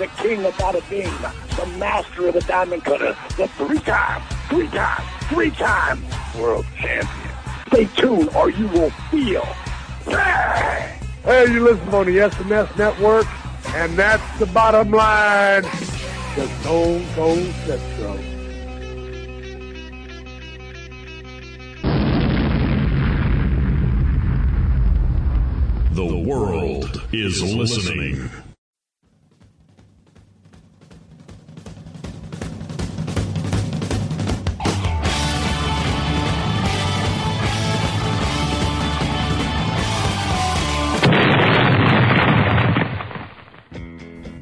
the king of bada bing, the master of the diamond cutter, the three-time, three-time, three-time world champion. Stay tuned or you will feel. Bang! Hey, you listen on the SNS network, and that's the bottom line. The Stone Cold Central. The world is listening.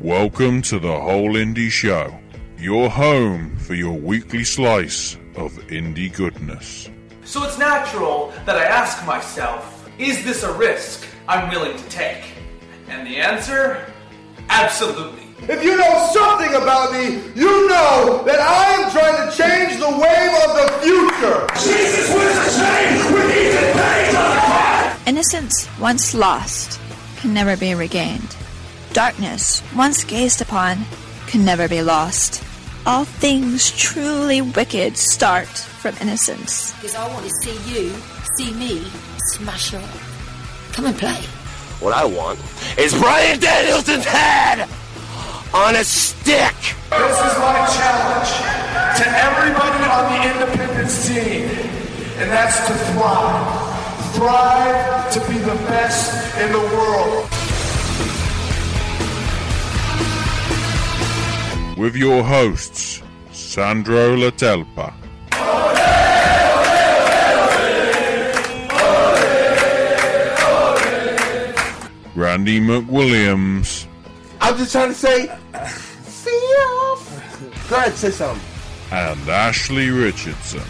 Welcome to the Whole Indy Show, your home for your weekly slice of indie goodness. So it's natural that I ask myself, is this a risk I'm willing to take? And the answer? Absolutely. If you know something about me, you know that I am trying to change the wave of the future. Jesus was a change with Ethan Page on the clock. Innocence once lost can never be regained. Darkness once gazed upon can never be lost. All things truly wicked start from innocence. Because I want to see you, see me, smash up. Come and play. What I want is Bryan Danielson's head on a stick. This is my challenge to everybody on the independent scene, and that's to thrive. Thrive to be the best in the world. With your hosts, Sandro Latelpa. Randy McWilliams I'm just trying to say, see you. Go ahead, say something. and Ashley Richardson.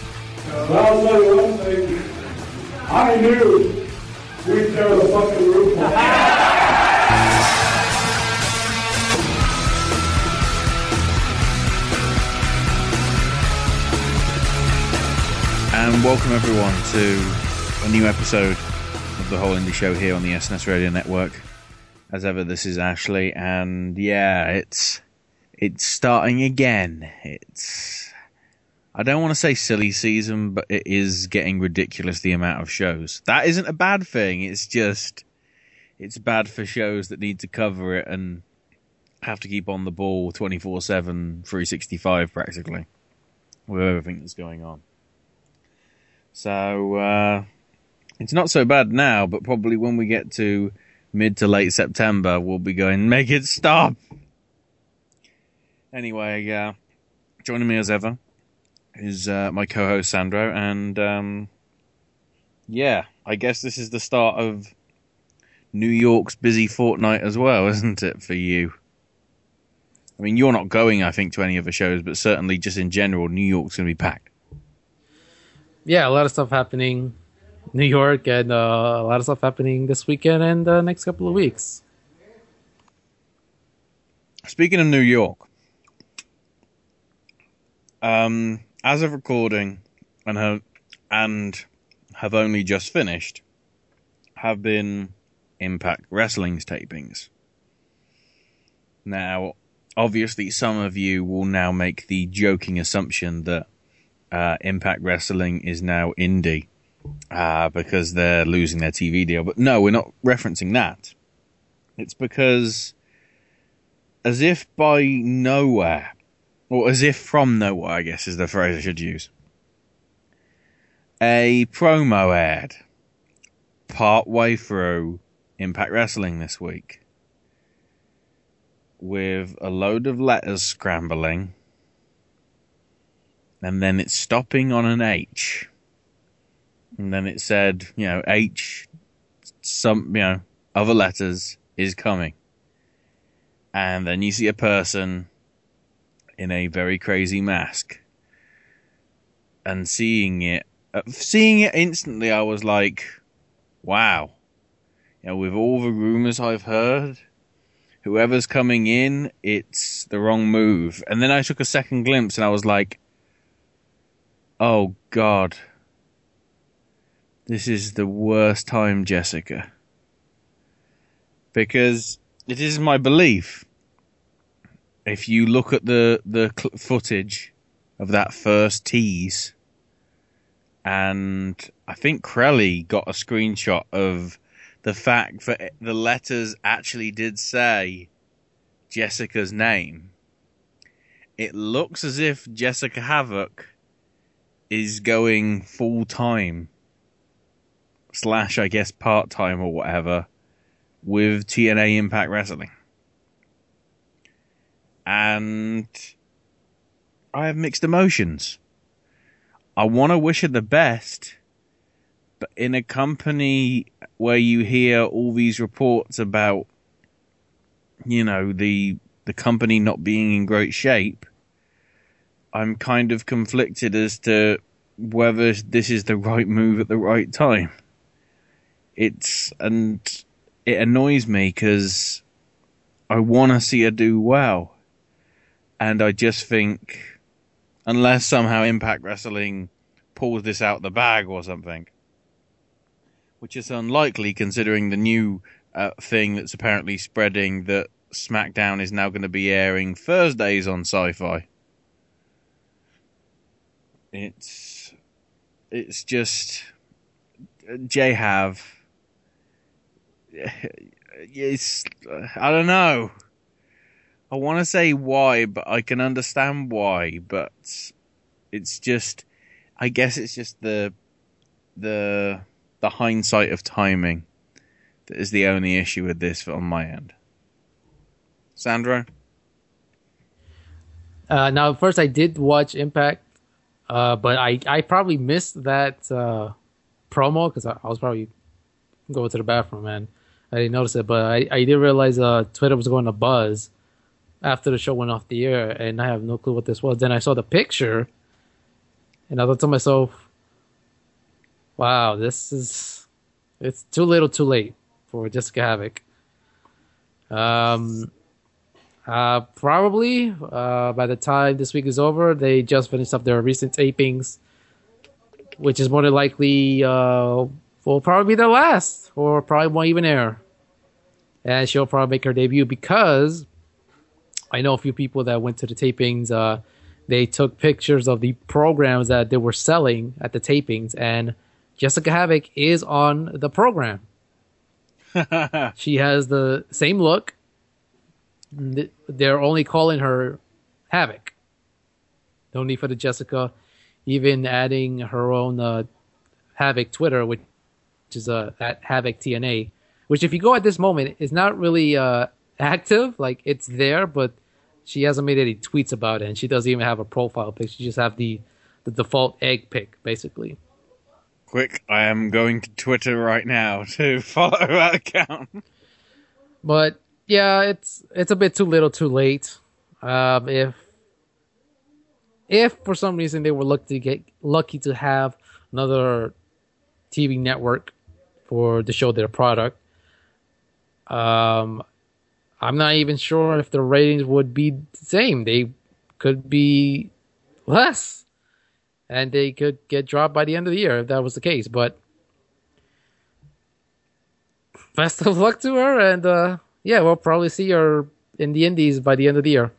I'll tell you one thing. I knew we'd tear the fucking roof off. And welcome everyone to a new episode of the Whole Indy Show here on the SNS Radio Network. As ever, this is Ashley, and yeah, it's it's starting again. It's I don't want to say silly season, but it is getting ridiculous the amount of shows. That isn't a bad thing. It's just it's bad for shows that need to cover it and have to keep on the ball 24/7 365 practically with everything that's going on. So uh, it's not so bad now, but probably when we get to mid to late September, we'll be going, make it stop. Anyway, uh, joining me as ever is uh, my co-host Sandro, and um, yeah, I guess this is the start of New York's busy fortnight as well, isn't it, for you? I mean, you're not going, I think, to any of the shows, but certainly just in general, New York's going to be packed. Yeah, a lot of stuff happening. New York and uh, a lot of stuff happening this weekend and the next couple of weeks. Speaking of New York, um, as of recording and have and have only just finished, have been Impact Wrestling's tapings. Now, obviously, some of you will now make the joking assumption that uh, Impact Wrestling is now indie uh, because they're losing their TV deal. But no, we're not referencing that. It's because, as if by nowhere, or as if from nowhere, I guess is the phrase I should use, a promo ad part way through Impact Wrestling this week with a load of letters scrambling and then it's stopping on an H. And then it said, you know, H, some, you know, other letters is coming. And then you see a person in a very crazy mask. And seeing it, uh, seeing it instantly, I was like, wow. You know, with all the rumors I've heard, whoever's coming in, it's the wrong move. And then I took a second glimpse and I was like, oh god. This is the worst time, Jessica. Because it is my belief. If you look at the the cl- footage of that first tease, and I think Crelly got a screenshot of the fact that the letters actually did say Jessica's name. It looks as if Jessica Havoc is going full time slash I guess part time or whatever with TNA Impact Wrestling. And I have mixed emotions. I want to wish her the best, but in a company where you hear all these reports about, you know, the the company not being in great shape, I'm kind of conflicted as to whether this is the right move at the right time. It's and it annoys me because I want to see her do well, and I just think unless somehow Impact Wrestling pulls this out the bag or something, which is unlikely considering the new uh, thing that's apparently spreading that SmackDown is now going to be airing Thursdays on Syfy. It's it's just J have it's I don't know. I want to say why, but I can understand why, but it's just I guess it's just the the the hindsight of timing that is the only issue with this on my end. Sandro? Uh, now, first I did watch Impact, uh, but I, I probably missed that uh, promo because I, I, was probably going to the bathroom and I didn't notice it. But I, I did realize uh, Twitter was going to buzz after the show went off the air, and I have no clue what this was. Then I saw the picture, and I thought to myself, "Wow, this is it's too little, too late for Jessica Havoc." Um, uh, probably uh, by the time this week is over, they just finished up their recent tapings, which is more than likely uh, will probably be their last, or probably won't even air. And she'll probably make her debut because I know a few people that went to the tapings. Uh, they took pictures of the programs that they were selling at the tapings, and Jessica Havoc is on the program. she has the same look they're only calling her Havoc. No need for the Jessica, even adding her own uh, Havoc Twitter, which which is uh, at Havoc TNA, which if you go at this moment is not really uh, active. Like it's there, but she hasn't made any tweets about it, and she doesn't even have a profile pic. She just have the the default egg pic, basically. Quick, I am going to Twitter right now to follow that account. But yeah, it's it's a bit too little, too late. Um, if if for some reason they were lucky to get lucky to have another TV network for to show their product, um, I'm not even sure if the ratings would be the same. They could be less, and they could get dropped by the end of the year if that was the case. But best of luck to her, and uh, yeah, we'll probably see her in the Indies by the end of the year.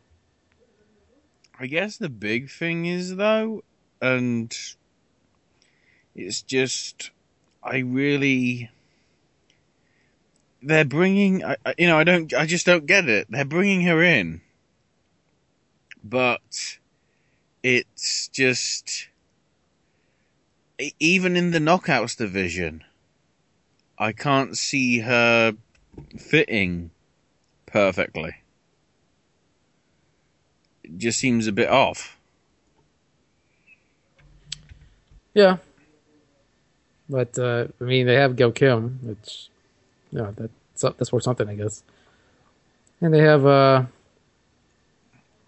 I guess the big thing is though, and it's just I really they're bringing you know I don't I just don't get it. They're bringing her in, but it's just even in the knockouts division, I can't see her fitting perfectly. It just seems a bit off. Yeah. But uh, I mean, they have Gail Kim, which, yeah, that's that's worth something, I guess. And they have uh,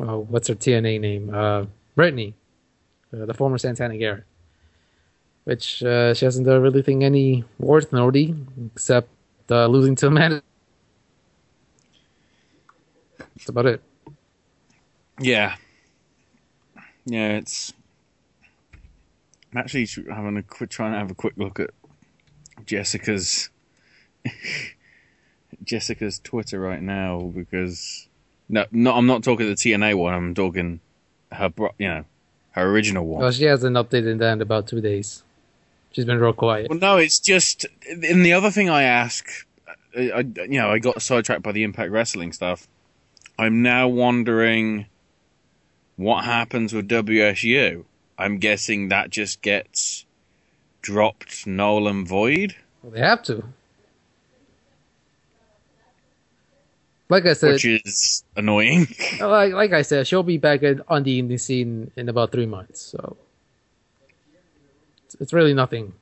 oh, what's her TNA name? Uh, Brittany, uh, the former Santana Garrett, which uh, she hasn't done really thing any worth noty except uh, losing to Amanda. That's about it. Yeah. Yeah, it's. I'm actually having a quick, trying to have a quick look at Jessica's Jessica's Twitter right now because no, no, I'm not talking the TNA one. I'm talking her, you know, her original one. Well, she hasn't updated that in about two days. She's been real quiet. Well, no, it's just. And the other thing I ask, I, I, you know, I got sidetracked by the Impact Wrestling stuff. I'm now wondering what happens with WSU. I'm guessing that just gets dropped null and void. Well, they have to. Like I said, which is annoying. like, like I said, she'll be back on the indie scene in about three months. So it's, it's really nothing.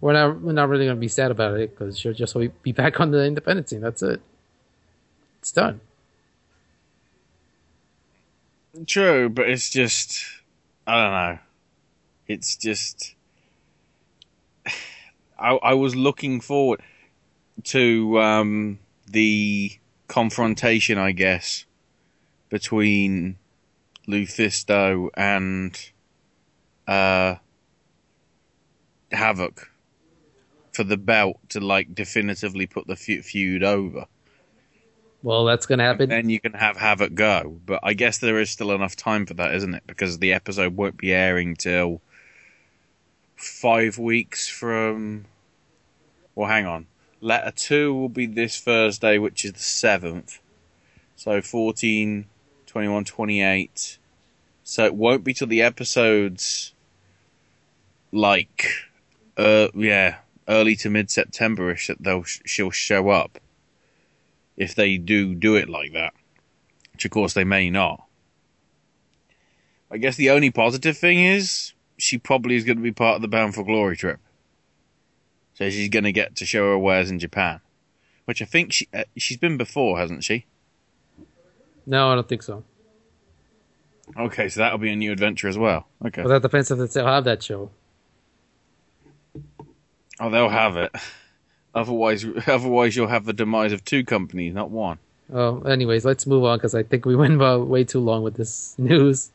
We're not we're not really going to be sad about it because she'll just be back on the independent scene. That's it. It's done. True, but it's just I don't know. It's just I I was looking forward to um the confrontation, I guess, between LuFisto and uh, Havoc for the belt to like definitively put the feud over. Well, that's going to happen. then you can have Havoc go, but I guess there is still enough time for that, isn't it? Because the episode won't be airing till five weeks from. Well, hang on. Letter 2 will be this Thursday, which is the 7th. So 14, 21, 28. So it won't be till the episodes like uh yeah, early to mid Septemberish that they'll she'll show up. If they do do it like that. Which of course they may not. I guess the only positive thing is she probably is going to be part of the Bound for Glory trip. So she's going to get to show her wares in Japan, which I think she uh, she's been before, hasn't she? No, I don't think so. Okay, so that'll be a new adventure as well. Okay. Well, that depends if they'll have that show. Oh, they'll have it. Otherwise, otherwise you'll have the demise of two companies, not one. Oh, anyways, let's move on because I think we went way too long with this news.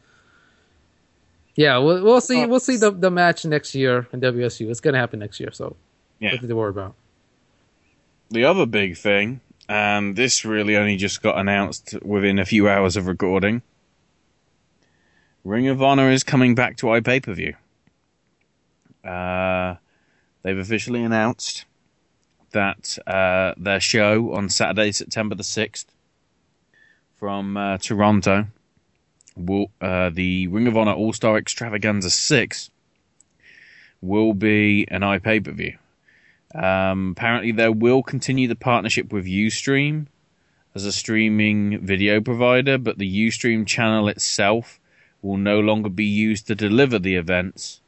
Yeah, we'll, we'll see. We'll see the, the match next year in WSU. It's gonna happen next year, so yeah. Nothing to worry about. The other big thing, and this really only just got announced within a few hours of recording. Ring of Honor is coming back to iPay per view. Uh, they've officially announced that uh, their show on Saturday, September the 6th, from uh, Toronto, will, uh, the Ring of Honor All Star Extravaganza 6, will be an iPay per view. Um, apparently, they will continue the partnership with Ustream as a streaming video provider, but the Ustream channel itself will no longer be used to deliver the events.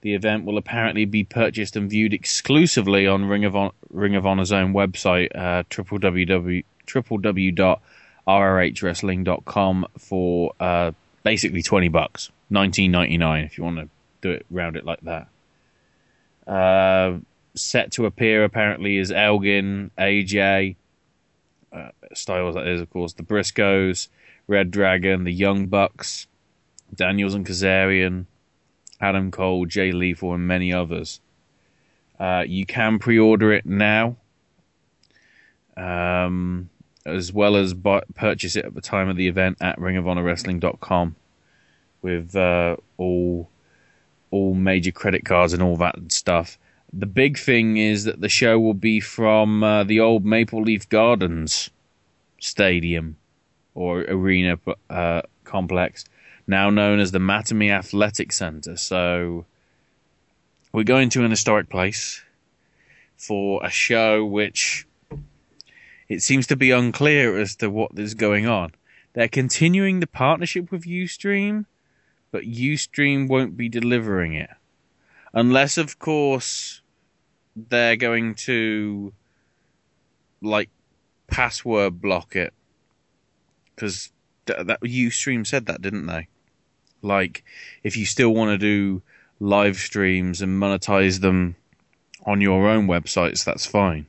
The event will apparently be purchased and viewed exclusively on Ring of, On- Ring of Honor's own website, uh, www, www.rohwrestling.com for uh, basically 20 bucks, 19.99 if you want to do it round it like that. Uh, set to appear apparently is Elgin, AJ, uh, Styles that is, of course, the Briscoes, Red Dragon, the Young Bucks, Daniels and Kazarian, Adam Cole, Jay Lethal, and many others. Uh, you can pre-order it now, um, as well as buy, purchase it at the time of the event at ringofhonorwrestling.com with uh, all all major credit cards and all that stuff. The big thing is that the show will be from uh, the old Maple Leaf Gardens Stadium or arena uh, complex, now known as the Mattamy Athletic Center. So we're going to an historic place for a show which it seems to be unclear as to what is going on. They're continuing the partnership with Ustream, but Ustream won't be delivering it. Unless, of course, they're going to like password block it because th- that UStream said that, didn't they? Like, if you still want to do live streams and monetize them on your own websites, that's fine.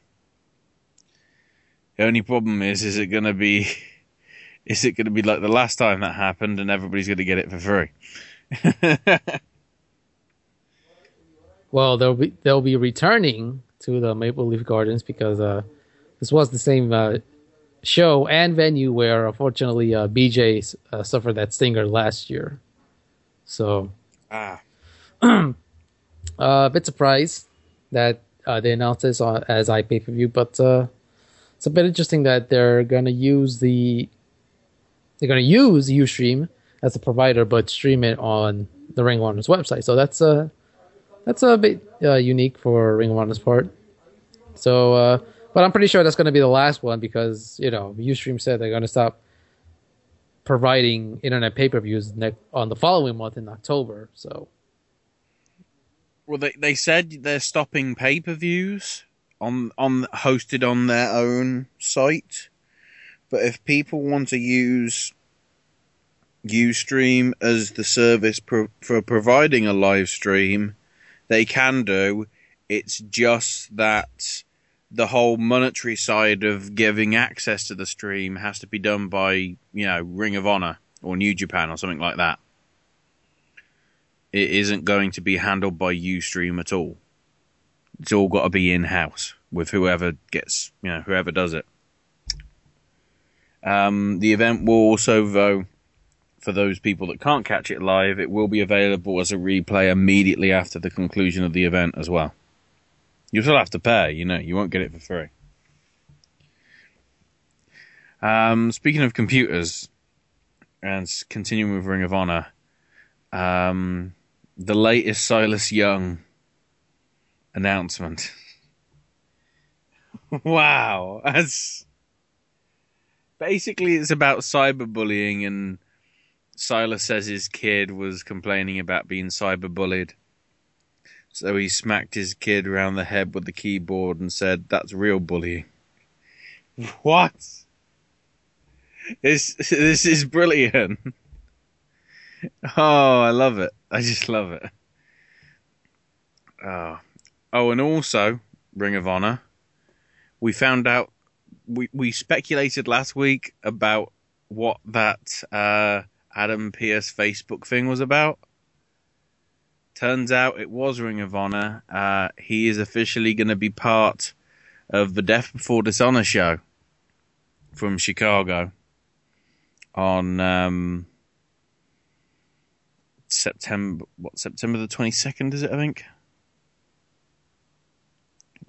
The only problem is, is it going to be, is it going to be like the last time that happened and everybody's going to get it for free? Well, they'll be they'll be returning to the Maple Leaf Gardens because uh, this was the same uh, show and venue where unfortunately uh, BJ uh, suffered that stinger last year. So ah, uh, a bit surprised that uh, they announced this as iPay per view, but uh, it's a bit interesting that they're gonna use the they're gonna use UStream as a provider, but stream it on the Ring of Honor's website. So that's uh that's a bit uh, unique for Ring of Honor's part. So, uh, but I'm pretty sure that's going to be the last one because you know UStream said they're going to stop providing internet pay per views on the following month in October. So, well, they they said they're stopping pay per views on on hosted on their own site, but if people want to use UStream as the service pro- for providing a live stream, they can do. It's just that the whole monetary side of giving access to the stream has to be done by, you know, Ring of Honor or New Japan or something like that. It isn't going to be handled by Ustream at all. It's all got to be in house with whoever gets, you know, whoever does it. Um, the event will also, though, for those people that can't catch it live, it will be available as a replay immediately after the conclusion of the event as well. You still have to pay, you know, you won't get it for free. Um, speaking of computers, and continuing with Ring of Honor, um, the latest Silas Young announcement. wow, that's basically it's about cyberbullying and Silas says his kid was complaining about being cyberbullied. So he smacked his kid around the head with the keyboard and said, That's real bullying. What? This this is brilliant. Oh, I love it. I just love it. Oh. Oh, and also, Ring of Honor, we found out we we speculated last week about what that uh Adam Pearce Facebook thing was about. Turns out it was Ring of Honor. Uh, he is officially going to be part of the Death Before Dishonor show from Chicago on um, September. What September the twenty second is it? I think.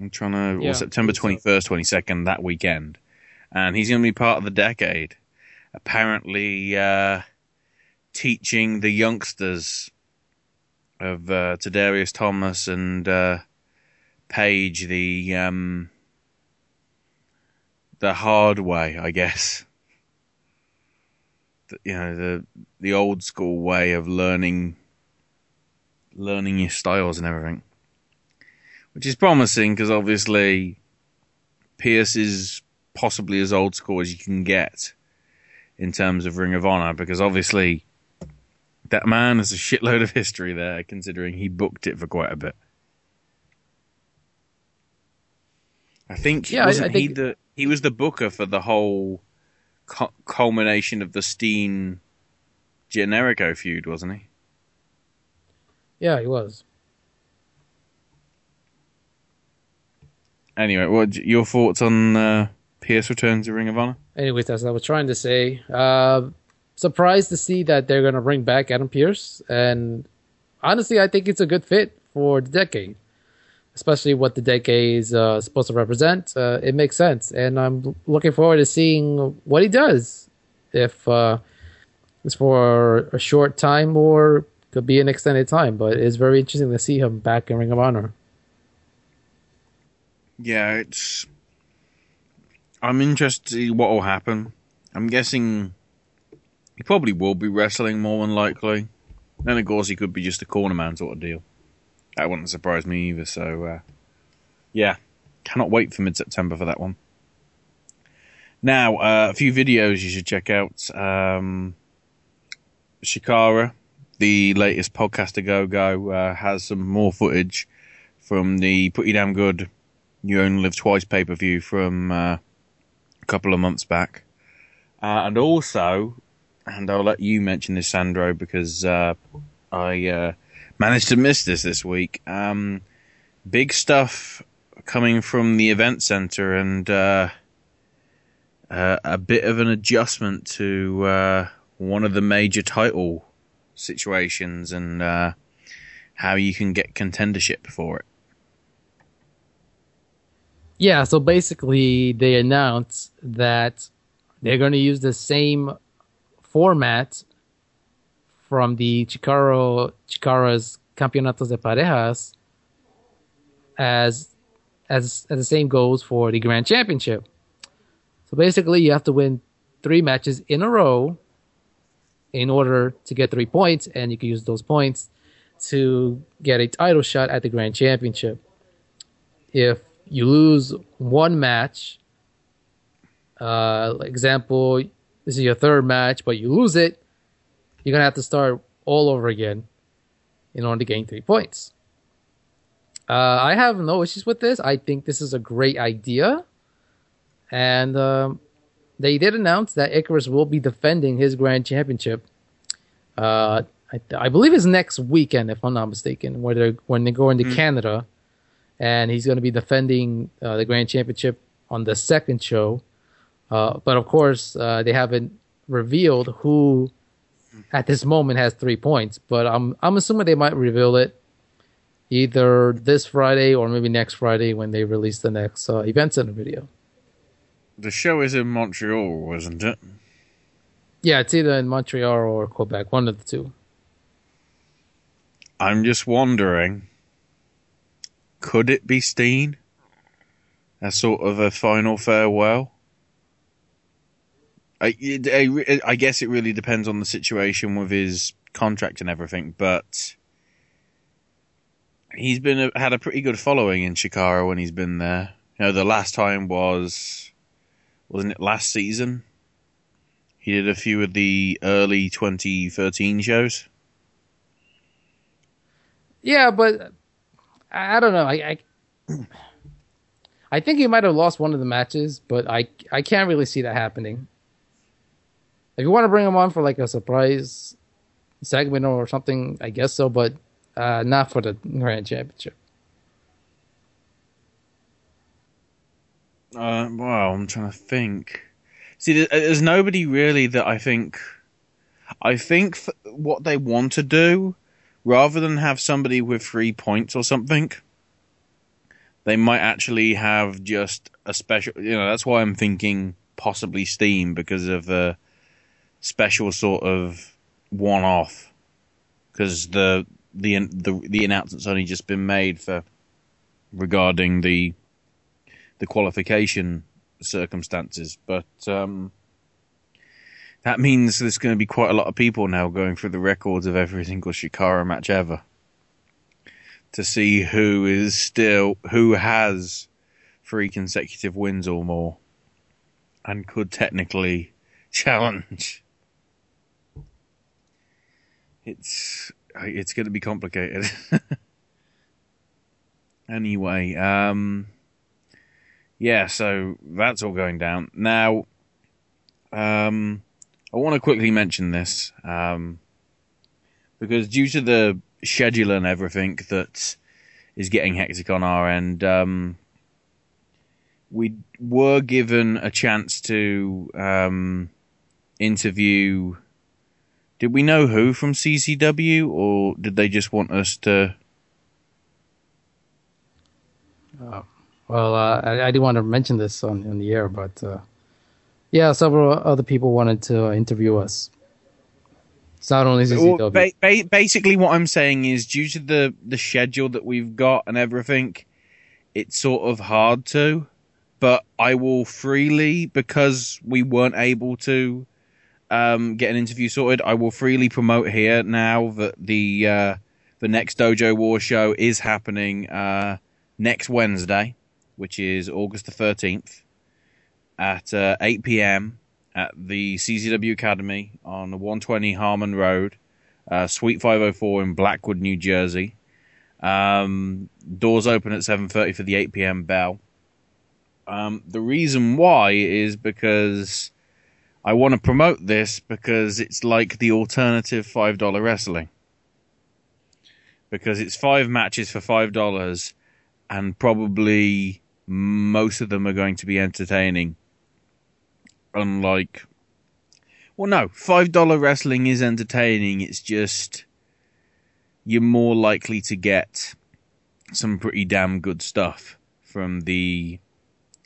I'm trying to. Yeah, or September twenty first, twenty second that weekend, and he's going to be part of the decade. Apparently, uh, teaching the youngsters of uh, Tadarius Thomas and uh, Page the um, the hard way, I guess. The, you know the the old school way of learning learning your styles and everything, which is promising because obviously Pearce is possibly as old school as you can get in terms of Ring of Honor because obviously that man has a shitload of history there, considering he booked it for quite a bit. I think Yeah, wasn't I he think- the he was the booker for the whole cu- culmination of the Steen Generico feud, wasn't he? yeah, he was. Anyway, what your thoughts on uh, Pearce return to Ring of Honor? Anyways, as I was trying to say, uh, surprised to see that they're going to bring back Adam Pearce, and honestly, I think it's a good fit for the decade, especially what the decade is uh, supposed to represent. Uh, it makes sense, and I'm looking forward to seeing what he does. If uh, it's for a short time or could be an extended time, but it's very interesting to see him back in Ring of Honor. Yeah, it's. I'm interested to see what will happen. I'm guessing he probably will be wrestling more than likely. Then, of course, he could be just a corner man sort of deal. That wouldn't surprise me either. So, uh, yeah, cannot wait for mid September for that one. Now, uh, a few videos you should check out. Um, Chikara, the latest podcaster go go, uh, has some more footage from the Pretty Damn Good You Only Live Twice pay per view from uh, a couple of months back. Uh, and also, and I'll let you mention this, Sandro, because uh, I uh, managed to miss this this week. Um, big stuff coming from the event center and uh, uh, a bit of an adjustment to uh, one of the major title situations and uh, how you can get contendership for it. Yeah, so basically they announced that they're going to use the same format from the Chikaro Chikara's Campeonatos de Parejas as as as the same goes for the Grand Championship. So basically, you have to win three matches in a row in order to get three points, and you can use those points to get a title shot at the Grand Championship. If you lose one match, uh, example, this is your third match, but you lose it, you're gonna have to start all over again in order to gain three points. Uh, I have no issues with this. I think this is a great idea. And um, they did announce that Icarus will be defending his grand championship. Uh, I, I, believe it's next weekend, if I'm not mistaken, where they're when they go into mm. Canada, and he's going to be defending uh, the grand championship on the second show. Uh, but of course, uh, they haven't revealed who at this moment has three points. But I'm I'm assuming they might reveal it either this Friday or maybe next Friday when they release the next uh, event center video. The show is in Montreal, wasn't it? Yeah, it's either in Montreal or Quebec, one of the two. I'm just wondering, could it be Steen? As sort of a final farewell? I, I, I guess it really depends on the situation with his contract and everything, but he's been a, had a pretty good following in Chikara when he's been there. You know, the last time was wasn't it last season? He did a few of the early 2013 shows. Yeah, but I don't know. I, I, I think he might have lost one of the matches, but I I can't really see that happening. If you want to bring him on for like a surprise segment or something, I guess so, but uh, not for the Grand Championship. Uh, well, I'm trying to think. See, there's nobody really that I think. I think what they want to do, rather than have somebody with three points or something, they might actually have just a special. You know, that's why I'm thinking possibly Steen because of a special sort of one-off. Because the the the the announcement's only just been made for regarding the the qualification circumstances. But um, that means there's going to be quite a lot of people now going through the records of every single Chikara match ever to see who is still who has three consecutive wins or more and could technically challenge. It's it's going to be complicated. anyway, um, yeah, so that's all going down. Now, um, I want to quickly mention this, um, because due to the schedule and everything that is getting hectic on our end, um, we were given a chance to um, interview. Did we know who from CZW, or did they just want us to? Oh. Well, uh, I, I didn't want to mention this on, on the air, but uh, yeah, several other people wanted to interview us. It's not only CZW. Well, ba- ba- basically, what I'm saying is, due to the the schedule that we've got and everything, it's sort of hard to. But I will freely, because we weren't able to um, get an interview sorted, I will freely promote here now that the uh, the next Dojo War show is happening uh, next Wednesday which is August the 13th. at uh, 8 p.m. at the CZW Academy on 120 Harmon Road, uh, Suite 504 in Blackwood, New Jersey. Um, doors open at 7:30 for the 8 p.m. bell. Um, the reason why is because I want to promote this because it's like the alternative five dollar wrestling. Because it's five matches for five dollars, and probably most of them are going to be entertaining. Unlike, well, no, five dollar wrestling is entertaining. It's just you're more likely to get some pretty damn good stuff from the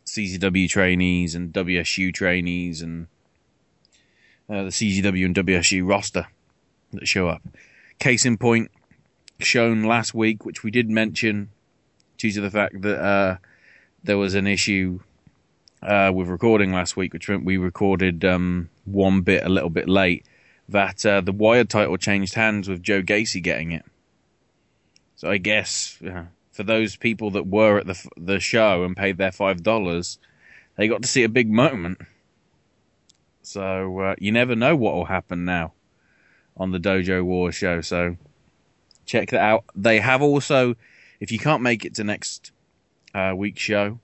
CZW trainees and WSU trainees and uh, the CZW and WSU roster that show up. Case in point, shown last week, which we did mention due to the fact that uh, there was an issue uh, with recording last week, which we recorded um, one bit a little bit late. That uh, the Wired title changed hands with Joe Gacy getting it. So I guess uh, for those people that were at the the show and paid their five dollars, they got to see a big moment. So uh, you never know what will happen now on the Dojo War show. So check that out. They have also, if you can't make it to next uh, week's show,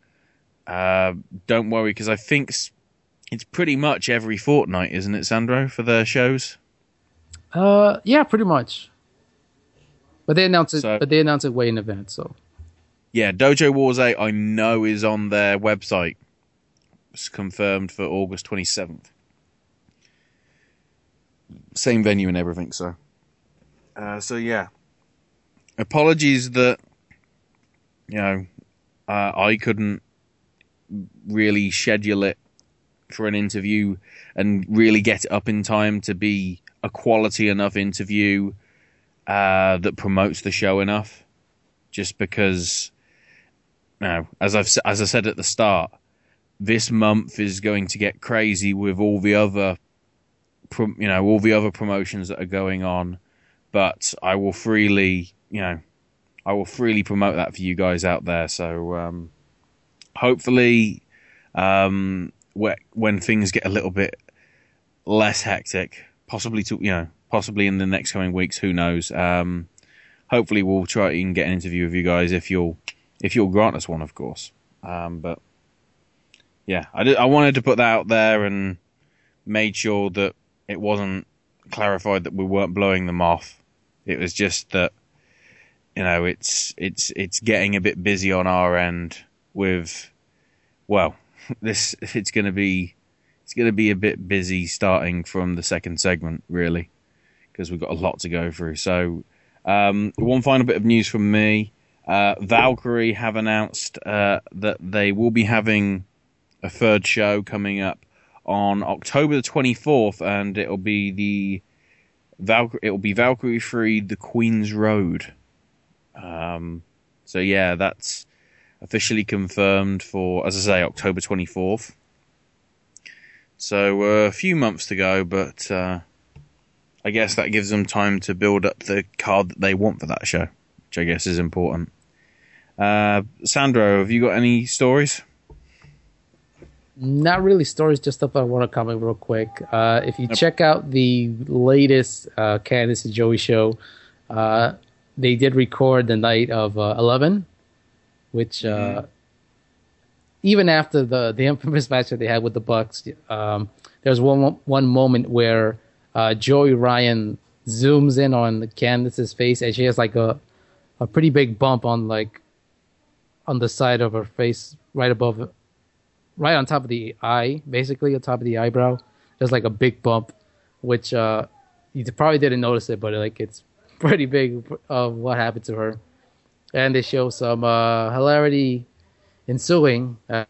uh, don't worry because I think it's pretty much every fortnight, isn't it, Sandro, for the shows? Uh, yeah, pretty much. But they announce it. So, but they announce it way in advance. So yeah, Dojo Wars Eight I know is on their website. It's confirmed for August twenty seventh. Same venue and everything. So, uh, so yeah. Apologies that you know uh, I couldn't really schedule it for an interview and really get it up in time to be a quality enough interview uh, that promotes the show enough. Just because, you know, as I've as I said at the start, this month is going to get crazy with all the other, you know, all the other promotions that are going on. But I will freely, you know, I will freely promote that for you guys out there. So um, hopefully, um, when things get a little bit less hectic, possibly to you know possibly in the next coming weeks. Who knows? Um, hopefully, we'll try and get an interview with you guys if you'll if you'll grant us one, of course. Um, but yeah, I, did, I wanted to put that out there and made sure that it wasn't clarified that we weren't blowing them off. It was just that you know it's it's it's getting a bit busy on our end with well this it's going to be it's going to be a bit busy starting from the second segment really because we've got a lot to go through. So, um, one final bit of news from me. Uh, Valkyrie have announced uh, that they will be having a third show coming up on October the 24th, and it'll be the Valkyrie, it'll be Valkyrie Free the Queen's Road. Um, so yeah, that's officially confirmed for, as I say, October 24th. So uh, a few months to go, but uh, I guess that gives them time to build up the card that they want for that show, which I guess is important. Uh, Sandro, have you got any stories? Not really stories, just stuff I want to comment real quick. Uh, if you check out the latest uh, Candice and Joey show, uh, they did record the night of uh, 11, which uh, mm-hmm. even after the, the infamous match that they had with the Bucks, um, there's one one moment where uh, Joey Ryan zooms in on Candice's face, and she has like a a pretty big bump on like on the side of her face, right above, right on top of the eye, basically on top of the eyebrow. There's like a big bump, which uh, you probably didn't notice it, but like it's pretty big of what happened to her. And they show some uh, hilarity ensuing, uh,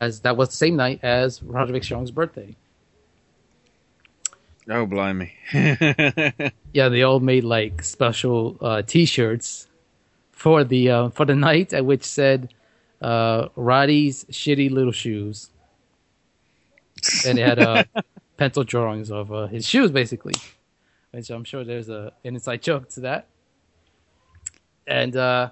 as that was the same night as Roderick Strong's birthday. Oh, blimey. yeah, they all made like special uh, T-shirts for the uh, for the night, at which said uh, "Roddy's shitty little shoes," and it had uh, pencil drawings of uh, his shoes, basically. Which I'm sure there's a an inside joke to that. And uh,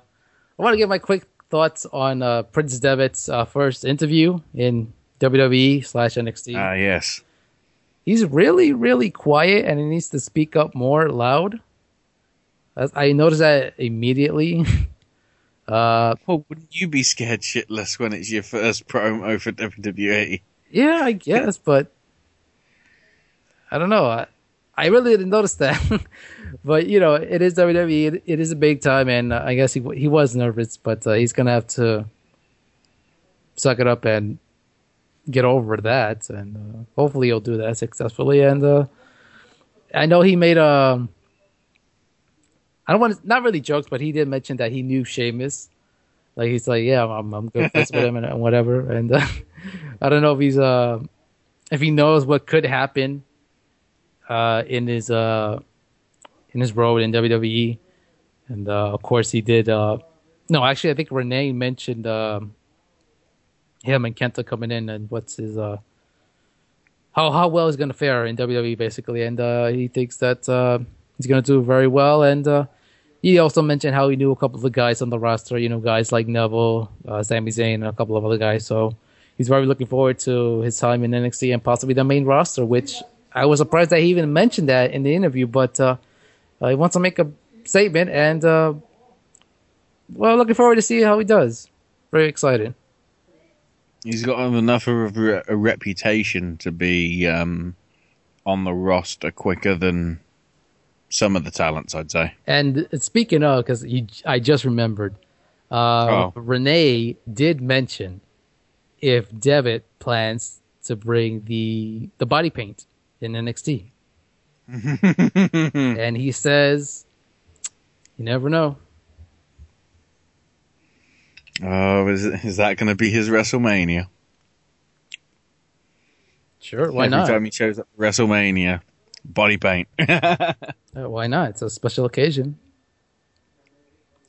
I want to give my quick thoughts on uh, Prince Devitt's uh, first interview in WWE slash NXT. Ah, yes. He's really, really quiet, and he needs to speak up more loud. I noticed that immediately. uh, Well, wouldn't you be scared shitless when it's your first promo for? WWE? yeah, I guess, but I don't know. I, I really didn't notice that. but you know, it is WWE. It, it is a big time, and uh, I guess he he was nervous, but uh, he's gonna have to suck it up and get over that, and uh, hopefully he'll do that successfully. And uh, I know he made a. I don't want to, not really jokes, but he did mention that he knew Sheamus. Like he's like, yeah, I'm I'm good friends with him and, and whatever. And uh, I don't know if he's uh if he knows what could happen uh in his uh in his road in WWE. And uh, of course he did. uh No, actually, I think Renee mentioned um him and Kenta coming in and what's his uh how how well he's gonna fare in WWE basically, and uh, he thinks that uh, he's gonna do very well. And uh, he also mentioned how he knew a couple of the guys on the roster, you know, guys like Neville, uh, Sami Zayn, and a couple of other guys. So he's very looking forward to his time in NXT and possibly the main roster. Which I was surprised that he even mentioned that in the interview, but uh, uh, he wants to make a statement, and uh, well, looking forward to see how he does. Very excited. He's got enough of a reputation to be um, on the roster quicker than some of the talents, I'd say. And speaking of, because I just remembered, uh, Oh. Renee did mention if Devitt plans to bring the the body paint in NXT, and he says, "You never know." Oh, is, is that going to be his WrestleMania? Sure, why Every not? time he shows up WrestleMania, body paint. Uh, why not? It's a special occasion.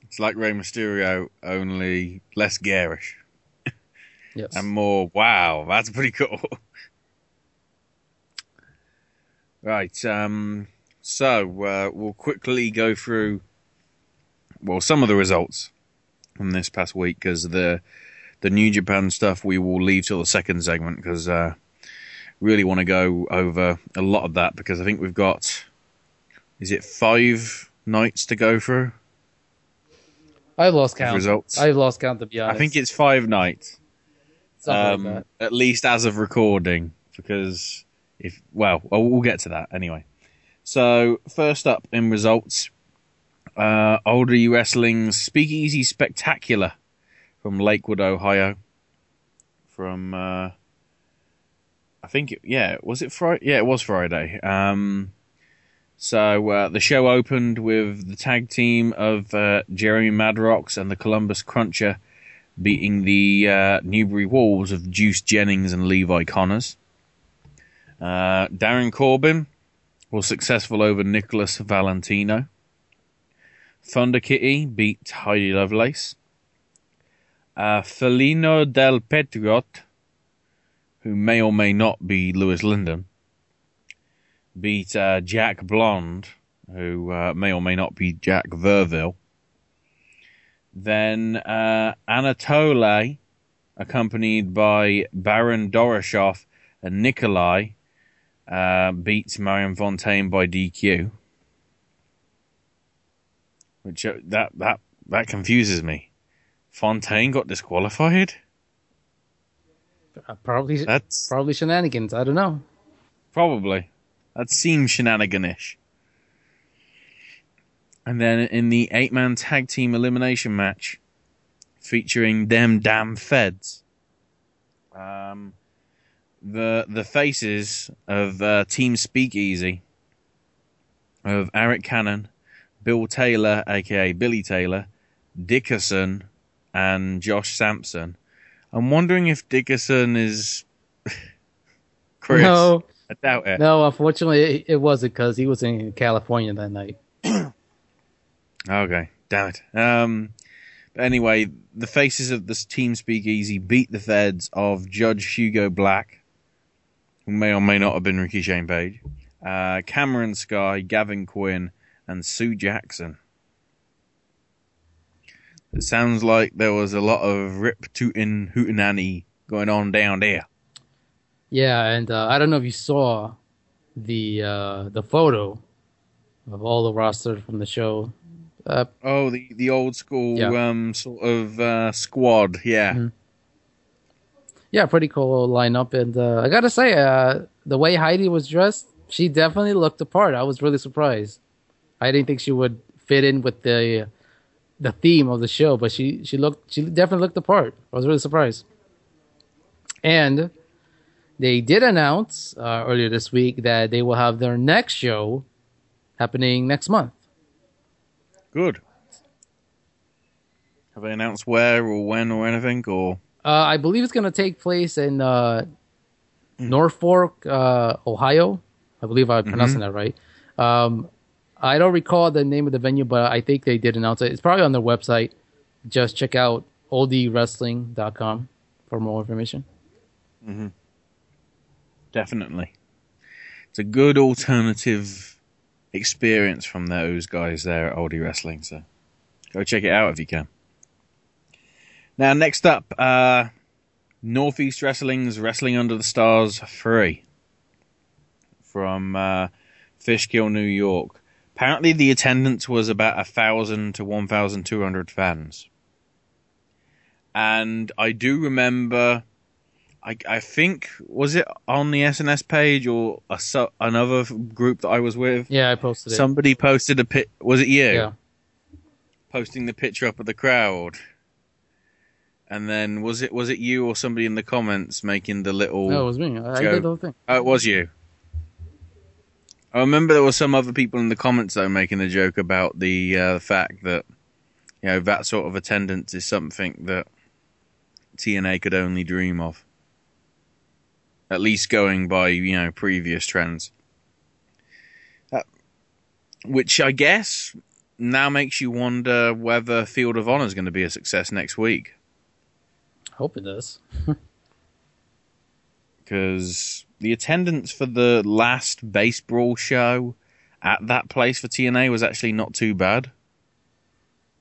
It's like Rey Mysterio, only less garish Yes. and more. Wow, that's pretty cool. right. Um. So uh, we'll quickly go through. Well, some of the results from this past week because the the New Japan stuff we will leave till the second segment because uh, really want to go over a lot of that because I think we've got. Is it five nights to go through? I've lost count. Results. I've lost count to be honest. I think it's five nights. Like Um, at least as of recording, because if well, well, we'll get to that anyway. So first up in results, uh, Old E Wrestling's Speakeasy Spectacular from Lakewood, Ohio. From uh, I think it, yeah, was it Friday? Yeah, it was Friday. Um, so uh, the show opened with the tag team of uh, Jeremy Madrox and the Columbus Cruncher beating the uh, Newbury Wolves of Juice Jennings and Levi Connors. Uh, Darren Corbin was successful over Nicholas Valentino. Thunder Kitty beat Heidi Lovelace. Uh, Felino del Petriot, who may or may not be Lewis Linden, beat uh, Jack Blonde, who uh, may or may not be Jack Verville. Then uh, Anatoly, accompanied by Baron Doroshoff and Nikolai, uh, beats Marion Fontaine by DQ. Which uh, that that that confuses me. Fontaine got disqualified. Uh, probably That's probably shenanigans. I don't know. Probably. That seems shenaniganish. And then in the eight man tag team elimination match featuring them damn feds. Um the the faces of uh, Team Speakeasy of Eric Cannon, Bill Taylor, aka Billy Taylor, Dickerson, and Josh Sampson. I'm wondering if Dickerson is Chris. No. I doubt it. No, unfortunately, it, wasn't because he was in California that night. Okay, damn it. Um, but anyway, the faces of this team speakeasy beat the feds of Judge Hugo Black, who may or may not have been Ricky Shane Page, uh, Cameron Sky, Gavin Quinn, and Sue Jackson. It sounds like there was a lot of rip tootin' hootenanny going on down there. Yeah, and uh, I don't know if you saw the uh, the photo of all the roster from the show. Uh, oh, the the old school Yeah. um sort of uh, squad. Yeah. Mhm. yeah, pretty cool lineup. And uh, I gotta say, uh, the way Heidi was dressed, she definitely looked the part. I was really surprised. I didn't think she would fit in with the the theme of the show, but she she looked she definitely looked the part. I was really surprised. And they did announce uh, earlier this week that they will have their next show happening next month. Good. Have they announced where or when or anything or? Uh, I believe it's going to take place in uh, Norfolk, uh, Ohio. I believe I'm pronouncing that right. Um, I don't recall the name of the venue, but I think they did announce it. It's probably on their website. Just check out oldwrestling.com for more information. hmm Definitely. It's a good alternative experience from those guys there at Olde Wrestling, so go check it out if you can. Now, next up, uh, Northeast Wrestling's Wrestling Under the Stars 3 from uh, Fishkill, New York. Apparently, the attendance was about a thousand to one thousand two hundred fans, and I do remember. I, I think was it on the SNS page or a, another group that I was with. Yeah, I posted it. Somebody posted a pic. Was it you? Yeah. Posting the picture up of the crowd. And then was it was it you or somebody in the comments making the little? No, it was me. I, I did the whole thing. Oh, it was you. I remember there were some other people in the comments though making a joke about the uh, fact that you know that sort of attendance is something that TNA could only dream of. At least going by you know previous trends, uh, which I guess now makes you wonder whether Field of Honor is going to be a success next week. I Hope it does. because the attendance for the last base brawl show at that place for TNA was actually not too bad.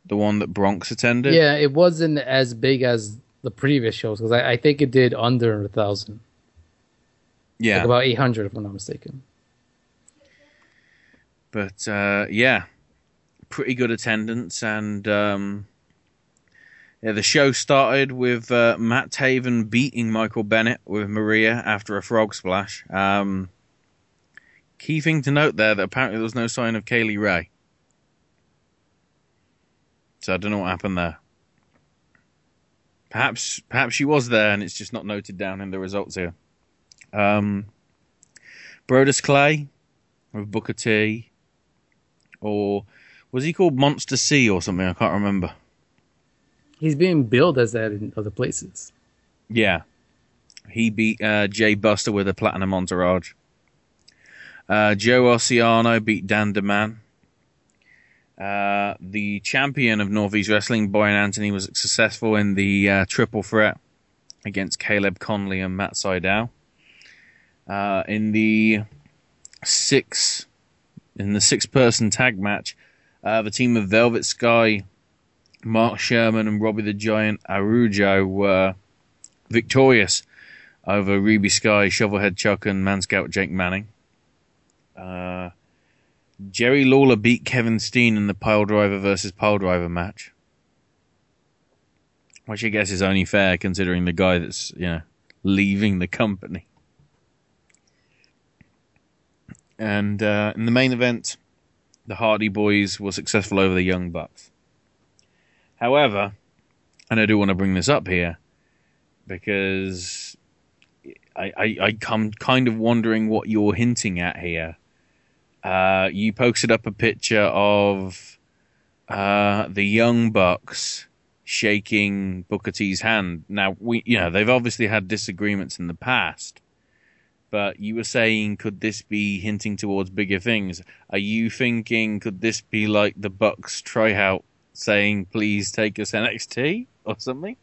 The one that Bronx attended. Yeah, it wasn't as big as the previous shows because I, I think it did under a thousand. yeah. Like about eight hundred, if I'm not mistaken. but uh, yeah, pretty good attendance, and um, yeah, the show started with uh, Matt Taven beating Michael Bennett with Maria after a frog splash. Um, key thing to note there that apparently there was no sign of Kaylee Ray, so I don't know what happened there. Perhaps, perhaps she was there, and it's just not noted down in the results here. Um, Brodus Clay with Booker T, or was he called Monster C or something? I can't remember. He's being billed as that in other places. Yeah, he beat uh, Jay Buster with a platinum entourage. Uh, Joe Oceano beat Dan DeMan. Uh, the champion of Northeast Wrestling, Brian Anthony, was successful in the uh, triple threat against Caleb Conley and Matt Sydal. Uh, in the six, in the six-person tag match, uh, the team of Velvet Sky, Mark Sherman, and Robbie the Giant Arujo were victorious over Ruby Sky, Shovelhead Chuck, and Man Scout Jake Manning. Uh, Jerry Lawler beat Kevin Steen in the Pile Driver versus Pile Driver match. Which I guess is only fair considering the guy that's, you know, leaving the company. And uh, in the main event, the Hardy Boys were successful over the Young Bucks. However, and I do want to bring this up here because I, I, I come kind of wondering what you're hinting at here. Uh, you posted up a picture of uh, the Young Bucks shaking Booker T's hand. Now we, you know, they've obviously had disagreements in the past, but you were saying, could this be hinting towards bigger things? Are you thinking, could this be like the Bucks tryout saying, please take us NXT or something?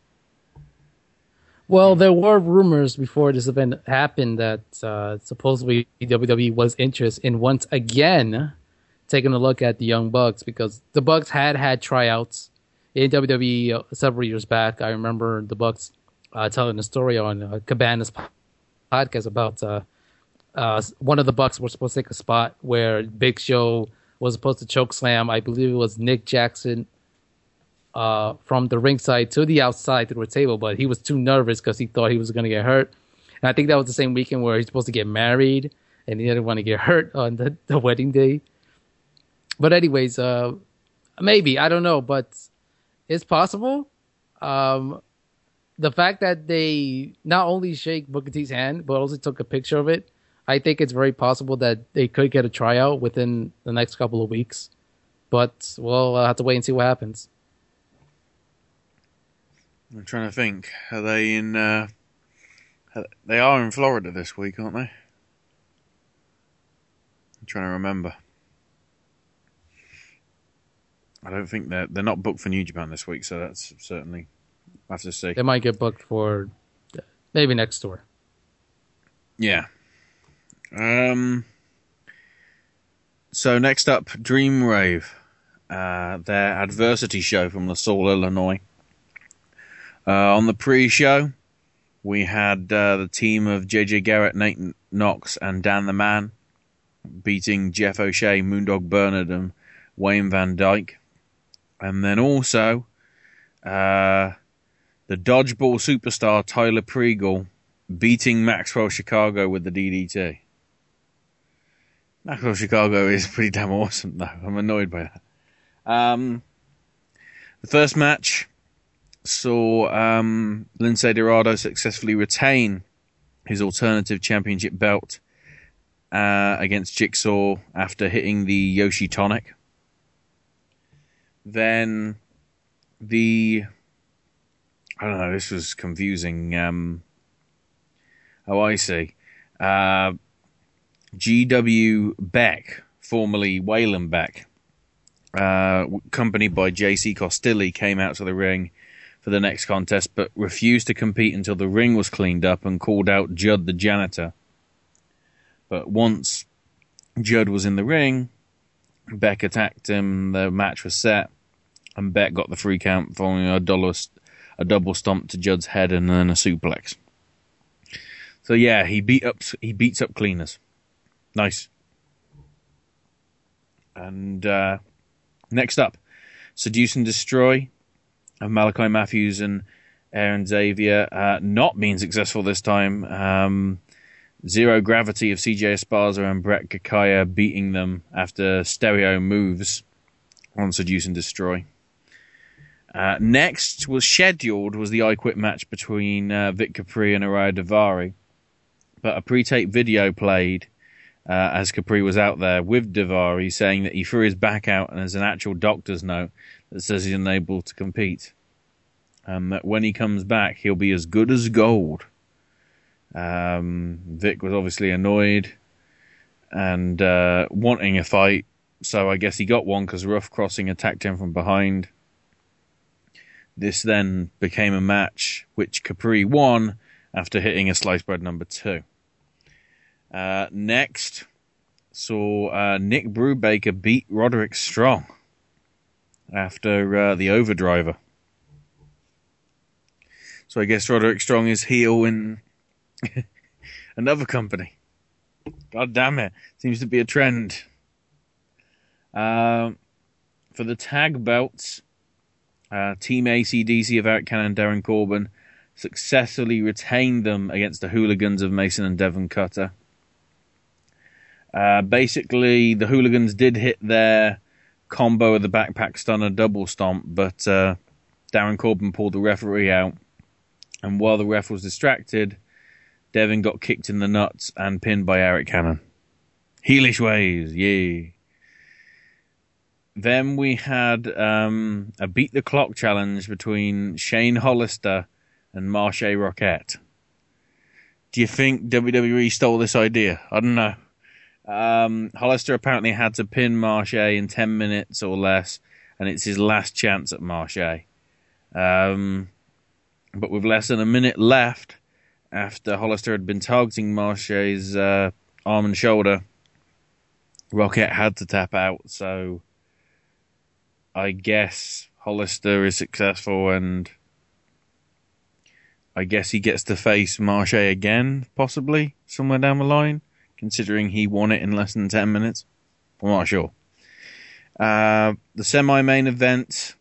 Well, there were rumors before this event happened that uh, supposedly WWE was interested in once again taking a look at the Young Bucks because the Bucks had had tryouts in WWE uh, several years back. I remember the Bucks uh, telling a story on uh, Cabana's podcast about uh, one of the Bucks were supposed to take a spot where Big Show was supposed to choke slam. I believe it was Nick Jackson uh, from the ringside to the outside through a table, but he was too nervous because he thought he was going to get hurt. And I think that was the same weekend where he's supposed to get married and he didn't want to get hurt on the, the wedding day. But anyways, uh, maybe I don't know, but it's possible. Um, the fact that they not only shake Booker T's hand but also took a picture of it, I think it's very possible that they could get a tryout within the next couple of weeks. But we'll have to wait and see what happens. I'm trying to think. Are they in? Uh, they are in Florida this week, aren't they? I'm trying to remember. I don't think they're they're not booked for New Japan this week, so that's certainly I have to see. They might get booked for maybe next tour. Yeah. Um. So next up, Dreamwave, uh, their adversity show from LaSalle, Illinois. Uh, on the pre-show, we had uh, the team of JJ Garrett, Nate Knox, and Dan the Man beating Jeff O'Shea, Moondog Bernard, and Wayne Van Dyke. And then also uh, the dodgeball superstar Tyler Pregel beating Maxwell Chicago with the DDT. Maxwell Chicago is pretty damn awesome, though. I'm annoyed by that. Um, the first match saw um, Lince Dorado successfully retain his alternative championship belt uh, against Jigsaw after hitting the Yoshi Tonic. Then the I don't know. This was confusing. Um, oh, I see. Uh, G.W. Beck, formerly Waylon Beck, uh, accompanied by J.C. Costilli, came out to the ring for the next contest, but refused to compete until the ring was cleaned up and called out Judd the janitor. But once Judd was in the ring, Beck attacked him. The match was set, and Beck got the free count following a, dollar, a double stomp to Judd's head and then a suplex. So yeah, he beat up he beats up cleaners. Nice. And uh, next up, seduce and destroy of Malachi Matthews and Aaron Xavier uh, not being successful this time. Um, Zero Gravity of CJ Esparza and Brett Gakiya beating them after stereo moves on Seduce and Destroy. Uh, next was scheduled was the I Quit match between uh, Vic Capri and Arya Daivari, but a pre-tape video played uh, as Capri was out there with Daivari saying that he threw his back out and there's an actual doctor's note that says he's unable to compete. And that when he comes back, he'll be as good as gold. Um, Vic was obviously annoyed and uh, wanting a fight, so I guess he got one because Rough Crossing attacked him from behind. This then became a match which Capri won after hitting a slice bread number two. Uh, next, saw uh, Nick Brubaker beat Roderick Strong after uh, the overdriver. So I guess Roderick Strong is heel in another company. God damn it. Seems to be a trend. Uh, for the tag belts, uh, Team ACDC of Eric Cannon and Darren Corbin successfully retained them against the hooligans of Mason and Devon Cutter. Uh, basically, the hooligans did hit their combo of the backpack stunner double stomp, but uh, Darren Corbin pulled the referee out. And while the ref was distracted, Devon got kicked in the nuts and pinned by Eric Cannon. Heelish ways, yay. Then we had um, a beat the clock challenge between Shane Hollister and Marshe Rockett. Do you think WWE stole this idea? I don't know. Um, Hollister apparently had to pin Marshe in 10 minutes or less, and it's his last chance at Marshe. Um, but with less than a minute left, after Hollister had been targeting Marshe's uh, arm and shoulder, Rockett had to tap out. So I guess Hollister is successful and I guess he gets to face Marshe again, possibly somewhere down the line, considering he won it in less than ten minutes. I'm not sure. Uh, the semi-main event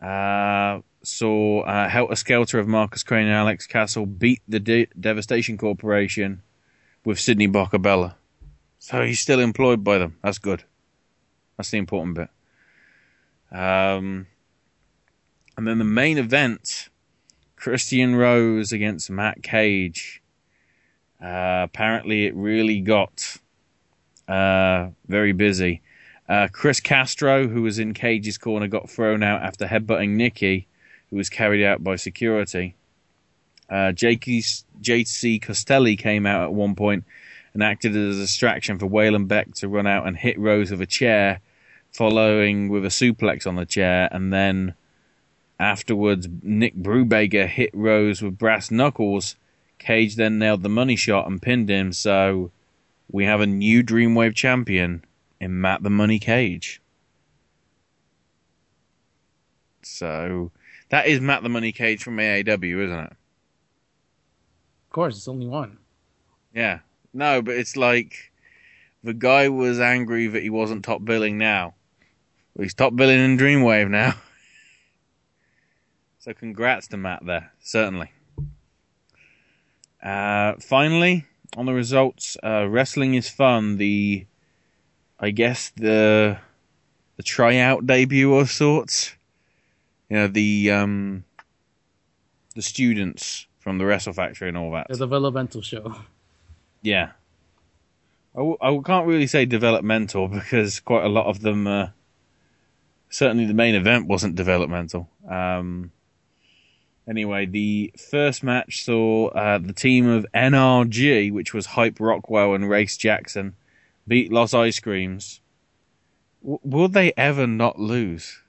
uh, saw uh, Helter Skelter of Marcus Crane and Alex Castle beat the De- Devastation Corporation with Sidney Bakabella. So he's still employed by them. That's good. That's the important bit. Um, and then the main event Christian Rose against Matt Cage. Uh, apparently, it really got uh, very busy. Uh, Chris Castro, who was in Cage's corner, got thrown out after headbutting Nikki, who was carried out by security. Uh, JC Costelli came out at one point and acted as a distraction for Waylon Beck to run out and hit Rose with a chair, following with a suplex on the chair, and then afterwards Nick Brubaker hit Rose with brass knuckles. Cage then nailed the money shot and pinned him, so we have a new Dreamwave champion in Matt the Money Cage. So that is Matt the Money Cage from AAW, isn't it? Of course, it's only one. Yeah. No, but it's like the guy was angry that he wasn't top billing now. Well, he's top billing in Dreamwave now. so congrats to Matt there, certainly. Uh, finally, on the results, uh, wrestling is fun. The, I guess the, the tryout debut of sorts. You know the um, the students from the Wrestle Factory and all that. The developmental show. Yeah. I, w- I can't really say developmental because quite a lot of them, uh, certainly the main event wasn't developmental. Um, anyway, the first match saw uh, the team of NRG, which was Hype Rockwell and Race Jackson, beat Los Ice Creams. W- will they ever not lose?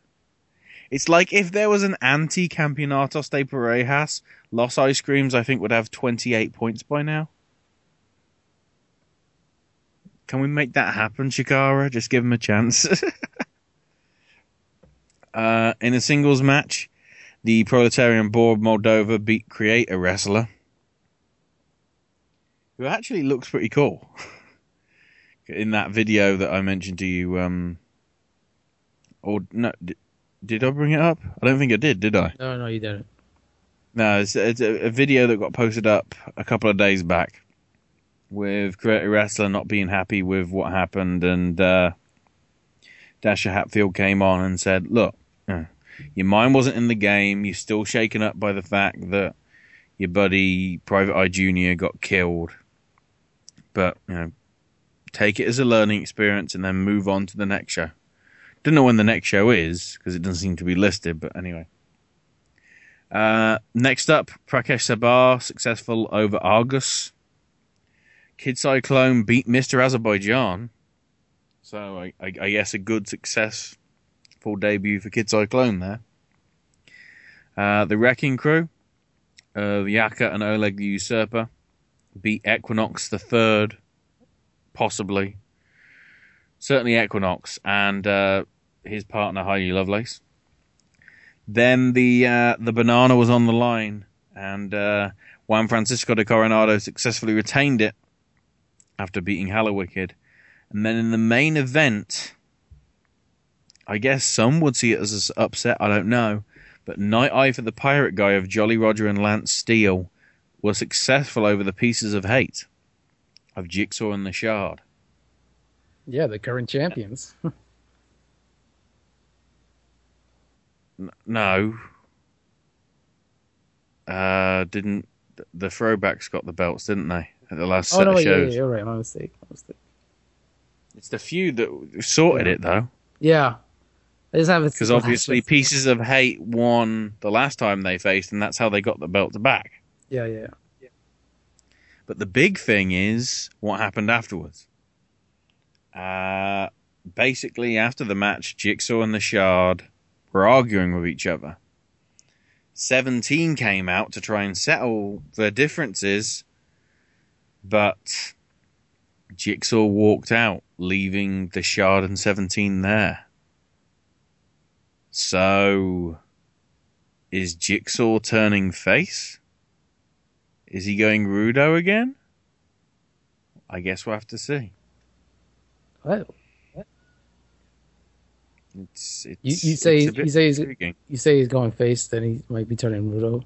It's like if there was an anti Campeonatos de Parejas, Los Ice Creams, I think, would have 28 points by now. Can we make that happen, Chikara? Just give him a chance. uh, in a singles match, the Proletarian Board Moldova beat Create a Wrestler, who actually looks pretty cool. in that video that I mentioned to you, um, or no, did, did I bring it up? I don't think I did, did I? No, no, you didn't. No, it's, it's a, a, video that got posted up a couple of days back with Creator Wrestler not being happy with what happened, and uh, Dasher Hatfield came on and said, "Look, your mind wasn't in the game. You're still shaken up by the fact that your buddy Private Eye Junior got killed, but you know, take it as a learning experience and then move on to the next show." Don't know when the next show is because it doesn't seem to be listed, but anyway. Uh, next up, Prakash Sabar successful over Argus. Kid Cyclone beat Mr. Azerbaijan. So I, I, I guess a good success full debut for Kid Cyclone there. Uh, the Wrecking Crew of Yaka and Oleg the Usurper beat Equinox the Third, possibly. Certainly Equinox and uh, his partner Heidi Lovelace. Then the uh, the banana was on the line, and uh, Juan Francisco de Coronado successfully retained it after beating Hallowicked. And then in the main event, I guess some would see it as an upset. I don't know, but Night Eye for the Pirate Guy of Jolly Roger and Lance Steele were successful over the Pieces of Hate of Jigsaw and the Shard. Yeah, the current champions. no. Uh, didn't the throwbacks got the belts, didn't they? At the last oh, set no, of yeah, shows. yeah, you're right. My mistake. My mistake. It's the feud that sorted Yeah. it though. Yeah. I just have it Because obviously Pieces of Hate won the last time they faced, and that's how they got the belts back. Yeah, yeah. But the big thing is what happened afterwards. Uh, basically, after the match, Jigsaw and the Shard were arguing with each other. 17 came out to try and settle their differences, but Jigsaw walked out, leaving the Shard and 17 there. So, is Jigsaw turning face? Is he going Rudo again? I guess we'll have to see. What? It's, it's You, you say it's you say he's, you say he's going face, then he might be turning Rudo.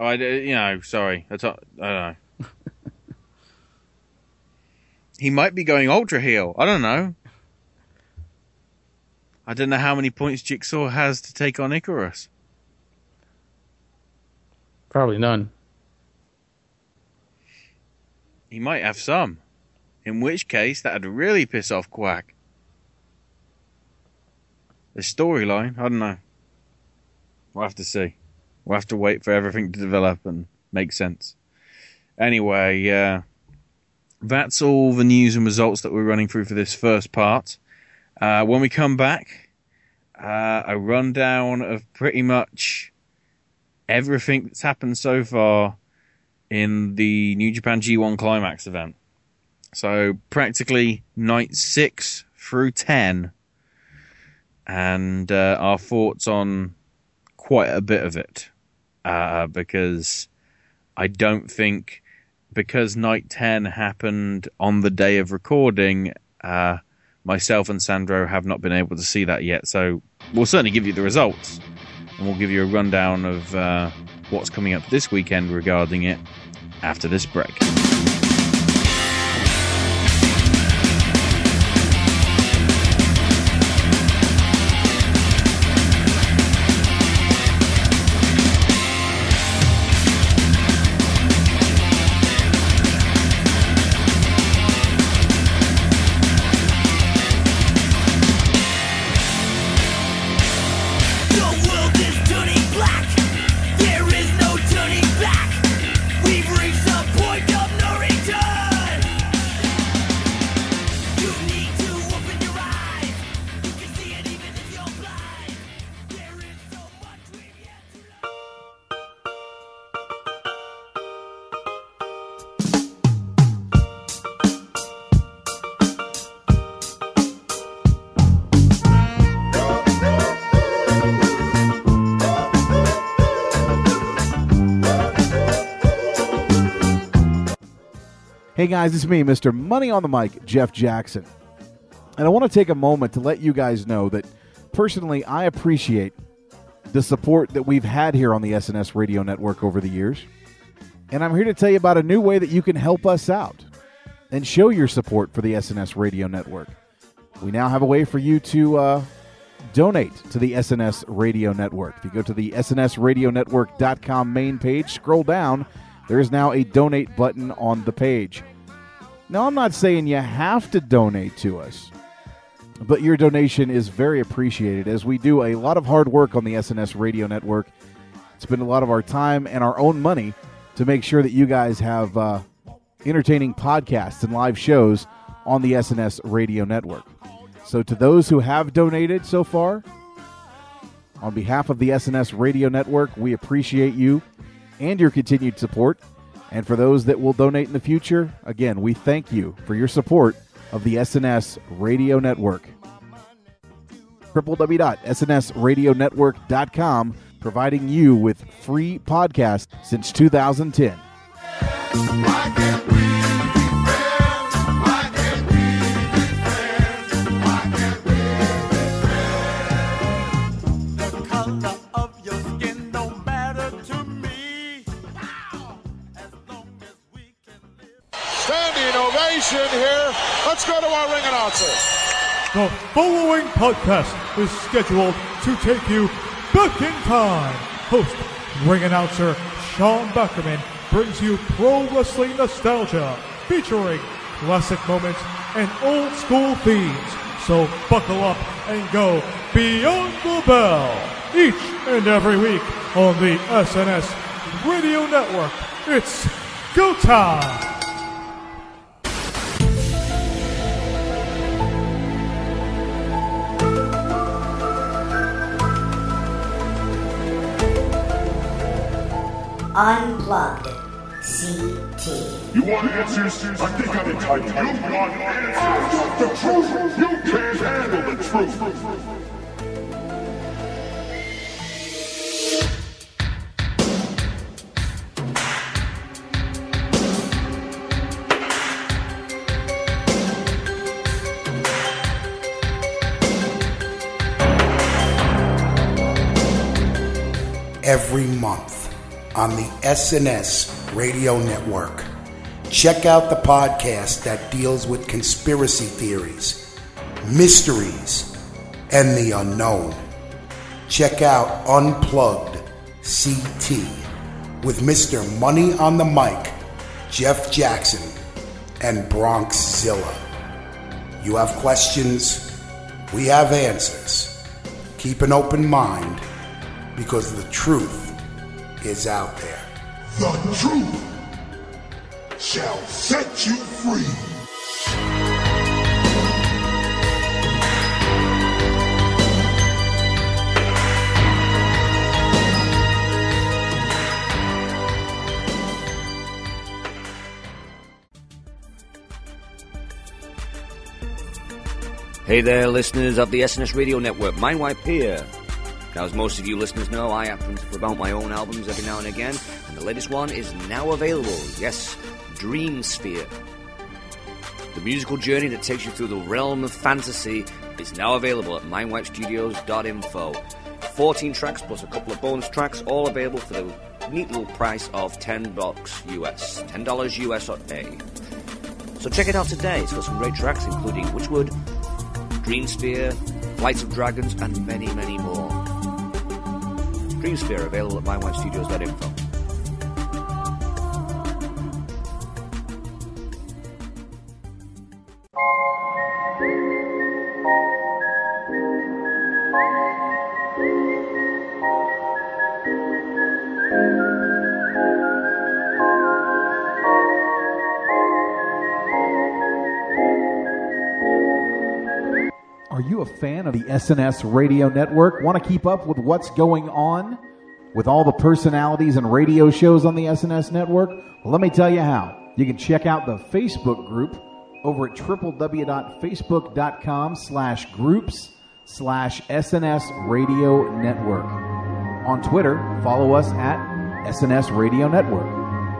Oh, I, you know, sorry. I, don't- I don't know. he might be going ultra heel. I don't know. I don't know how many points Jigsaw has to take on Icarus. Probably none. He might have some. In which case, that'd really piss off Quack. The storyline, I don't know. We'll have to see. We'll have to wait for everything to develop and make sense. Anyway, uh, that's all the news and results that we're running through for this first part. Uh, when we come back, uh, a rundown of pretty much everything that's happened so far in the New Japan G1 Climax event. So practically night six through ten, and uh, our thoughts on quite a bit of it, uh, because I don't think because night ten happened on the day of recording. Uh, myself and Sandro have not been able to see that yet, so we'll certainly give you the results, and we'll give you a rundown of uh, what's coming up this weekend regarding it after this break. Guys, it's me, Mr. Money on the Mic, Jeff Jackson. And I want to take a moment to let you guys know that personally, I appreciate the support that we've had here on the SNS Radio Network over the years. And I'm here to tell you about a new way that you can help us out and show your support for the SNS Radio Network. We now have a way for you to uh, donate to the SNS Radio Network. If you go to the SNSRadioNetwork.com main page, scroll down, there is now a donate button on the page. Now, I'm not saying you have to donate to us, but your donation is very appreciated as we do a lot of hard work on the SNS Radio Network. Spend a lot of our time and our own money to make sure that you guys have uh, entertaining podcasts and live shows on the SNS Radio Network. So, to those who have donated so far, on behalf of the SNS Radio Network, we appreciate you and your continued support. And for those that will donate in the future, again, we thank you for your support of the SNS Radio Network. www.snsradionetwork.com, providing you with free podcasts since 2010. Here. Let's go to our ring announcer. The following podcast is scheduled to take you back in time. Host, ring announcer Sean Beckerman brings you pro wrestling nostalgia featuring classic moments and old school themes. So buckle up and go beyond the bell each and every week on the SNS Radio Network. It's go time! Unplugged CT. You want answers? I think I'm entitled. You want answers? The truth. You can't handle the truth. every month on the SNS Radio Network. Check out the podcast that deals with conspiracy theories, mysteries, and the unknown. Check out Unplugged CT with Mr. Money on the Mic, Jeff Jackson, and Bronxzilla. You have questions, we have answers. Keep an open mind because the truth is out there. The truth shall set you free. Hey there, listeners of the SNS Radio Network. My wife here. Now, as most of you listeners know, I happen to promote my own albums every now and again, and the latest one is now available. Yes, Dream Sphere. The musical journey that takes you through the realm of fantasy is now available at mindwipestudios.info. 14 tracks plus a couple of bonus tracks, all available for the neat little price of 10 bucks US. $10 US on A. So check it out today. It's got some great tracks, including Witchwood, Dreamsphere, Flights of Dragons, and many, many more. Dreamsphere available at mindwipestudios.info. fan of the SNS Radio Network? Want to keep up with what's going on with all the personalities and radio shows on the SNS Network? Well, let me tell you how. You can check out the Facebook group over at www.facebook.com slash groups slash SNS Radio Network. On Twitter, follow us at SNS Radio Network.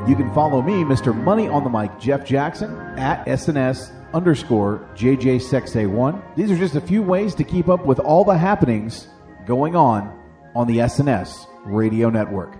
You can follow me, Mr. Money on the Mic, Jeff Jackson, at SNS underscore JJ6A1. These are just a few ways to keep up with all the happenings going on on the SNS Radio Network.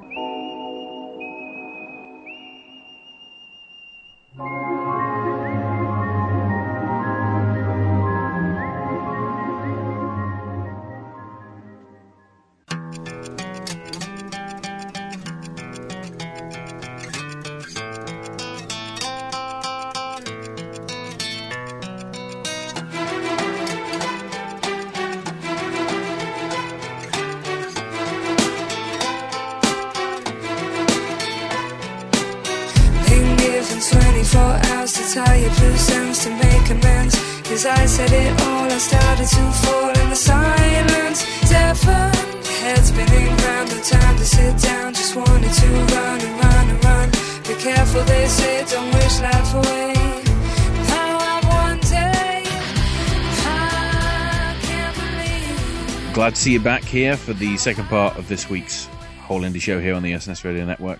Back here for the second part of this week's Whole Indy Show here on the SNS Radio Network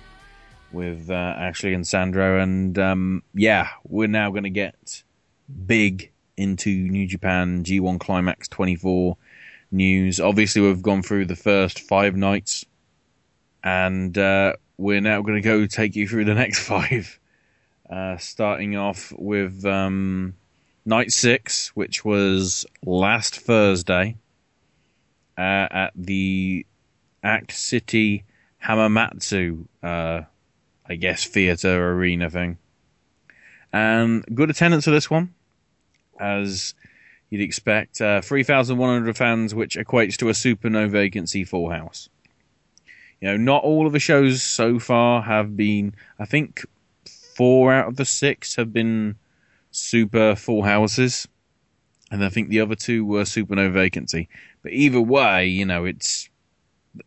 with uh, Ashley and Sandro. And um, yeah, we're now going to get big into New Japan G1 Climax 24 news. Obviously, we've gone through the first five nights, and uh, we're now going to go take you through the next five. Uh, starting off with um, night six, which was last Thursday uh, at the Act City Hamamatsu, uh, I guess, theatre arena thing. And good attendance for this one, as you'd expect. Uh, 3,100 fans, which equates to a super no vacancy full house. You know, not all of the shows so far have been, I think four out of the six have been super full houses. And I think the other two were super no vacancy. But either way, you know, it's,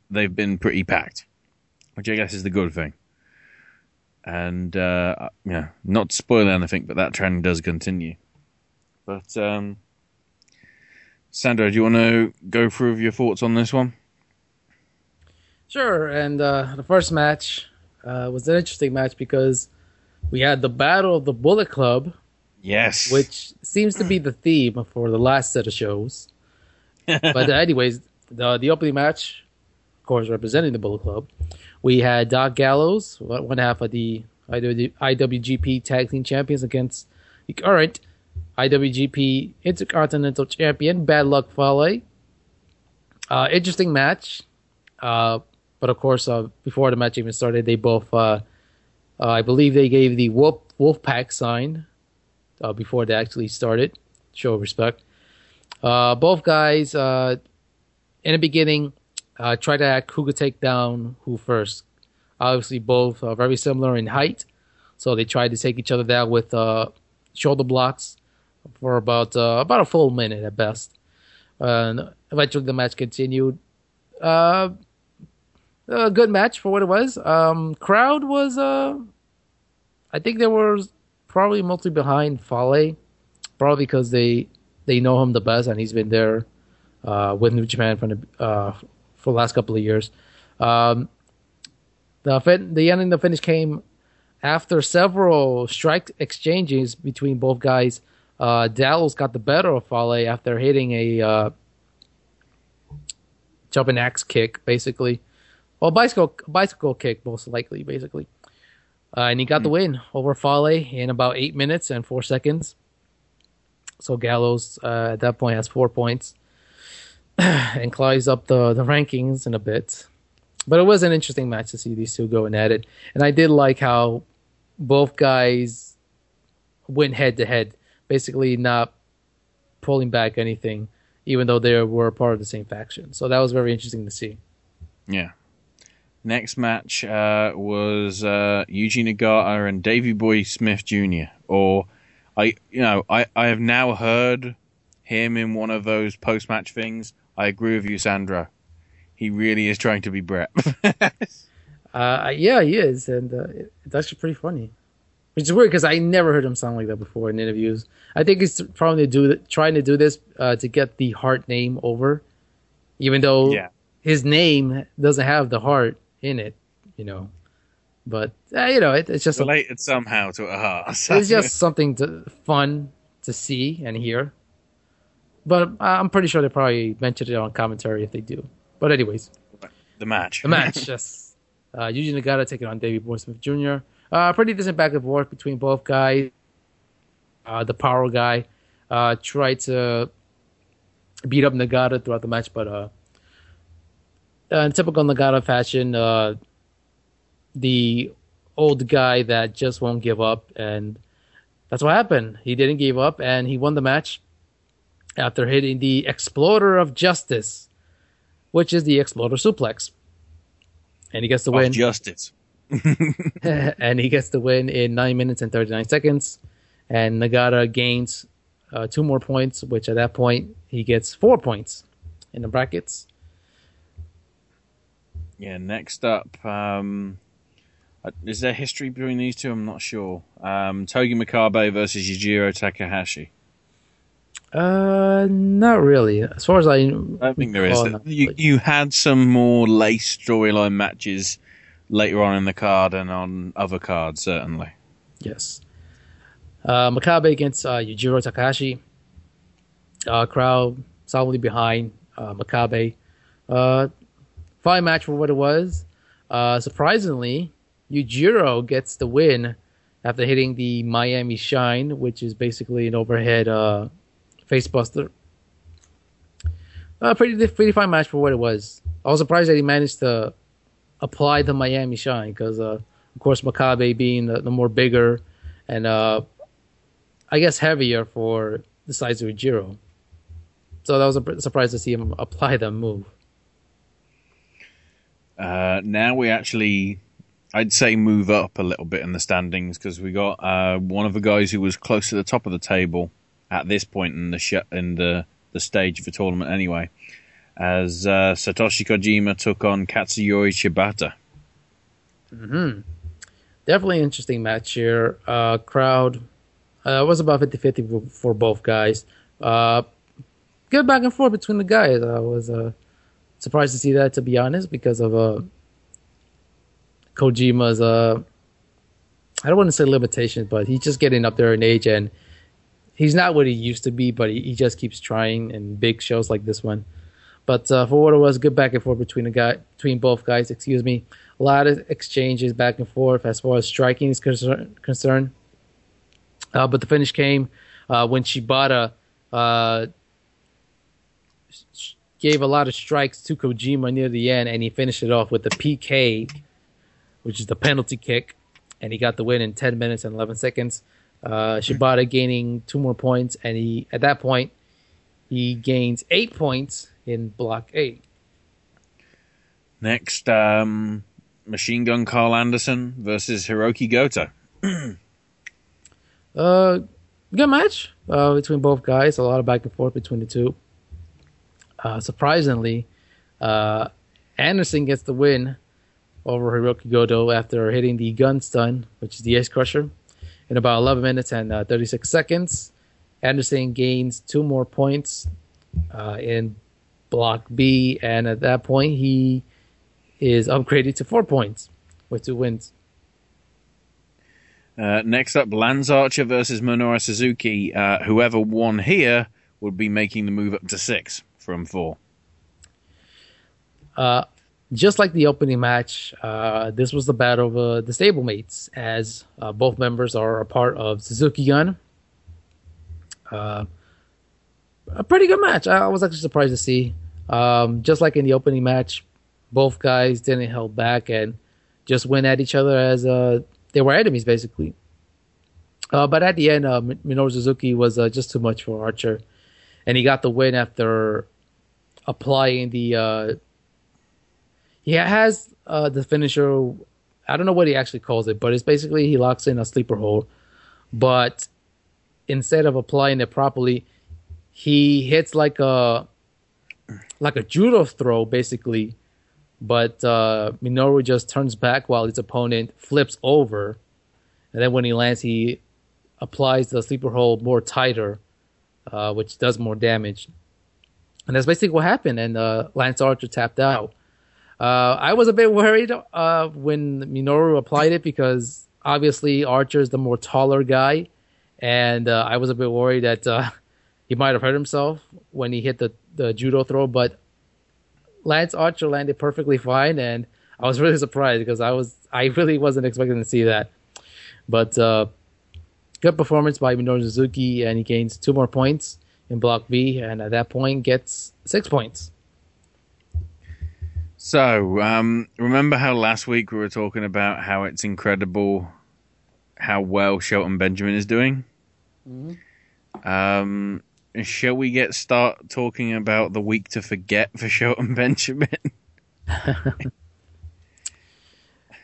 they've been pretty packed, which I guess is the good thing. And, uh, yeah, not to spoil anything, but that trend does continue. But, um, Sandro, do you want to go through your thoughts on this one? Sure, and uh, the first match uh, was an interesting match because we had the Battle of the Bullet Club. Yes. Which seems to be the theme for the last set of shows. but uh, anyways, the the opening match of course, representing the Bullet Club. We had Doc Gallows, one half of the IWGP Tag Team Champions, against the current IWGP Intercontinental Champion, Bad Luck Fale. Uh, interesting match. Uh, but of course, uh, before the match even started, they both, uh, I believe they gave the Wolf Wolfpack sign before they actually started. Show of respect. Uh, both guys, uh, in the beginning, uh, tried to act who could take down who first. Obviously, both are very similar in height, so they tried to take each other down with uh, shoulder blocks for about uh, about a full minute at best. And eventually, the match continued. Uh, a good match for what it was. Um, crowd was, I think they were probably mostly behind Fale, probably because they they know him the best and he's been there uh, with New Japan for the uh, for the last couple of years. Um, the fin- the ending, the finish came after several strike exchanges between both guys. Uh, Gallows got the better of Fale after hitting a uh, jumping axe kick, basically. Well, bicycle bicycle kick, most likely, basically. Uh, and he got the win over Fale in about eight minutes and four seconds. So Gallows uh, at that point has four points and climbs up the, the rankings in a bit. But it was an interesting match to see these two going at it. And I did like how both guys went head to head, basically not pulling back anything, even though they were part of the same faction. So that was very interesting to see. Yeah. Next match uh, was uh, Yuji Nagata and Davy Boy Smith Jr. Or I, you know, I, I have now heard him in one of those post match things. I agree with you, Sandro. He really is trying to be Bret. Uh, yeah, he is, and uh, it's actually pretty funny. Which is weird because I never heard him sound like that before in interviews. I think he's probably do trying to do this uh, to get the Hart name over, even though Yeah. his name doesn't have the Hart in it, you know. But uh, you know, it, it's just a, related somehow to a Hart. it's just something to, fun to see and hear. But I'm pretty sure they probably mentioned it on commentary if they do. But anyways, the match. the match, yes. Uh, Yuji Nagata taking on Davey Boy Smith Jr. Uh, pretty decent back and forth between both guys. Uh, the power guy uh, tried to beat up Nagata throughout the match, but uh, uh, in typical Nagata fashion, uh, the old guy that just won't give up, and that's what happened. He didn't give up, and he won the match after hitting the Exploder of Justice, which is the Exploder Suplex, and he gets the win. justice. and he gets the win in 9 minutes and 39 seconds. And Nagata gains uh, two more points, which at that point he gets four points in the brackets. Yeah, next up, um, is there history between these two? I'm not sure. Um, Togi Makabe versus Yujiro Takahashi. Uh, not really. As far as I, I don't think there is. not You, you had some more lace storyline matches later on in the card and on other cards, certainly. Yes. Uh, Makabe against uh, Yujiro Takahashi. Uh, crowd solidly behind uh, Makabe. Uh, fine match for what it was. Uh, surprisingly, Yujiro gets the win after hitting the Miami Shine, which is basically an overhead uh, facebuster. Uh, pretty pretty fine match for what it was. I was surprised that he managed to apply the Miami Shine because, uh, of course, Makabe being the, the more bigger and uh, I guess heavier for the size of Jiro. So that was a surprise to see him apply that move. Uh, now we actually, I'd say, move up a little bit in the standings because we got uh, one of the guys who was close to the top of the table at this point in the sh- in the the stage of the tournament anyway, as uh, Satoshi Kojima took on Katsuyori Shibata. hmm Definitely interesting match here. Uh, crowd uh, was about 50 50 for, for both guys. Uh, good back and forth between the guys. I was uh, surprised to see that, to be honest, because of uh, Kojima's, uh, I don't want to say limitations, but he's just getting up there in age and he's not what he used to be, but he, he just keeps trying in big shows like this one. But uh, for what it was, good back and forth between the guy, between both guys. Excuse me, a lot of exchanges back and forth as far as striking is concern, concerned. Uh, but the finish came uh, when Shibata uh, gave a lot of strikes to Kojima near the end, and he finished it off with the PK, which is the penalty kick, and he got the win in 10 minutes and 11 seconds. Uh, Shibata gaining two more points, and he at that point he gains eight points in block A. Next, um, Machine Gun Carl Anderson versus Hiroki Goto. Uh, good match uh, between both guys. A lot of back and forth between the two. Uh, surprisingly, uh, Anderson gets the win over Hiroki Goto after hitting the gun stun, which is the Ace Crusher, in about 11 minutes and uh, 36 seconds. Anderson gains two more points uh, in Block B, and at that point, he is upgraded to four points with two wins. Uh, next up, Lance Archer versus Minoru Suzuki. Uh, whoever won here would be making the move up to six from four. Uh, just like the opening match, uh, this was the battle of uh, the stablemates, as uh, both members are a part of Suzuki Gun. Uh, a pretty good match. I was actually surprised to see. Um, just like in the opening match, both guys didn't hold back and just went at each other as uh, they were enemies, basically. Uh, but at the end, Minoru Suzuki was just too much for Archer, and he got the win after applying the. He has uh, the finisher. I don't know what he actually calls it, but it's basically he locks in a sleeper hold, but instead of applying it properly, he hits like a like a judo throw, basically. But uh, Minoru just turns back while his opponent flips over, and then when he lands, he applies the sleeper hold more tighter, uh, which does more damage. And that's basically what happened. And uh, Lance Archer tapped out. Uh, I was a bit worried uh, when Minoru applied it because obviously Archer is the more taller guy, and uh, I was a bit worried that uh, he might have hurt himself when he hit the, the judo throw. But Lance Archer landed perfectly fine, and I was really surprised because I was I really wasn't expecting to see that. But uh, good performance by Minoru Suzuki, and he gains two more points in Block B, and at that point gets six points. So, um, remember how last week we were talking about how it's incredible how well Shelton Benjamin is doing? Um, shall we get start talking about the week to forget for Shelton Benjamin?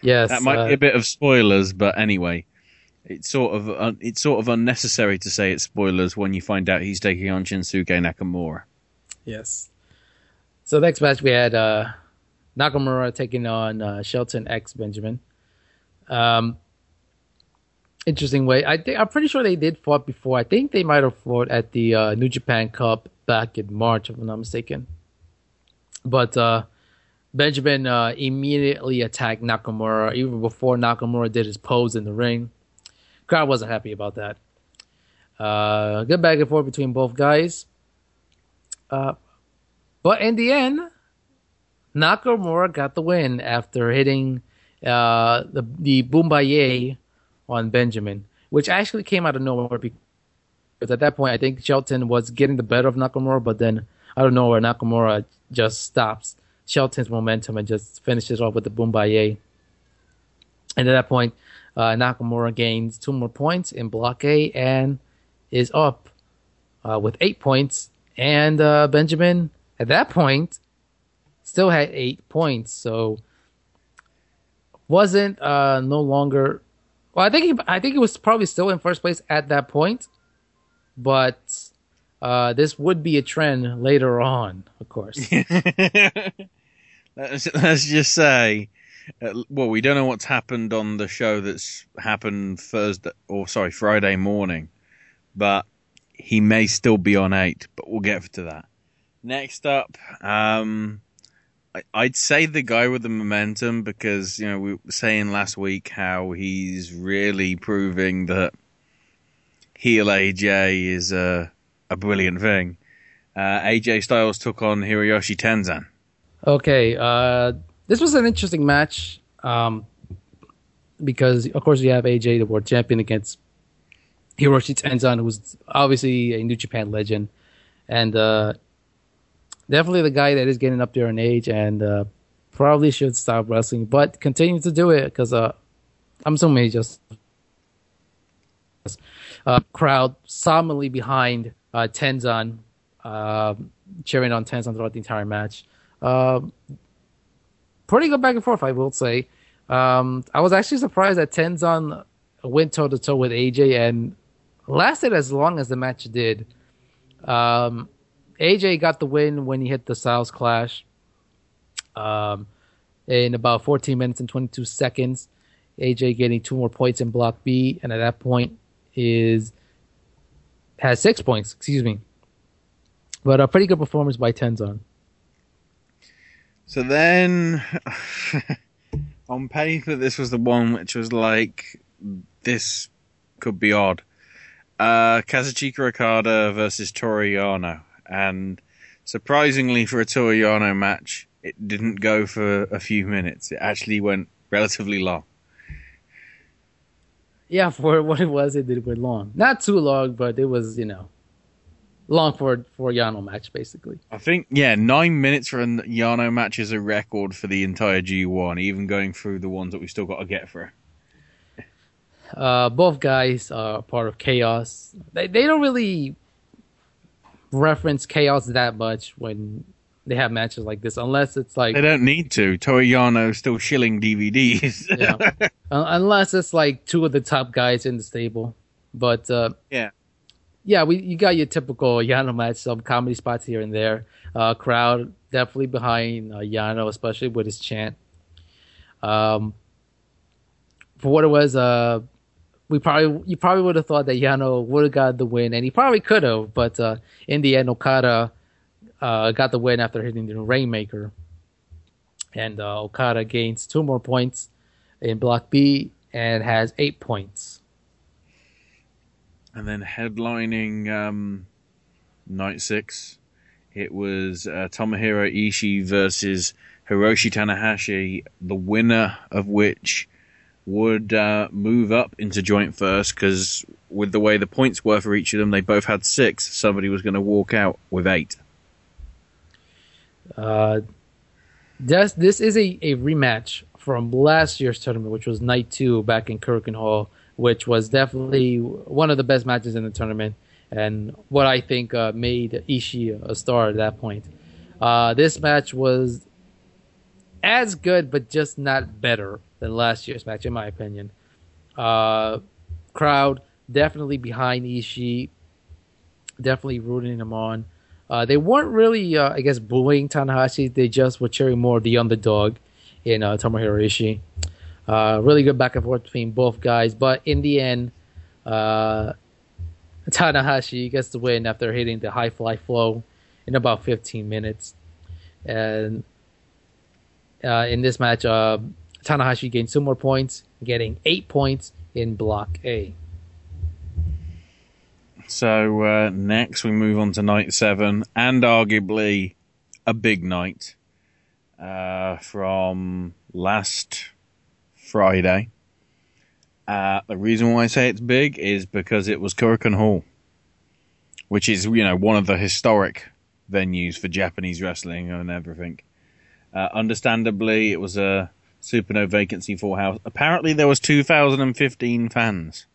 Yes, that might uh, be a bit of spoilers, but anyway, it's sort of uh, it's sort of unnecessary to say it's spoilers when you find out he's taking on Shinsuke Nakamura. Yes. So next match we had uh, Nakamura taking on uh, Shelton X Benjamin. Um, interesting way. I think I'm pretty sure they did fought before. I think they might have fought at the uh, New Japan Cup back in March, if I'm not mistaken. But uh, Benjamin uh, immediately attacked Nakamura even before Nakamura did his pose in the ring. Crowd wasn't happy about that. Uh, good back and forth between both guys. Uh, but in the end, Nakamura got the win after hitting uh, the the Boma Ye on Benjamin, which actually came out of nowhere because at that point I think Shelton was getting the better of Nakamura, but then I don't know where Nakamura just stops Shelton's momentum and just finishes off with the Boma Ye. And at that point, uh, Nakamura gains two more points in Block A and is up uh, with eight points. And uh, Benjamin, at that point, still had eight points. So wasn't uh, no longer. Well, I think he, I think he was probably still in first place at that point, but uh, this would be a trend later on, of course. let's, let's just say, uh, well, we don't know what's happened on the show that's happened Thursday or sorry Friday morning, but he may still be on eight. But we'll get to that. Next up, um, I'd say the guy with the momentum because you know we were saying last week how he's really proving that heel AJ is a a brilliant thing. Uh, AJ Styles took on Hiroshi Tenzan. Okay, uh, this was an interesting match um, because, of course, you have AJ, the world champion, against Hiroshi Tenzan, who's obviously a New Japan legend, and uh, definitely the guy that is getting up there in age and uh, probably should stop wrestling, but continue to do it because uh, I'm assuming he just uh, crowd solidly behind uh, Tenzan, uh, cheering on Tenzan throughout the entire match. Uh, pretty good back and forth, I will say. Um, I was actually surprised that Tenzan went toe to toe with AJ and lasted as long as the match did. Um, AJ got the win when he hit the Styles Clash um, in about 14 minutes and 22 seconds. AJ getting two more points in Block B, and at that point is has six points. Excuse me, but a pretty good performance by Tenzan. So then, on paper, this was the one which was like, this could be odd. Uh, Kazuchika Okada versus Toru Yano. And surprisingly for a Toru Yano match, it didn't go for a few minutes. It actually went relatively long. Yeah, for what it was, it did went long. Not too long, but it was you know long for for a Yano match basically. I think, yeah, nine minutes for a Yano match is a record for the entire G1, even going through the ones that we've still got to get through. Uh, both guys are part of Chaos. They they don't really reference Chaos that much when they have matches like this, unless it's like They don't need to. Toru Yano's still shilling DVDs. yeah. Un- unless it's like two of the top guys in the stable. But uh, yeah, yeah, we you got your typical Yano match, some comedy spots here and there. Uh, crowd definitely behind uh, Yano, especially with his chant. Um, for what it was, uh, we probably you probably would have thought that Yano would have got the win, and he probably could have, but uh, in the end, Okada uh, got the win after hitting the Rainmaker, and uh, Okada gains two more points in Block B and has eight points. And then headlining um, night six, it was uh, Tomohiro Ishii versus Hiroshi Tanahashi, the winner of which would uh, move up into joint first because with the way the points were for each of them, they both had six. Somebody was going to walk out with eight. Uh, this this is a, a rematch from last year's tournament, which was night two back in Korakuen Hall, which was definitely one of the best matches in the tournament, and what I think uh, made Ishii a star at that point. Uh, this match was as good, but just not better than last year's match, in my opinion. Uh, crowd definitely behind Ishii, definitely rooting him on. Uh, they weren't really, uh, I guess, booing Tanahashi. They just were cheering more the underdog in uh, Tomohiro Ishii. Uh, really good back and forth between both guys, but in the end, uh, Tanahashi gets the win after hitting the high fly flow in about 15 minutes. And uh, in this match, uh, Tanahashi gained more points, getting eight points in Block A. So uh, next we move on to night seven, and arguably a big night uh, from last Friday. Uh, the reason why I say it's big is because it was Korakuen Hall, which is you know one of the historic venues for Japanese wrestling and everything. Uh, understandably, it was a super no vacancy full house. Apparently, there was 2,015 fans.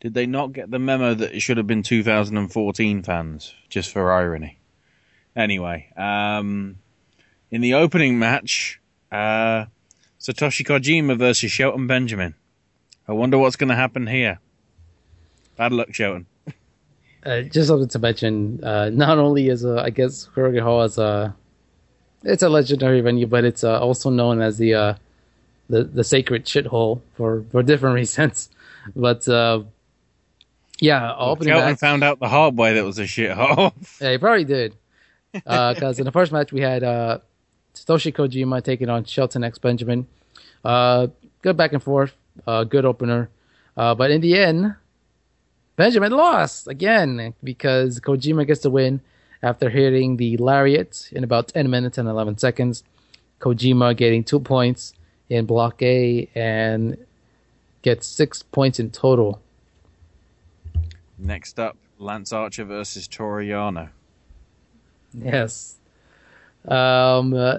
Did they not get the memo that it should have been 2014 fans, just for irony? Anyway, um, in the opening match, uh, Satoshi Kojima versus Shelton Benjamin. I wonder what's going to happen here. Bad luck, Shelton. Uh, just something to mention. Uh, not only is uh, I guess Hall is a it's a legendary venue, but it's uh, also known as the uh, the the sacred shithole for for different reasons. But uh, yeah, opening Shelton match- found out the hard way that was a shithole. Yeah, he probably did. Because in the first match we had uh, Satoshi Kojima taking on Shelton X Benjamin. Uh, good back and forth, uh, good opener. Uh, but in the end, Benjamin lost again because Kojima gets the win after hitting the lariat in about 10 minutes and 11 seconds. Kojima getting two points in Block A and gets six points in total. Next up, Lance Archer versus Toru Yano. Yes. Um, uh,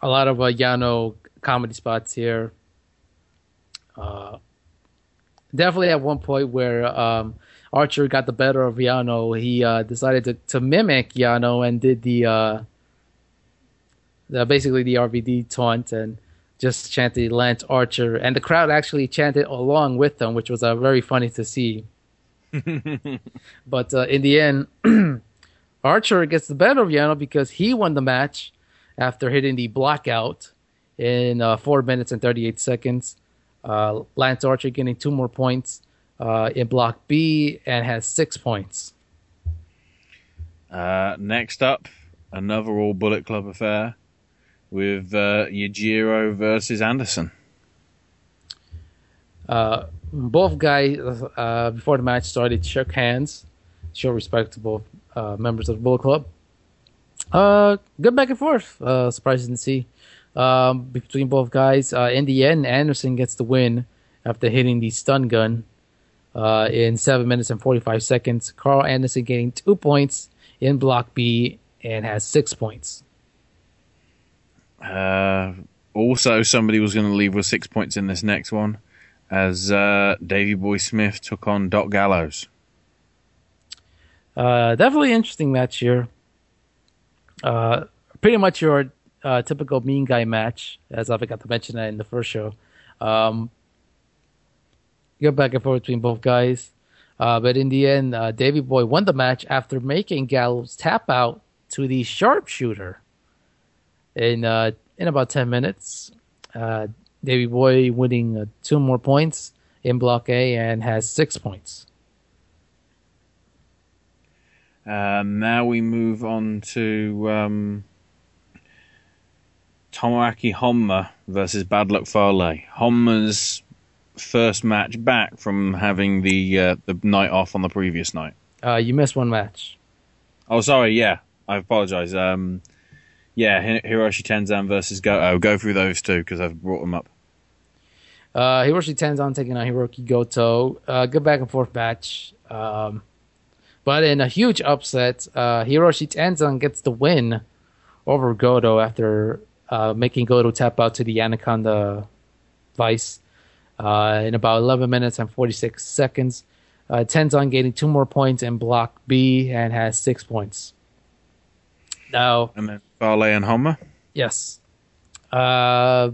a lot of uh, Yano comedy spots here. Uh, definitely at one point where um, Archer got the better of Yano, he uh, decided to, to mimic Yano and did the, uh, the basically the RVD taunt and just chanted Lance Archer, and the crowd actually chanted along with them, which was uh, very funny to see. But uh, in the end, Archer gets the better of Yano because he won the match after hitting the blackout in uh, four minutes and 38 seconds. Uh, Lance Archer getting two more points uh, in Block B and has six points. Uh, next up, another all Bullet Club affair with uh, Yujiro versus Anderson. Uh, both guys, uh, before the match started, shook hands, show respect to both uh, members of the Bullet Club. Uh, good back and forth. Uh, surprising to see um, between both guys. Uh, in the end, Anderson gets the win after hitting the stun gun uh, in seven minutes and forty-five seconds. Carl Anderson getting two points in Block B and has six points. Uh, also, somebody was going to leave with six points in this next one, as uh, Davy Boy Smith took on Doc Gallows. Uh, definitely interesting match here. Uh, pretty much your uh, typical mean guy match, as I forgot to mention that in the first show. Um, go back and forth between both guys. Uh, but in the end, uh, Davy Boy won the match after making Gallows tap out to the sharpshooter in uh, in about 10 minutes. Uh, Davy Boy winning uh, two more points in Block A and has six points. Um, now we move on to um, Tomoaki Honma versus Bad Luck Fale. Honma's first match back from having the uh, the night off on the previous night. Uh, you missed one match. Oh, sorry. Yeah, I apologize. Um, yeah, Hiroshi Tenzan versus Goto. Go through those two because I've brought them up. Uh, Hiroshi Tenzan taking on Hiroki Goto. Uh, good back and forth match. Um, but in a huge upset, uh, Hiroshi Tenzan gets the win over Goto after uh, making Goto tap out to the Anaconda Vice uh, in about 11 minutes and 46 seconds. Uh, Tenzan getting two more points in Block B and has six points. Now, And then Fale and Honma. Yes. Uh,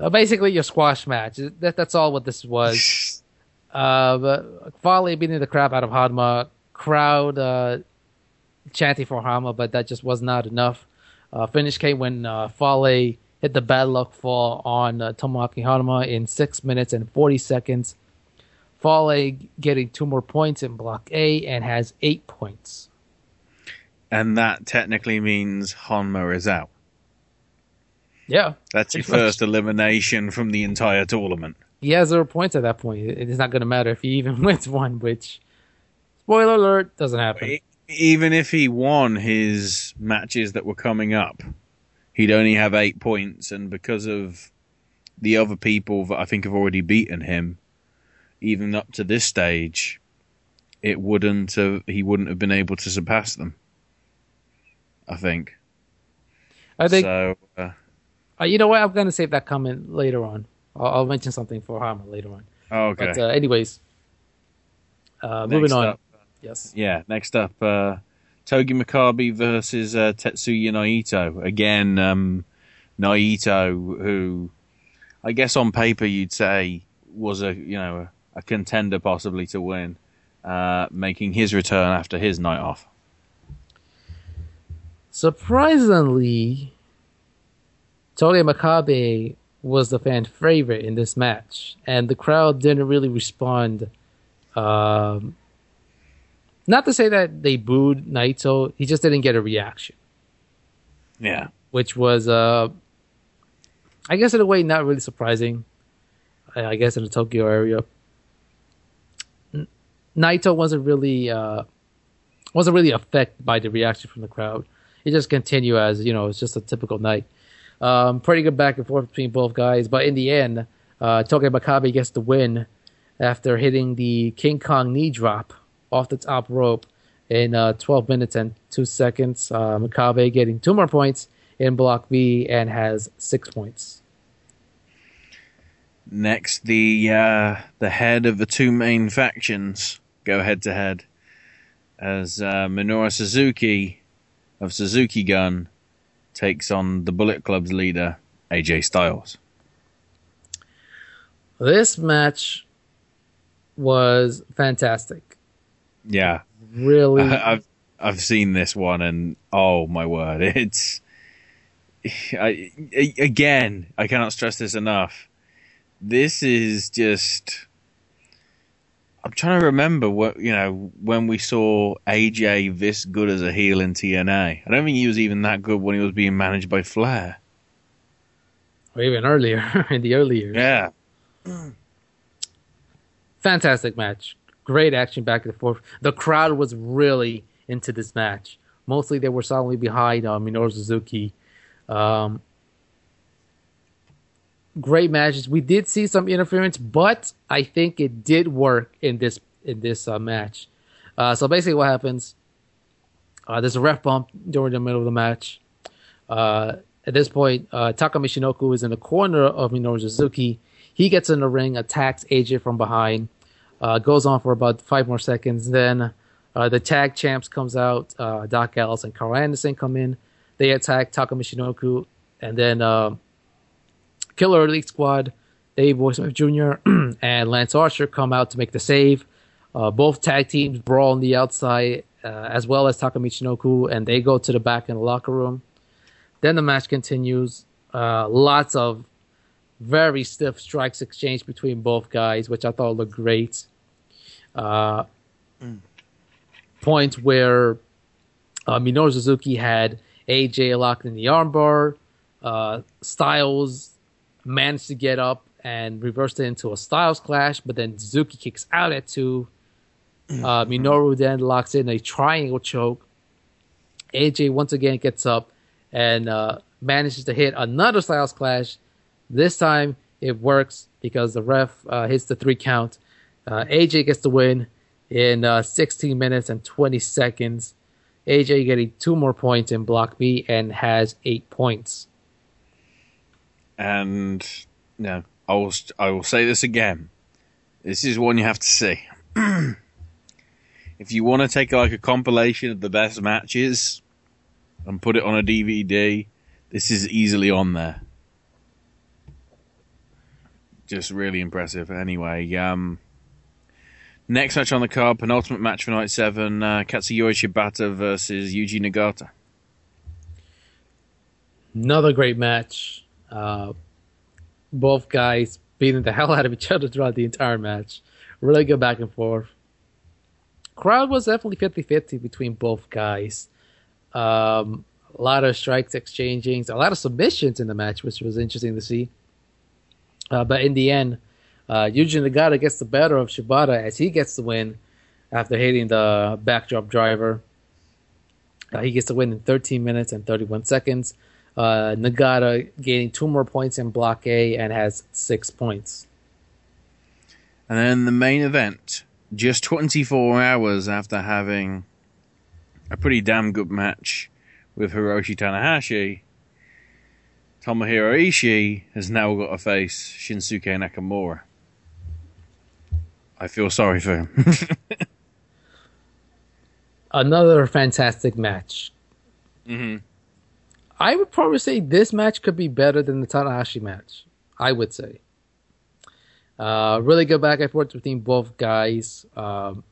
uh, basically your squash match. That, that's all what this was. Uh, Fale beating the crap out of Honma. Crowd uh, chanting for Honma, but that just was not enough. Uh, finish came when uh, Fale hit the bad luck fall on uh, Tomoaki in six minutes and 40 seconds. Fale getting two more points in Block A and has eight points. And that technically means Honma is out. Yeah. That's your Pretty much. first elimination from the entire tournament. he has zero points at that point. It's not going to matter if he even wins one, which, spoiler alert, doesn't happen. Even if he won his matches that were coming up, he'd only have eight points, and because of the other people that I think have already beaten him, even up to this stage, it wouldn't have, he wouldn't have been able to surpass them. I think. I think, so. Uh, uh, you know what? I'm going to save that comment later on. I'll, I'll mention something for Honma later on. okay. But, uh, anyways, uh, moving on. up. Yes. Yeah, next up, uh, Togi Makabe versus uh, Tetsuya Naito. Again, um, Naito, who I guess on paper you'd say was a you know a, a contender possibly to win, uh, making his return after his night off. Surprisingly, Togi Makabe was the fan favorite in this match, and the crowd didn't really respond. Um, not to say that they booed Naito, he just didn't get a reaction, Yeah, which was, uh, I guess, in a way, not really surprising. I, I guess in the Tokyo area, N- Naito wasn't really uh, wasn't really affected by the reaction from the crowd. It just continued as you know it's just a typical night. Um, pretty good back and forth between both guys, but in the end, uh, Togi Makabe gets the win after hitting the King Kong knee drop off the top rope in uh, 12 minutes and two seconds. Uh, Makabe getting two more points in Block B and has six points. Next, the uh, the head of the two main factions go head to head as uh, Minoru Suzuki of Suzuki Gun takes on the Bullet Club's leader AJ Styles. This match was fantastic. Yeah, Really, I, I've I've seen this one, and oh my word, it's I, I- again. I cannot stress this enough. This is just. I'm trying to remember what you know when we saw AJ this good as a heel in TNA. I don't think he was even that good when he was being managed by Flair. or even earlier in the early years. Yeah, fantastic match. Great action back and forth. The crowd was really into this match. Mostly they were solidly behind uh, Minoru Suzuki. Um, great matches. We did see some interference, but I think it did work in this in this uh, match. Uh, so basically, what happens? Uh, there's a ref bump during the middle of the match. Uh, at this point, uh, Taka Michinoku is in the corner of Minoru Suzuki. He gets in the ring, attacks AJ from behind, uh, goes on for about five more seconds. Then uh, the tag champs comes out. Uh, Doc Gallows and Carl Anderson come in. They attack Taka Michinoku, and then uh, Killer Elite Squad, Dave Boy Smith Jr. and Lance Archer come out to make the save. Uh, both tag teams brawl on the outside, uh, as well as Taka Michinoku, and they go to the back in the locker room. Then the match continues. Lots of very stiff strikes exchanged between both guys, which I thought looked great. Uh, Points where uh, Minoru Suzuki had AJ locked in the armbar. Uh, Styles managed to get up and reversed it into a Styles clash, but then Suzuki kicks out at two. Uh, Minoru then locks in a triangle choke. AJ once again gets up and uh, manages to hit another Styles clash. This time it works because the ref uh, hits the three count. Uh, AJ gets the win in uh, 16 minutes and 20 seconds. AJ getting two more points in Block B and has eight points. and no, I will. I will say this again. This is one you have to see. if you want to take like a compilation of the best matches and put it on a DVD, this is easily on there. Just really impressive. Anyway, um, next match on the card, penultimate match for night seven: uh, Katsuyori Shibata versus Yuji Nagata. Another great match. Uh, both guys beating the hell out of each other throughout the entire match. Really good back and forth. Crowd was definitely 50 50 between both guys. Um, a lot of strikes exchanging, a lot of submissions in the match, which was interesting to see. Uh, but in the end, uh, Yuji Nagata gets the better of Shibata as he gets the win after hitting the backdrop driver. Uh, he gets the win in 13 minutes and 31 seconds. Uh, Nagata gaining two more points in Block A and has six points. And then the main event, just 24 hours after having a pretty damn good match with Hiroshi Tanahashi, Tomohiro Ishii has now got to face Shinsuke Nakamura. I feel sorry for him. Another fantastic match. mm-hmm. I would probably say this match could be better than the Tanahashi match. I would say. Uh, really good back and forth between both guys. Um,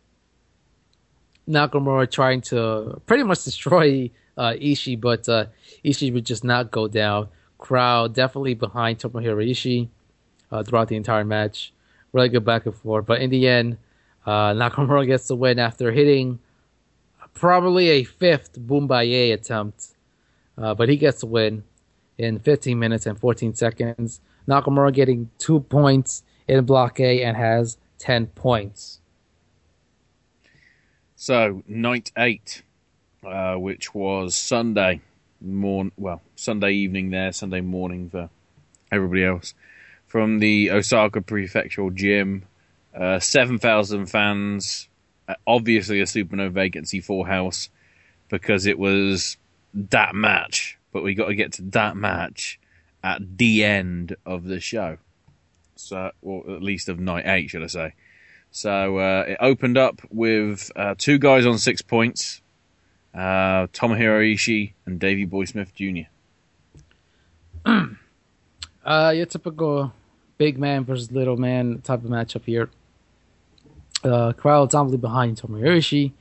Nakamura trying to pretty much destroy uh, Ishii, but uh, Ishii would just not go down. Crowd definitely behind Tomohiro Ishii uh, throughout the entire match. Really good back and forth, but in the end, uh, Nakamura gets the win after hitting probably a fifth Boma Ye attempt. Uh, but he gets the win in 15 minutes and 14 seconds. Nakamura getting two points in Block A and has 10 points. So night eight, uh, which was Sunday morn, well Sunday evening there, Sunday morning for everybody else, from the Osaka Prefectural Gym. Uh, Seven thousand fans, uh, obviously a super no vacancy for house because it was that match. But we got to get to that match at the end of the show. So, or at least of night eight, should I say? So uh, it opened up with uh, two guys on six points, uh, Tomohiro Ishii and Davey Boy Smith Jr. Uh, your typical big man versus little man type of matchup here. Uh, crowd dominantly behind Tomohiro Ishii,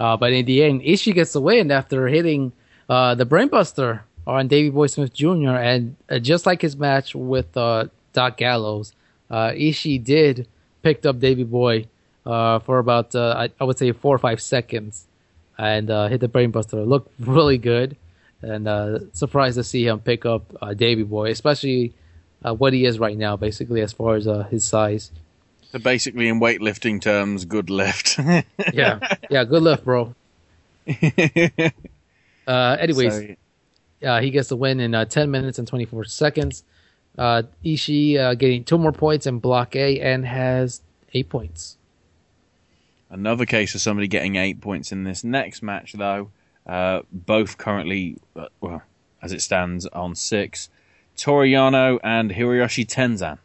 uh, but in the end, Ishii gets the win after hitting uh, the Brainbuster on Davey Boy Smith Jr. And uh, just like his match with uh, Doc Gallows, uh, Ishii did picked up Davey Boy for about I, I would say four or five seconds, and uh, hit the Brainbuster. Looked really good, and uh, surprised to see him pick up uh, Davey Boy, especially uh, what he is right now, basically as far as uh, his size. So basically, in weightlifting terms, good lift. yeah, yeah, good lift, bro. uh, anyways, So- uh, he gets the win in uh, 10 minutes and 24 seconds. Uh, Ishii uh, getting two more points in Block A and has eight points. Another case of somebody getting eight points in this next match, though. Uh, both currently, uh, well, as it stands, on six. Toru Yano and Hiroyoshi Tenzan.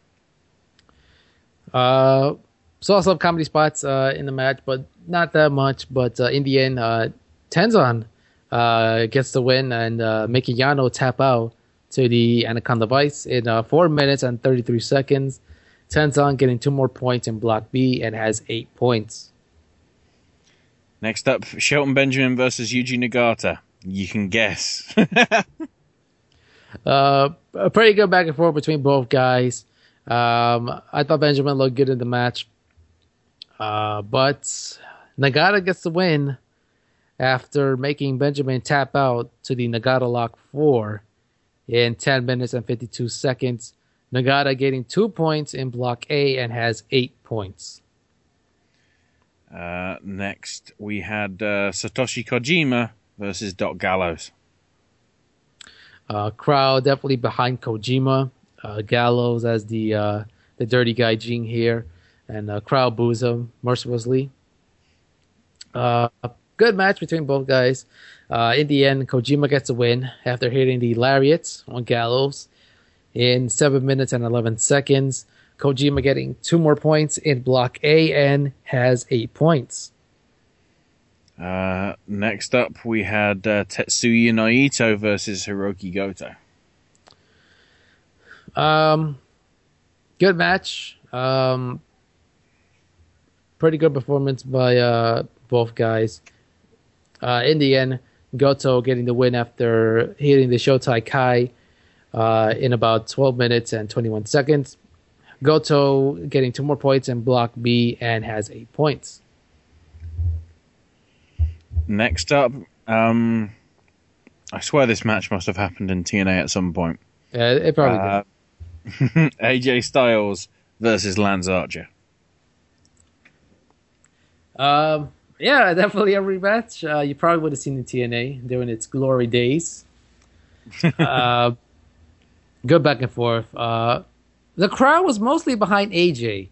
Uh, saw some comedy spots uh, in the match, but not that much. But uh, in the end, uh, Tenzan uh, gets the win and uh, making Yano tap out to the Anaconda Vice in uh, 4 minutes and 33 seconds. Tenzan getting two more points in Block B and has eight points. Next up, Shelton Benjamin versus Yuji Nagata. You can guess. Uh, a pretty good back and forth between both guys. Um, I thought Benjamin looked good in the match, uh, but Nagata gets the win after making Benjamin tap out to the Nagata Lock 4 in 10 minutes and 52 seconds. Nagata getting two points in Block A and has eight points. Uh, next, we had uh, Satoshi Kojima versus Doc Gallows. Uh, crowd definitely behind Kojima. Uh, Gallows as the uh, the dirty guy Jing here, and crowd boos him mercilessly. Good match between both guys. In the end, Kojima gets a win after hitting the lariats on Gallows in seven minutes and eleven seconds. Kojima getting two more points in Block A and has eight points. Uh, next up, we had uh, Tetsuya Naito versus Hiroki Goto. Um, good match. Um, pretty good performance by uh, both guys. Uh, in the end, Goto getting the win after hitting the Shouten Kai uh, in about 12 minutes and 21 seconds. Goto getting two more points in Block B and has eight points. Next up, um, I swear this match must have happened in TNA at some point. Yeah, it probably Uh, AJ Styles versus Lance Archer. Um, yeah, definitely a rematch. Uh, you probably would have seen the TNA during its glory days. uh, good back and forth. Uh, the crowd was mostly behind AJ,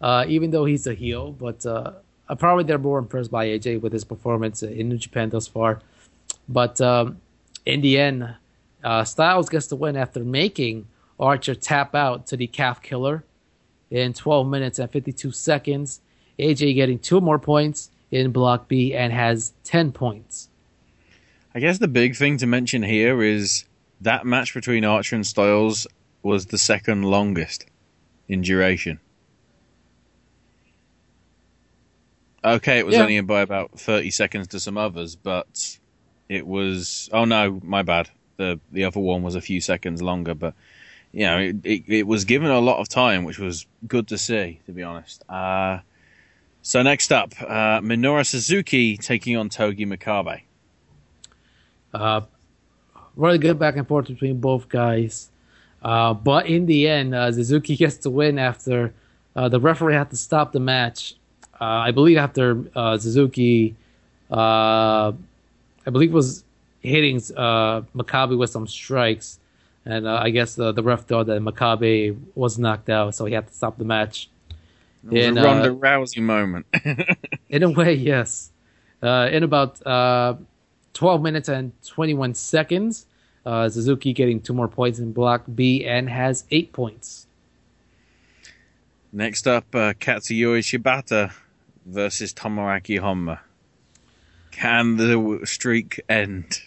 uh, even though he's a heel. But uh, uh, probably they're more impressed by AJ with his performance in New Japan thus far. But um, in the end, uh, Styles gets the win after making Archer tap out to the calf killer in 12 minutes and 52 seconds. AJ getting two more points in Block B and has 10 points. I guess the big thing to mention here is that match between Archer and Styles was the second longest in duration. Okay, it was Yeah. only by about 30 seconds to some others, but it was. Oh no, my bad. The the other one was a few seconds longer, but you know, it, it, it was given a lot of time, which was good to see, to be honest. Uh, so next up, uh, Minoru Suzuki taking on Togi Makabe. Uh, really good back and forth between both guys. Uh, but in the end, uh, Suzuki gets the win after uh, the referee had to stop the match. Uh, I believe after uh, Suzuki uh, I believe was hitting uh, Makabe with some strikes, and uh, I guess the the ref thought that Makabe was knocked out, so he had to stop the match. It was And, a Ronda Rousey moment. in a way, yes. Uh, in about uh, 12 minutes and 21 seconds, uh, Suzuki getting two more points in Block B and has eight points. Next up, uh, Katsuyori Shibata versus Tomoaki Honma. Can the streak end?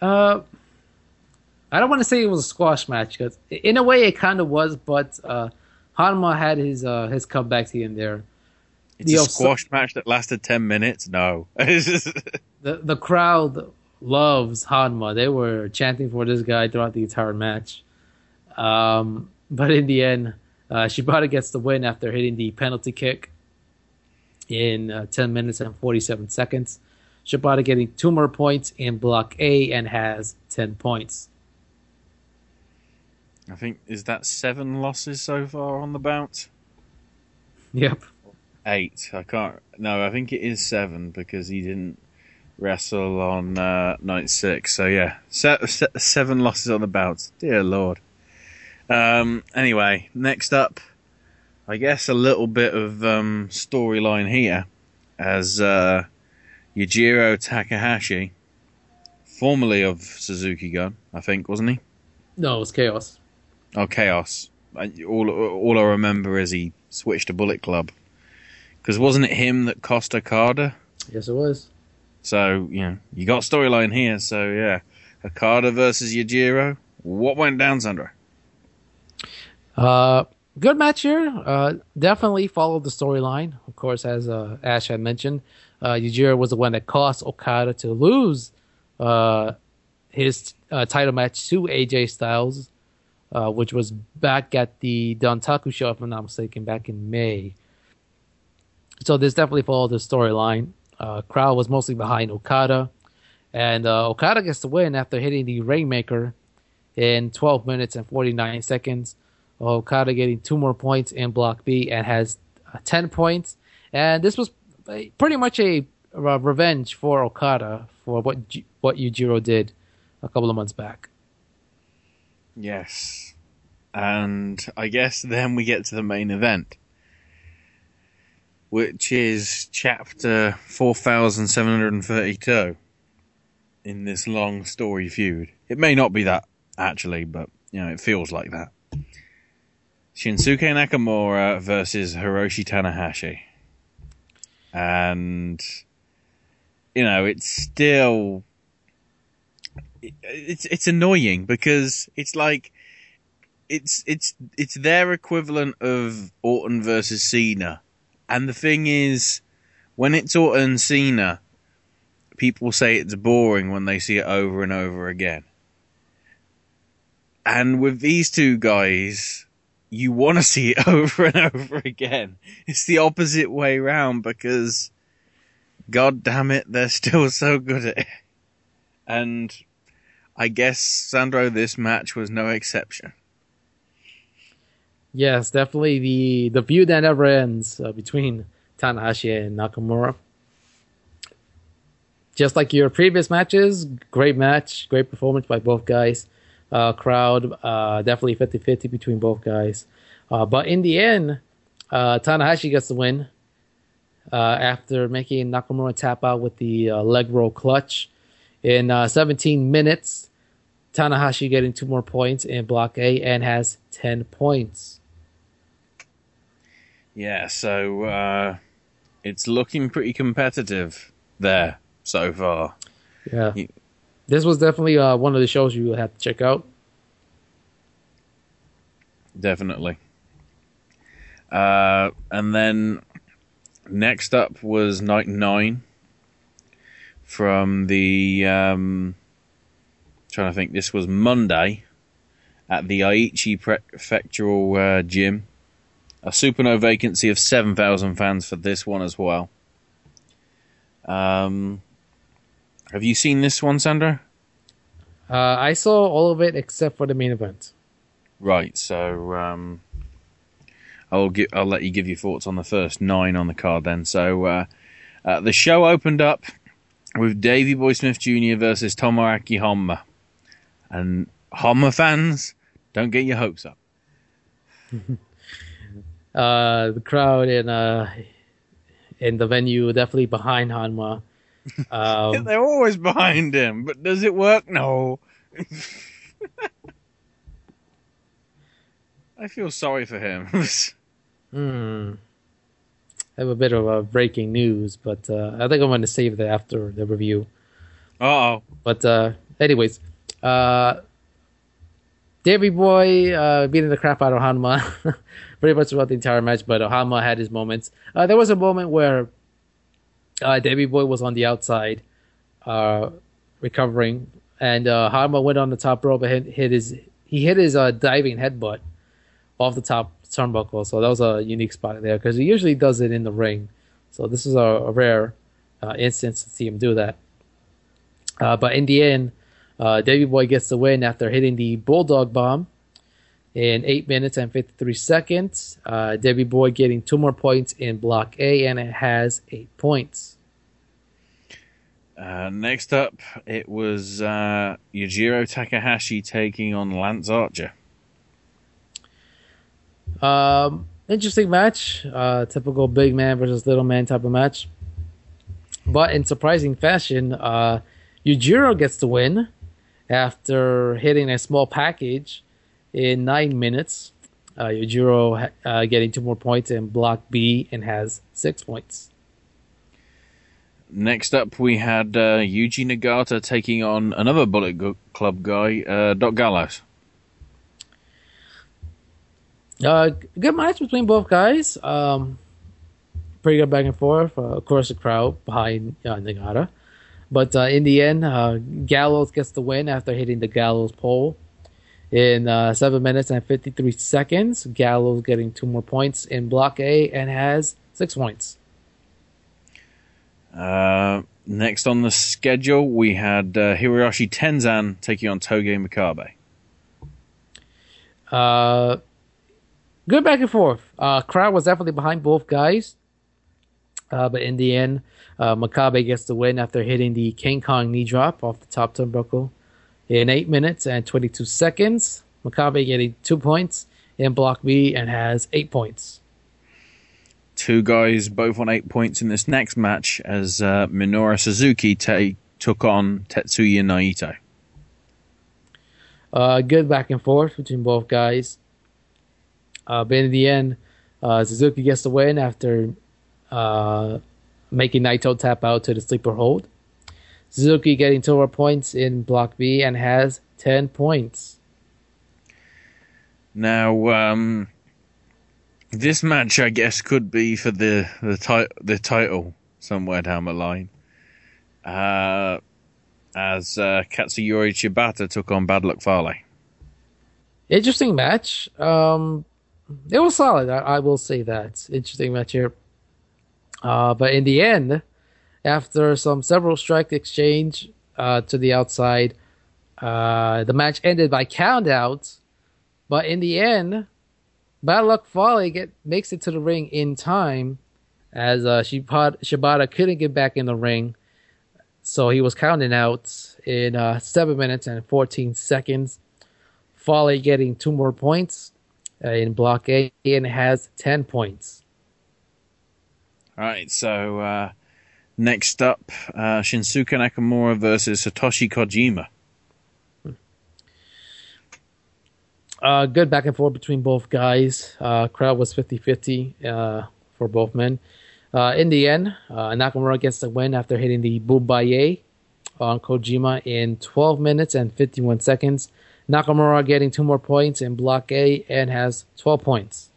Uh, I don't want to say it was a squash match because in a way it kind of was, but uh, Honma had his uh, his comebacks here and there. It's The a squash match that lasted 10 minutes? No. the the crowd loves Honma. They were chanting for this guy throughout the entire match. Um, but in the end, uh, Shibata gets the win after hitting the penalty kick in uh, 10 minutes and 47 seconds. Shibata getting two more points in Block A and has 10 points. I think, is that seven losses so far on the bout? Yep. Eight. I can't. No, I think it is seven because he didn't wrestle on uh, night six. So yeah, se- se- seven losses on the bout. Dear Lord. Um, anyway, next up, I guess a little bit of um, storyline here as uh, Yujiro Takahashi, formerly of Suzuki Gun, I think, wasn't he? No, it was chaos. Oh, Chaos. All, all I remember is he switched to Bullet Club. Because wasn't it him that cost Okada? Yes, it was. So, you know, you got storyline here. So, yeah. Okada versus Yujiro. What went down, Sandro? Uh, good match here. Uh, definitely followed the storyline. Of course, as uh, Ash had mentioned, uh, was the one that caused Okada to lose uh, his uh, title match to AJ Styles, uh, which was back at the Dontaku show, if I'm not mistaken, back in May. So this definitely followed the storyline. Uh, crowd was mostly behind Okada, and uh, Okada gets the win after hitting the Rainmaker in 12 minutes and 49 seconds. Okada getting two more points in Block B and has uh, 10 points. And this was uh, pretty much a, uh revenge for Okada for what what Yujiro did a couple of months back. Yes. And I guess then we get to the main event, which is chapter 4732 in this long story feud. It may not be that, actually, but, you know, it feels like that. Shinsuke Nakamura versus Hiroshi Tanahashi. And, you know, it's still it's it's annoying because it's like it's it's it's their equivalent of Orton versus Cena, and the thing is, when it's Orton Cena, people say it's boring when they see it over and over again. And with these two guys, you want to see it over and over again. It's the opposite way round because, god damn it, they're still so good at it. And I guess, Sandro, this match was no exception. Yes, definitely the the feud that never ends uh, between Tanahashi and Nakamura. Just like your previous matches, great match, great performance by both guys. Uh, crowd uh, definitely 50-50 between both guys. Uh, but in the end, uh, Tanahashi gets the win uh, after making Nakamura tap out with the leg roll clutch in uh, 17 minutes. Tanahashi getting two more points in Block A and has 10 points. Yeah, so uh, it's looking pretty competitive there so far. Yeah. This was definitely uh, one of the shows you have to check out. Definitely. Uh, and then next up was night nine from the um, trying to think. This was Monday at the Aichi Prefectural uh, Gym. A super no vacancy of seven thousand fans for this one as well. Um, have you seen this one, Sandro? Uh, I saw all of it except for the main event. Right, so um, I'll gi- I'll let you give your thoughts on the first nine on the card then. So uh, uh, the show opened up with Davey Boy Smith Jr. versus Tomoaki Honma, and Honma fans, don't get your hopes up. Uh, the crowd in uh, in the venue definitely behind Honma. Um, They're always behind him, but does it work? No. I feel sorry for him. hmm. I have a bit of a breaking news, but uh, I think I'm going to save that after the review. oh. But uh, anyways, uh, Davey Boy uh, beating the crap out of Honma pretty much throughout the entire match, but Honma had his moments. Uh, there was a moment where uh, Davey Boy was on the outside uh, recovering, and uh, Honma went on the top rope and hit, hit his he hit his uh, diving headbutt off the top turnbuckle. So that was a unique spot there because he usually does it in the ring. So this is a, a rare uh, instance to see him do that. Uh, but in the end, uh, Davey Boy gets the win after hitting the Bulldog Bomb in 8 minutes and 53 seconds. Uh, Davey Boy getting two more points in Block A, and it has 8 points. Uh, next up, it was uh, Yujiro Takahashi taking on Lance Archer. Um, interesting match. Uh, typical big man versus little man type of match. But in surprising fashion, uh, Yujiro gets the win after hitting a small package in nine minutes. Uh, Yujiro uh, getting two more points in Block B and has six points. Next up, we had uh, Yuji Nagata taking on another Bullet Club guy, uh, Doc Gallows. Uh, good match between both guys. Um, pretty good back and forth. Uh, of course, the crowd behind uh, Nagata. But uh, in the end, uh, Gallows gets the win after hitting the Gallows pole in uh, 7 minutes and 53 seconds. Gallows getting two more points in Block A and has six points. Uh, next on the schedule, we had uh, Hiroshi Tenzan taking on Togi Makabe. Uh, good back and forth. Uh, crowd was definitely behind both guys. Uh, but in the end, uh, Makabe gets the win after hitting the King Kong knee drop off the top turnbuckle in 8 minutes and 22 seconds. Makabe getting 2 points in Block B and has 8 points. Two guys both on eight points in this next match as uh, Minoru Suzuki ta- took on Tetsuya Naito. Uh, good back and forth between both guys. Uh, but in the end, uh, Suzuki gets the win after uh, making Naito tap out to the sleeper hold. Suzuki getting two more points in Block B and has 10 points. Now, um, this match, I guess, could be for the the, ti- the title somewhere down the line. Uh, as uh, Katsuyori Shibata took on Bad Luck Fale. Interesting match. Um, it was solid. I, I will say that. Interesting match here. Uh, but in the end, after some several strike exchange uh, to the outside, uh, the match ended by countouts. But in the end, Bad Luck Fale get makes it to the ring in time, as uh, Shibata, couldn't get back in the ring, so he was counting out in uh, seven minutes and fourteen seconds. Fale getting two more points uh, in Block A and has ten points. All right, so uh, next up, uh, Shinsuke Nakamura versus Satoshi Kojima. Uh, good back and forth between both guys. Uh, crowd was 50 50 uh, for both men. Uh, in the end, uh, Nakamura gets the win after hitting the Boma Ye on Kojima in 12 minutes and 51 seconds. Nakamura getting two more points in Block A and has 12 points.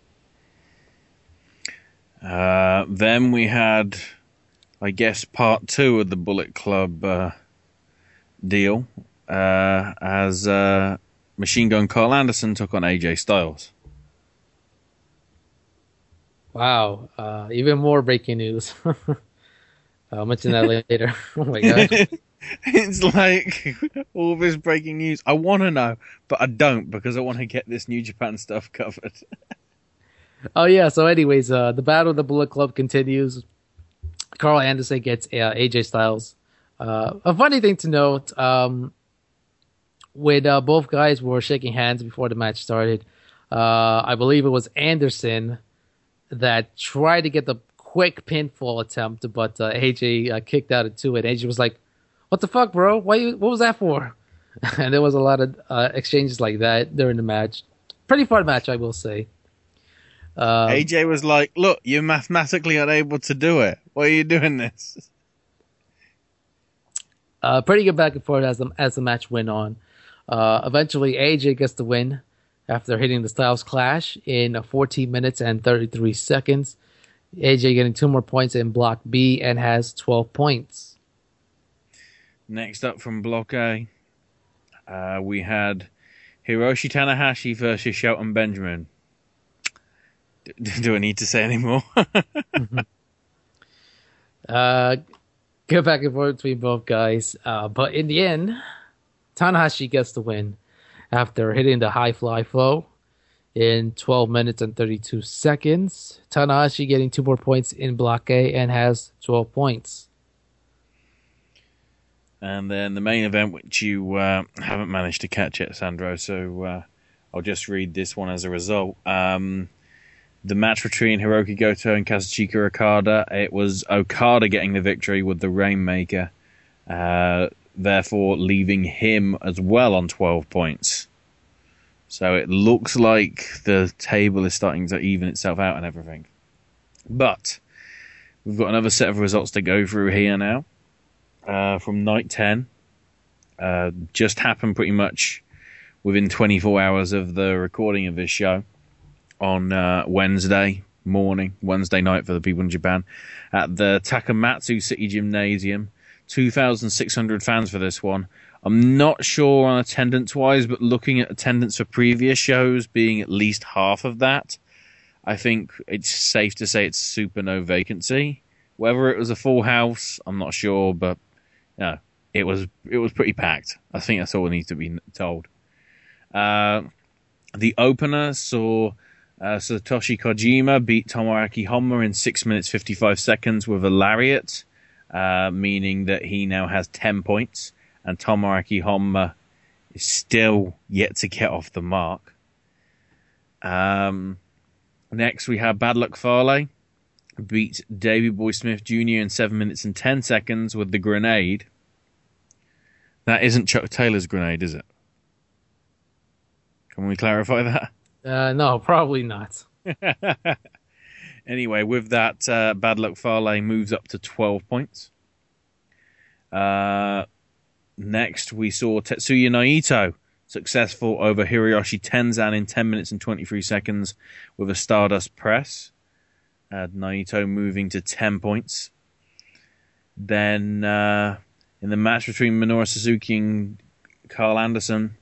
Uh, then we had, I guess, part two of the Bullet Club uh, deal uh, as uh, Machine Gun Carl Anderson took on AJ Styles. Wow, uh, even more breaking news. I'll mention that later. oh my god. it's like all this breaking news. I want to know, but I don't because I want to get this New Japan stuff covered. Oh yeah. So, anyways, uh, the battle of the Bullet Club continues. Carl Anderson gets uh, AJ Styles. Uh, a funny thing to note: um, when uh, both guys were shaking hands before the match started, uh, I believe it was Anderson that tried to get the quick pinfall attempt, but uh, AJ uh, kicked out at two, and AJ was like, "What the fuck, bro? Why? You, what was that for?" and there was a lot of exchanges like that during the match. Pretty fun match, I will say. Um, AJ was like, "Look, you're mathematically unable to do it. Why are you doing this?" Uh, pretty good back and forth as the as the match went on. Uh, eventually, AJ gets the win after hitting the Styles Clash in uh, 14 minutes and 33 seconds. AJ getting two more points in Block B and has 12 points. Next up from Block A, uh, we had Hiroshi Tanahashi versus Shelton Benjamin. D- do I need to say any more? Uh, go back and forth between both guys. Uh, but in the end, Tanahashi gets the win after hitting the high fly flow in 12 minutes and 32 seconds. Tanahashi getting two more points in Block A and has 12 points. and then the main event, which you uh, haven't managed to catch yet, Sandro. So uh, I'll just read this one as a result. Um, the match between Hiroki Goto and Kazuchika Okada. It was Okada getting the victory with the Rainmaker, uh, therefore leaving him as well on 12 points. So it looks like the table is starting to even itself out and everything. But we've got another set of results to go through here now uh, from night 10. Uh, just happened pretty much within 24 hours of the recording of this show on uh, Wednesday morning, Wednesday night for the people in Japan, at the Takamatsu City Gymnasium. 2,600 fans for this one. I'm not sure on attendance wise, but looking at attendance for previous shows being at least half of that, I think it's safe to say it's super no vacancy. Whether it was a full house, I'm not sure, but no, it was it was pretty packed. I think that's all we need to be told. Uh, the opener saw uh, Satoshi Kojima beat Tomoaki Honma in six minutes fifty five seconds with a lariat, uh, meaning that he now has ten points, and Tomoaki Honma is still yet to get off the mark. Um, next we have Bad Luck Fale beat Davey Boy Smith Jr. in seven minutes and ten seconds with the grenade. That isn't Chuck Taylor's grenade, is it? Can we clarify that? Uh, no, probably not. Anyway, with that, uh, Bad Luck Fale moves up to 12 points. Uh, next, we saw Tetsuya Naito successful over Hiroshi Tenzan in 10 minutes and 23 seconds with a Stardust press. Uh, Naito moving to 10 points. Then, uh, in the match between Minoru Suzuki and Carl Anderson,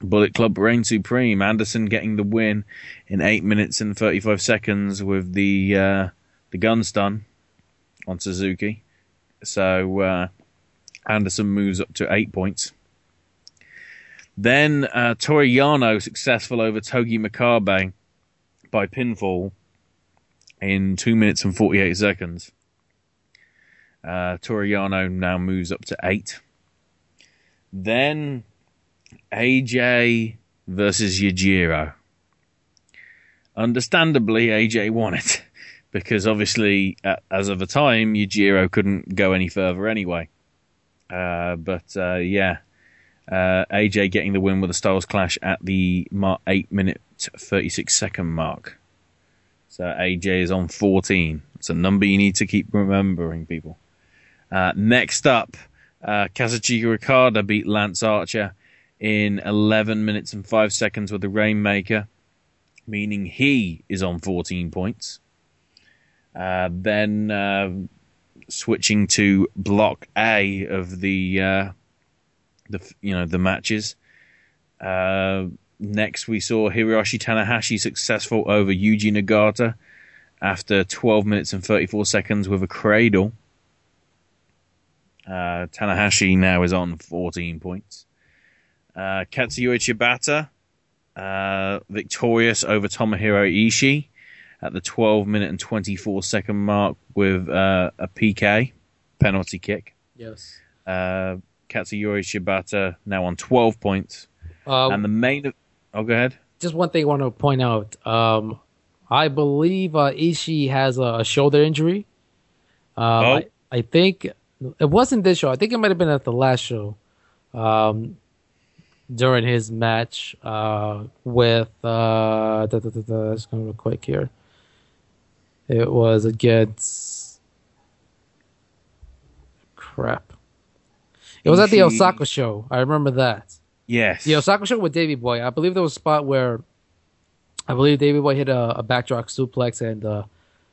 Bullet Club reign supreme. Anderson getting the win in eight minutes and thirty five seconds with the uh, the gun stun on Suzuki. So uh, Anderson moves up to eight points. Then uh, Toru Yano successful over Togi Makabe by pinfall in two minutes and forty eight seconds. Uh, Toru Yano now moves up to eight. Then AJ versus Yujiro. Understandably, AJ won it because obviously, uh, as of the time, Yujiro couldn't go any further anyway. Uh, but uh, yeah, uh, AJ getting the win with a Styles Clash at the mar- eight minute thirty six second mark. So AJ is on fourteen. It's a number you need to keep remembering, people. Uh, next up, Kazuchika Okada beat Lance Archer in 11 minutes and 5 seconds with the Rainmaker, meaning he is on 14 points. Uh, then uh, switching to Block A of the uh, the you know the matches. Uh, next, we saw Hiroshi Tanahashi successful over Yuji Nagata after 12 minutes and 34 seconds with a cradle. Uh, Tanahashi now is on 14 points. Uh, Katsuya Shibata, uh, victorious over Tomohiro Ishii at the 12 minute and 24 second mark with uh, a PK penalty kick. Yes. Uh, Katsuyori Shibata now on 12 points. Um, and the main. Oh, go ahead. just one thing I want to point out. Um, I believe uh, Ishii has a, a shoulder injury. Um, Oh. I, I think it wasn't this show. I think it might have been at the last show. Um, during his match uh, with uh, da, da, da, da, let's go real quick here. It was against crap. It was at the Osaka show. I remember that. Yes. The Osaka show with Davey Boy. I believe there was a spot where I believe Davey Boy hit a, a backdrop suplex and uh,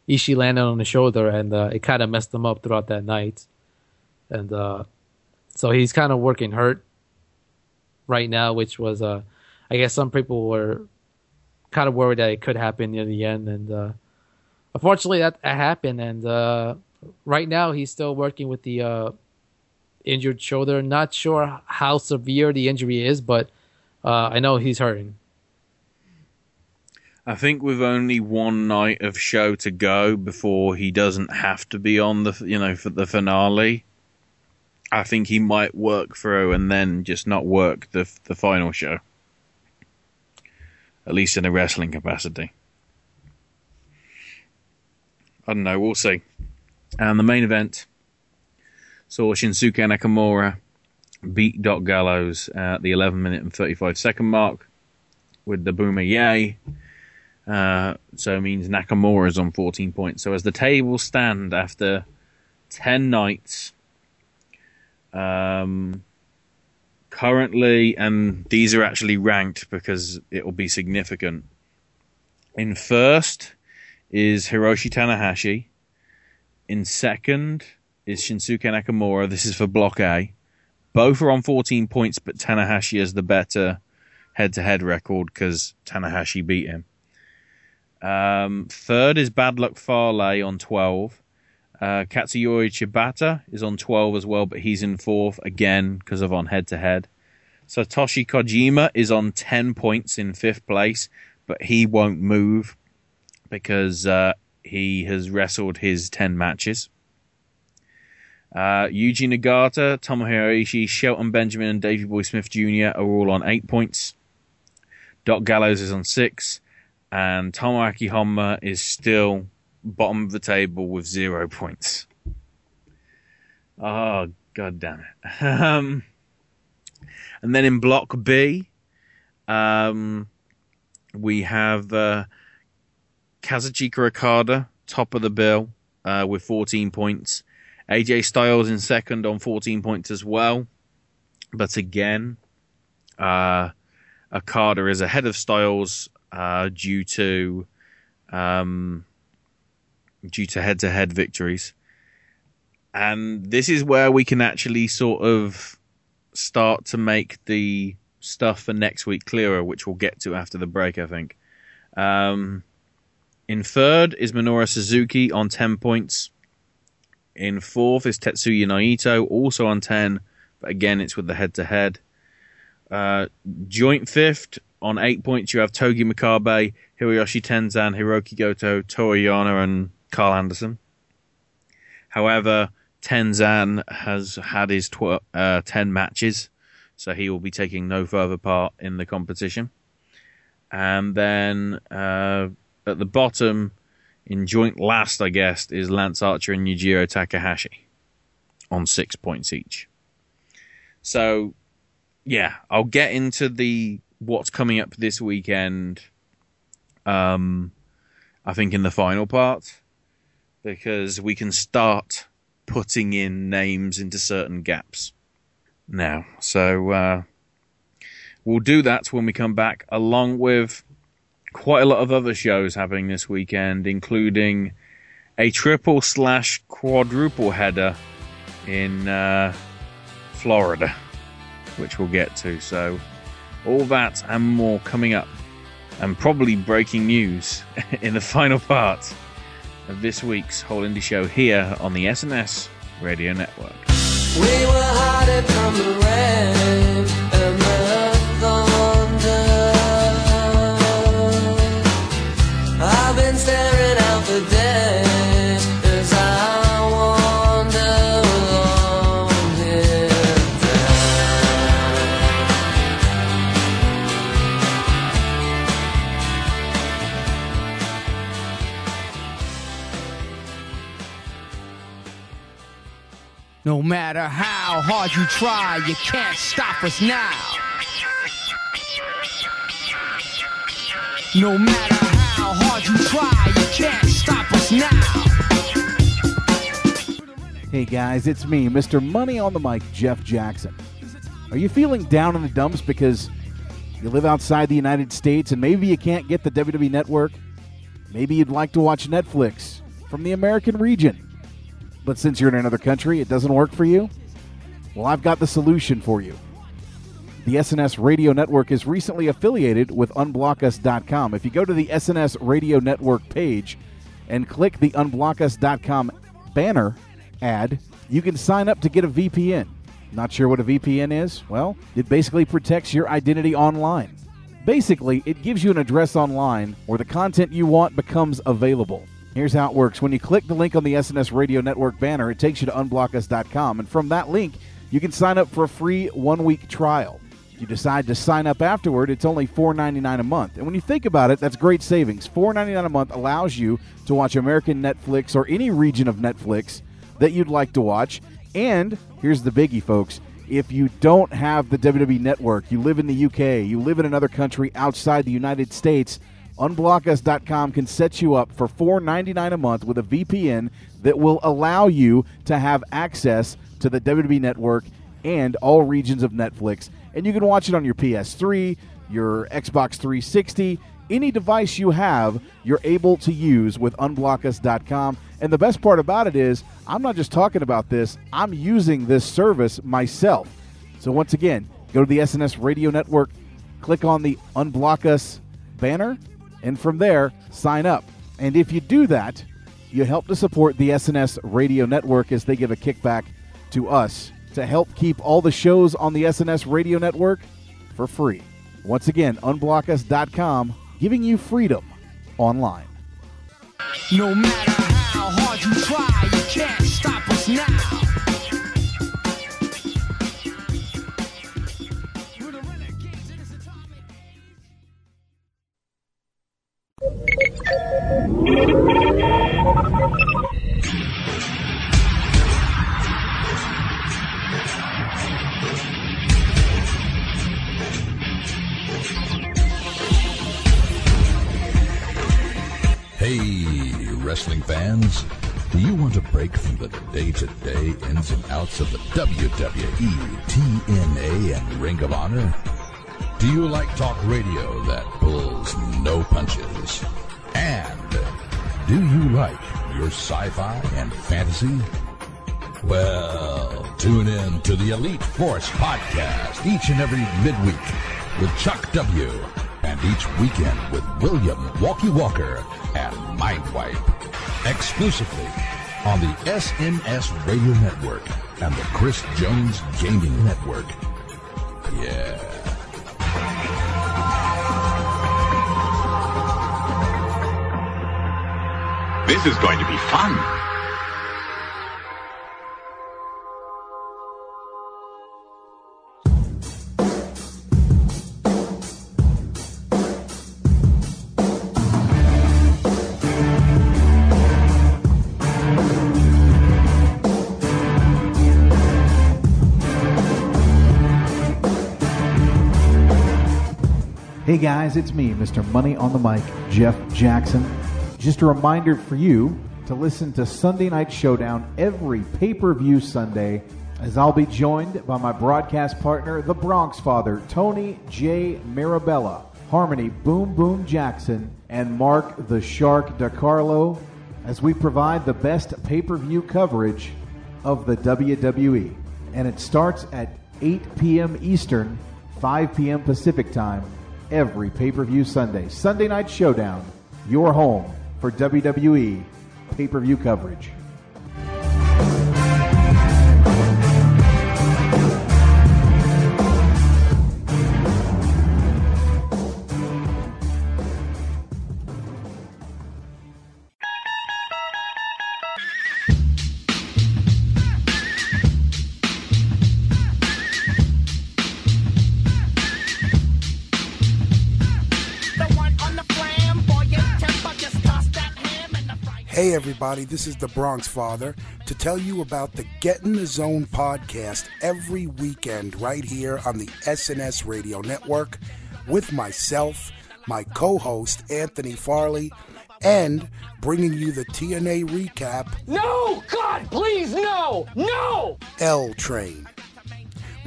Ishii landed on his shoulder and uh, it kind of messed him up throughout that night. And uh, so he's kind of working hurt right now, which was, uh, I guess some people were kind of worried that it could happen near the end. And uh, unfortunately, that, that happened. And uh, right now, he's still working with the uh, injured shoulder. Not sure how severe the injury is, but uh, I know he's hurting. I think with only one night of show to go before he doesn't have to be on the you know for the finale, I think he might work through and then just not work the the final show. At least in a wrestling capacity. I don't know. We'll see. And the main event saw Shinsuke Nakamura beat Doc Gallows at the 11 minute and 35 second mark with the Boma Ye. Uh, so it means Nakamura is on 14 points. So as the tables stand after 10 nights, um, currently, and these are actually ranked because it will be significant. In first is Hiroshi Tanahashi. In second is Shinsuke Nakamura. This is for Block A. Both are on 14 points, but Tanahashi has the better head-to-head record because Tanahashi beat him. Um, third is Bad Luck Fale on 12. Uh, Katsuyori Shibata is on 12 as well, but he's in fourth again because of on head to head. Satoshi Kojima is on 10 points in fifth place, but he won't move because uh, he has wrestled his 10 matches. Uh, Yuji Nagata, Tomohiro Ishii, Shelton Benjamin, and Davey Boy Smith Jr. are all on 8 points. Doc Gallows is on 6 and Tomoaki Honma is still bottom of the table with zero points. Oh, god damn it. Um, and then in Block B, um, we have uh, Kazuchika Okada, top of the bill, uh, with 14 points. AJ Styles in second on 14 points as well. But again, uh, Okada is ahead of Styles uh, due to um, due to head-to-head victories, and this is where we can actually sort of start to make the stuff for next week clearer, which we'll get to after the break, I think. Um, in third is Minoru Suzuki on ten points. In fourth is Tetsuya Naito, also on ten, but again it's with the head-to-head. Uh, joint fifth on eight points, you have Togi Makabe, Hiroyoshi Tenzan, Hiroki Goto, Toru Yano, and Carl Anderson. However, Tenzan has had his tw- uh, 10 matches, so he will be taking no further part in the competition. And then uh, at the bottom, in joint last, I guess, is Lance Archer and Yujiro Takahashi on six points each. So, yeah, I'll get into the what's coming up this weekend. Um, I think in the final part because we can start putting in names into certain gaps now. So uh, we'll do that when we come back, along with quite a lot of other shows happening this weekend, including a triple slash quadruple header in uh, Florida, which we'll get to. So all that and more coming up, and probably breaking news in the final part of this week's Whole Indy Show here on the SNS Radio Network. We No matter how hard you try, you can't stop us now. No matter how hard you try, you can't stop us now. Hey guys, it's me, Mr. Money on the Mic, Jeff Jackson. Are you feeling down in the dumps because you live outside the United States and maybe you can't get the WWE network? Maybe you'd like to watch Netflix from the American region. But since you're in another country, it doesn't work for you? Well, I've got the solution for you. The SNS Radio Network is recently affiliated with UnblockUs.com. If you go to the SNS Radio Network page and click the UnblockUs.com banner ad, you can sign up to get a VPN. Not sure what a VPN is? Well, it basically protects your identity online. Basically, it gives you an address online where the content you want becomes available. Here's how it works. When you click the link on the SNS Radio Network banner, it takes you to unblockus.com. And from that link, you can sign up for a free one week trial. If you decide to sign up afterward, it's only $4.99 a month. And when you think about it, that's great savings. $4.99 a month allows you to watch American Netflix or any region of Netflix that you'd like to watch. And here's the biggie, folks. If you don't have the WWE network, you live in the UK, you live in another country outside the United States, unblockus.com can set you up for $4.99 a month with a VPN that will allow you to have access to the WWE network and all regions of Netflix. And you can watch it on your PS3, your Xbox 360, any device you have, you're able to use with unblockus.com. And the best part about it is, I'm not just talking about this, I'm using this service myself. So once again, go to the SNS Radio Network, click on the Unblock Us banner, and from there, sign up. And if you do that, you help to support the SNS Radio Network as they give a kickback to us to help keep all the shows on the SNS Radio Network for free. Once again, unblockus.com, giving you freedom online. No matter how hard you try, you can't stop us now. Hey, wrestling fans. Do you want a break from the day to day ins and outs of the WWE, TNA, and Ring of Honor? Do you like talk radio that pulls no punches? And do you like your sci fi and fantasy? Well, tune in to the Elite Force podcast each and every midweek with Chuck W. And each weekend with William Walkie Walker and Mindwipe. Exclusively on the SNS Radio Network and the Chris Jones Gaming Network. Yeah. This is going to be fun. Hey guys, it's me, Mr. Money on the Mic, Jeff Jackson. Just a reminder for you to listen to Sunday Night Showdown every pay per view Sunday, as I'll be joined by my broadcast partner, the Bronx Father, Tony J. Mirabella, Harmony Boom Boom Jackson, and Mark the Shark DiCarlo, as we provide the best pay per view coverage of the WWE. And it starts at 8 p.m. Eastern, 5 p.m. Pacific Time, every pay per view Sunday. Sunday Night Showdown, your home for WWE pay per view coverage. Everybody, this is the Bronx Father to tell you about the Get in the Zone podcast every weekend right here on the SNS Radio Network with myself, my co host, Anthony Farley, and bringing you the TNA recap, No! God, please, no! No! L Train.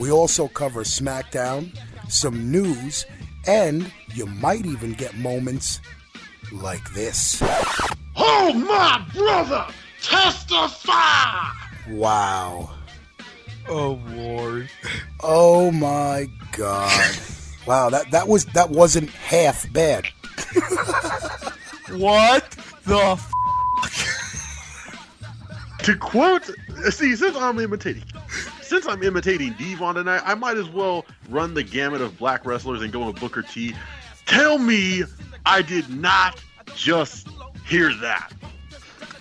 We also cover SmackDown, some news, and you might even get moments like this. Oh, my brother! Testify! Wow. Oh, Lord. Oh my god. Wow, that, that was that wasn't half bad. What the f- To quote, see, since I'm imitating, since I'm imitating Devon tonight, I might as well run the gamut of black wrestlers and go with Booker T. Tell me I did not just hear that.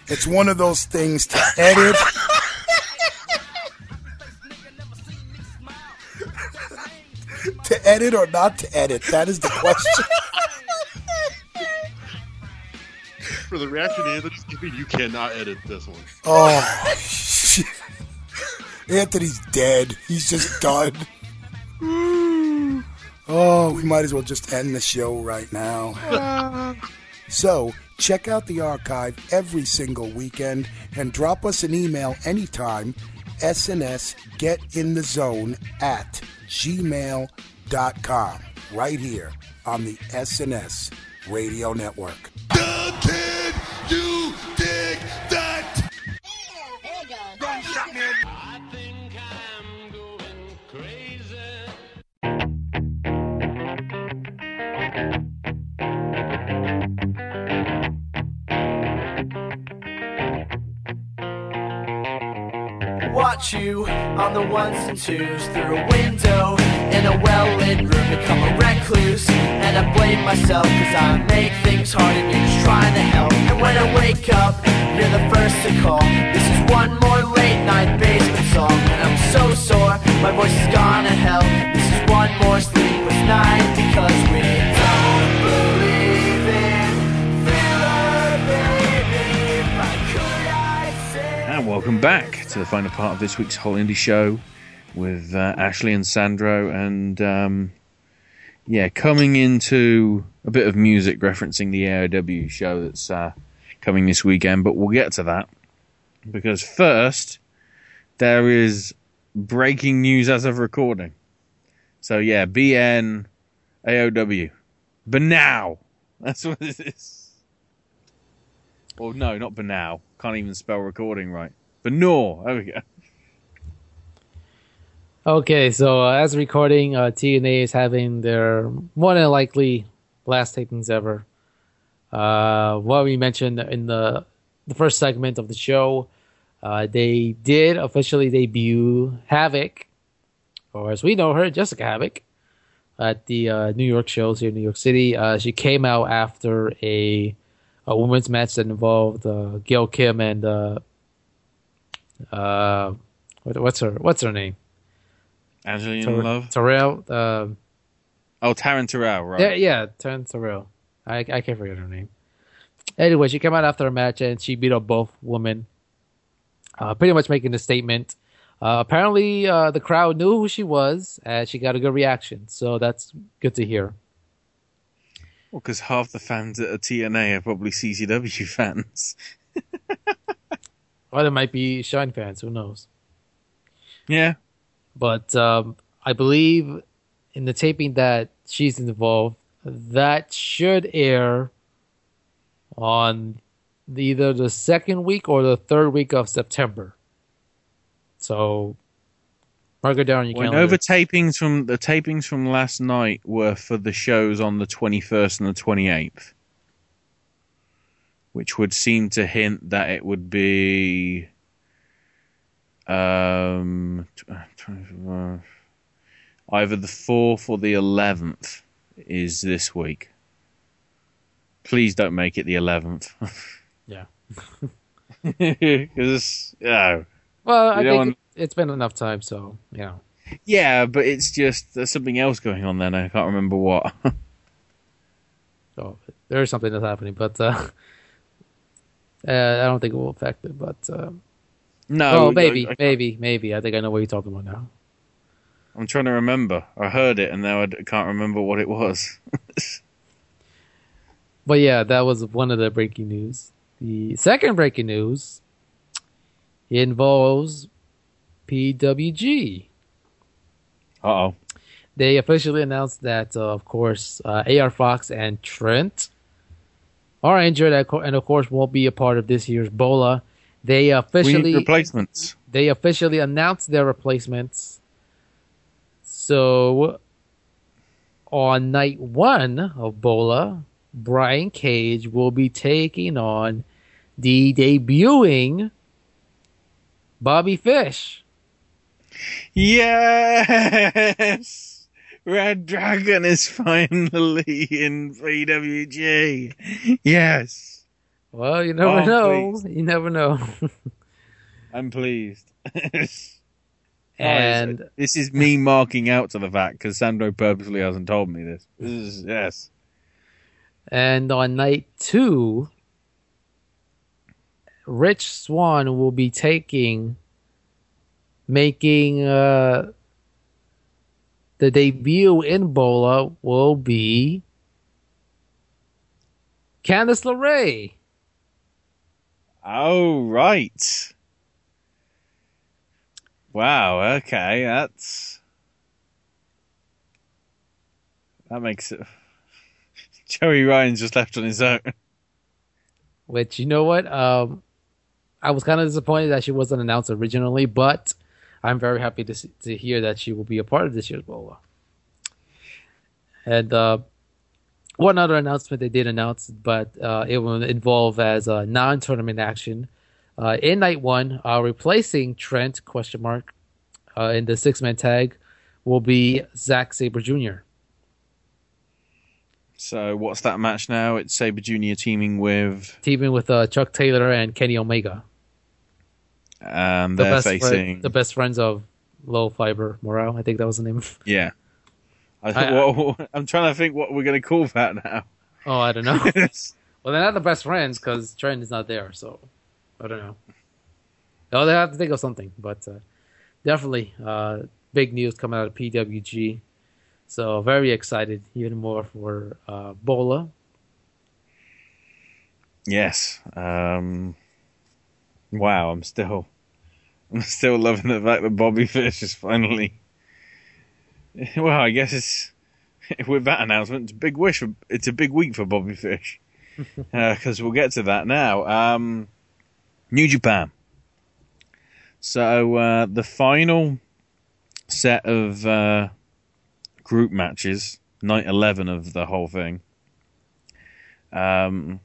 It's one of those things to edit. to edit or not to edit? That is the question. For the reaction Anthony's giving, you cannot edit this one. Oh, shit. Anthony's dead. He's just done. Oh, we might as well just end the show right now. So, check out the archive every single weekend and drop us an email anytime. SNS Get in the Zone at gmail.com. Right here on the SNS Radio Network. You on the ones and twos through a window in a well-lit room become a recluse. And I blame myself cause I make things hard and you're just trying to help. And when I wake up you're the first to call. This is one more late night basement song. And I'm so sore my voice is gone to hell. This is one more sleepless night because we welcome back to the final part of this week's whole Indy show with uh, Ashley and Sandro, and um, yeah, coming into a bit of music referencing the AOW show that's uh, coming this weekend, but we'll get to that because first there is breaking news as of recording. So yeah, BN AOW, but now that's what it is. Well, no, not Banal. Can't even spell recording right. Benor. There we go. Okay, so uh, as recording, uh, TNA is having their more than likely last tapings ever. Uh, what we mentioned in the the first segment of the show, uh, they did officially debut Havoc, or as we know her, Jessica Havoc, at the uh, New York shows here in New York City. Uh, she came out after a a women's match that involved uh, Gail Kim and uh, what, what's her what's her name? Angelina Tar- Love. Terrell. Uh, Oh, Taryn Terrell, right? yeah, yeah, Taryn Terrell. I I can't forget her name. Anyway, she came out after a match and she beat up both women, uh, pretty much making a statement. Uh, apparently, uh, the crowd knew who she was and she got a good reaction, so that's good to hear. Well, because half the fans at TNA are probably CZW fans. Or there might be Shine fans, who knows? Yeah. But um, I believe in the taping that she's involved, that should air on either the second week or the third week of September. So mark it down on your Well, calendar. over tapings from the tapings from last night were for the shows on the 21st and the 28th, which would seem to hint that it would be um tw- 24 either the 4th or the 11th is this week. Please don't make it the 11th. Yeah. Because, yeah. well, I think don't- it's been enough time, so you know. Yeah, but it's just there's something else going on then. I can't remember what. oh, there is something that's happening, but uh, Uh, I don't think it will affect it, but uh, No, oh, maybe, I- I- maybe, maybe. I think I know what you're talking about now. I'm trying to remember. I heard it and now I can't remember what it was. But yeah, that was one of the breaking news. The second breaking news involves PWG. Uh oh. They officially announced that, uh, of course, uh, AR Fox and Trent are injured, and of course, won't be a part of this year's Bola. They officially replacements. they officially announced their replacements. So on night one of Bola, Brian Cage will be taking on the debuting Bobby Fish. Yes! Red Dragon is finally in PWG. Yes. Well, you never Oh, know. please. You never know. I'm pleased. And- Guys, this is me marking out to the fact because Sandro purposely hasn't told me this. This is yes. And on night two, Rich Swann will be taking, making uh, the debut in Bola will be Candice LeRae. Oh right. Wow. Okay, that's that makes it. Joey Ryan's just left on his own. Which you know what? Um, I was kind of disappointed that she wasn't announced originally, but I'm very happy to see, to hear that she will be a part of this year's Bola. And uh, one other announcement they did announce, but uh, it will involve as a non-tournament action uh, in night one, uh, replacing Trent question mark uh, in the six-man tag will be Zack Sabre Jr. So what's that match now? It's Sabre Junior teaming with, teaming with uh, Chuck Taylor and Kenny Omega. And the they're best facing. friend, the best friends of Low Fiber Morale. I think that was the name. Of Yeah. I, I'm trying to think what we're going to call that now. Oh, I don't know. well, they're not the best friends because Trent is not there, so I don't know. Oh, they have to think of something, but uh, definitely uh, big news coming out of PWG. So very excited, even more for uh, Bola. Yes. Um, wow. I'm still, I'm still loving the fact that Bobby Fish is finally. Well, I guess it's with that announcement. It's a big wish. For, it's a big week for Bobby Fish because we'll get to that now. Um, New Japan. So uh, the final set of uh, group matches, night eleven of the whole thing, um,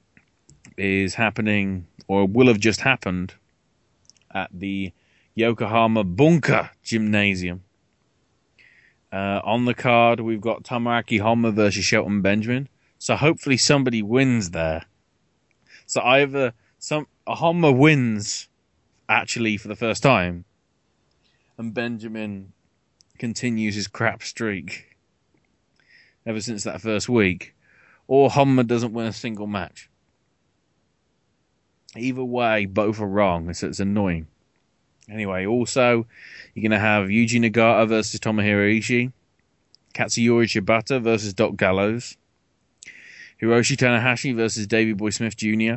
is happening or will have just happened at the Yokohama Bunka Gymnasium. Uh, on the card, we've got Tomoaki Honma versus Shelton Benjamin. So hopefully somebody wins there. So either some Honma wins actually for the first time, and Benjamin continues his crap streak ever since that first week, or Honma doesn't win a single match. Either way, both are wrong, so it's annoying. Anyway, also, you're going to have Yuji Nagata versus Tomohiro Ishii, Katsuyori Shibata versus Doc Gallows, Hiroshi Tanahashi versus Davey Boy Smith Jr.,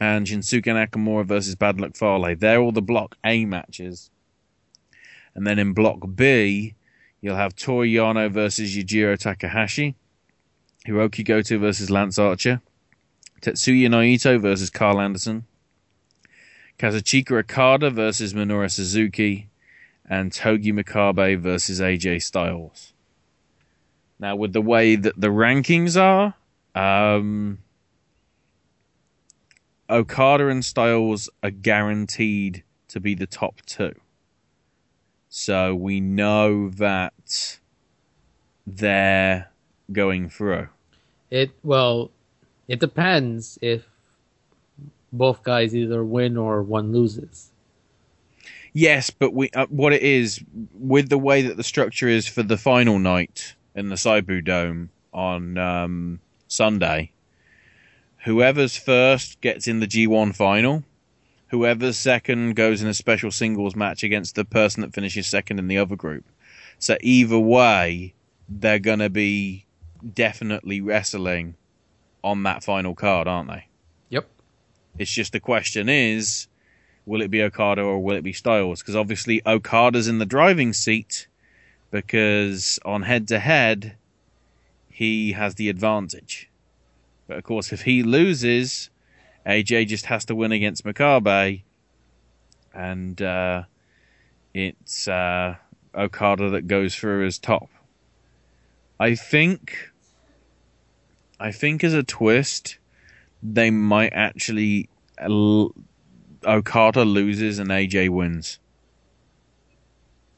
and Shinsuke Nakamura versus Bad Luck Fale. They're all the Block A matches. And then in Block B, you'll have Toru Yano versus Yujiro Takahashi, Hiroki Goto versus Lance Archer, Tetsuya Naito versus Karl Anderson, Kazuchika Okada versus Minoru Suzuki, and Togi Makabe versus AJ Styles. Now, with the way that the rankings are, um, Okada and Styles are guaranteed to be the top two. So we know that they're going through. It well, it depends if both guys either win or one loses. Yes, but we uh, what it is with the way that the structure is for the final night in the Seibu Dome on um, Sunday. Whoever's first gets in the G1 final. Whoever's second goes in a special singles match against the person that finishes second in the other group. So either way, they're going to be definitely wrestling on that final card, aren't they? Yep. It's just the question is, will it be Okada or will it be Styles? Because obviously Okada's in the driving seat because on head to head, he has the advantage. But of course, if he loses, AJ just has to win against Makabe, and uh, it's uh, Okada that goes through as top. I think, I think as a twist, they might actually Okada loses and AJ wins.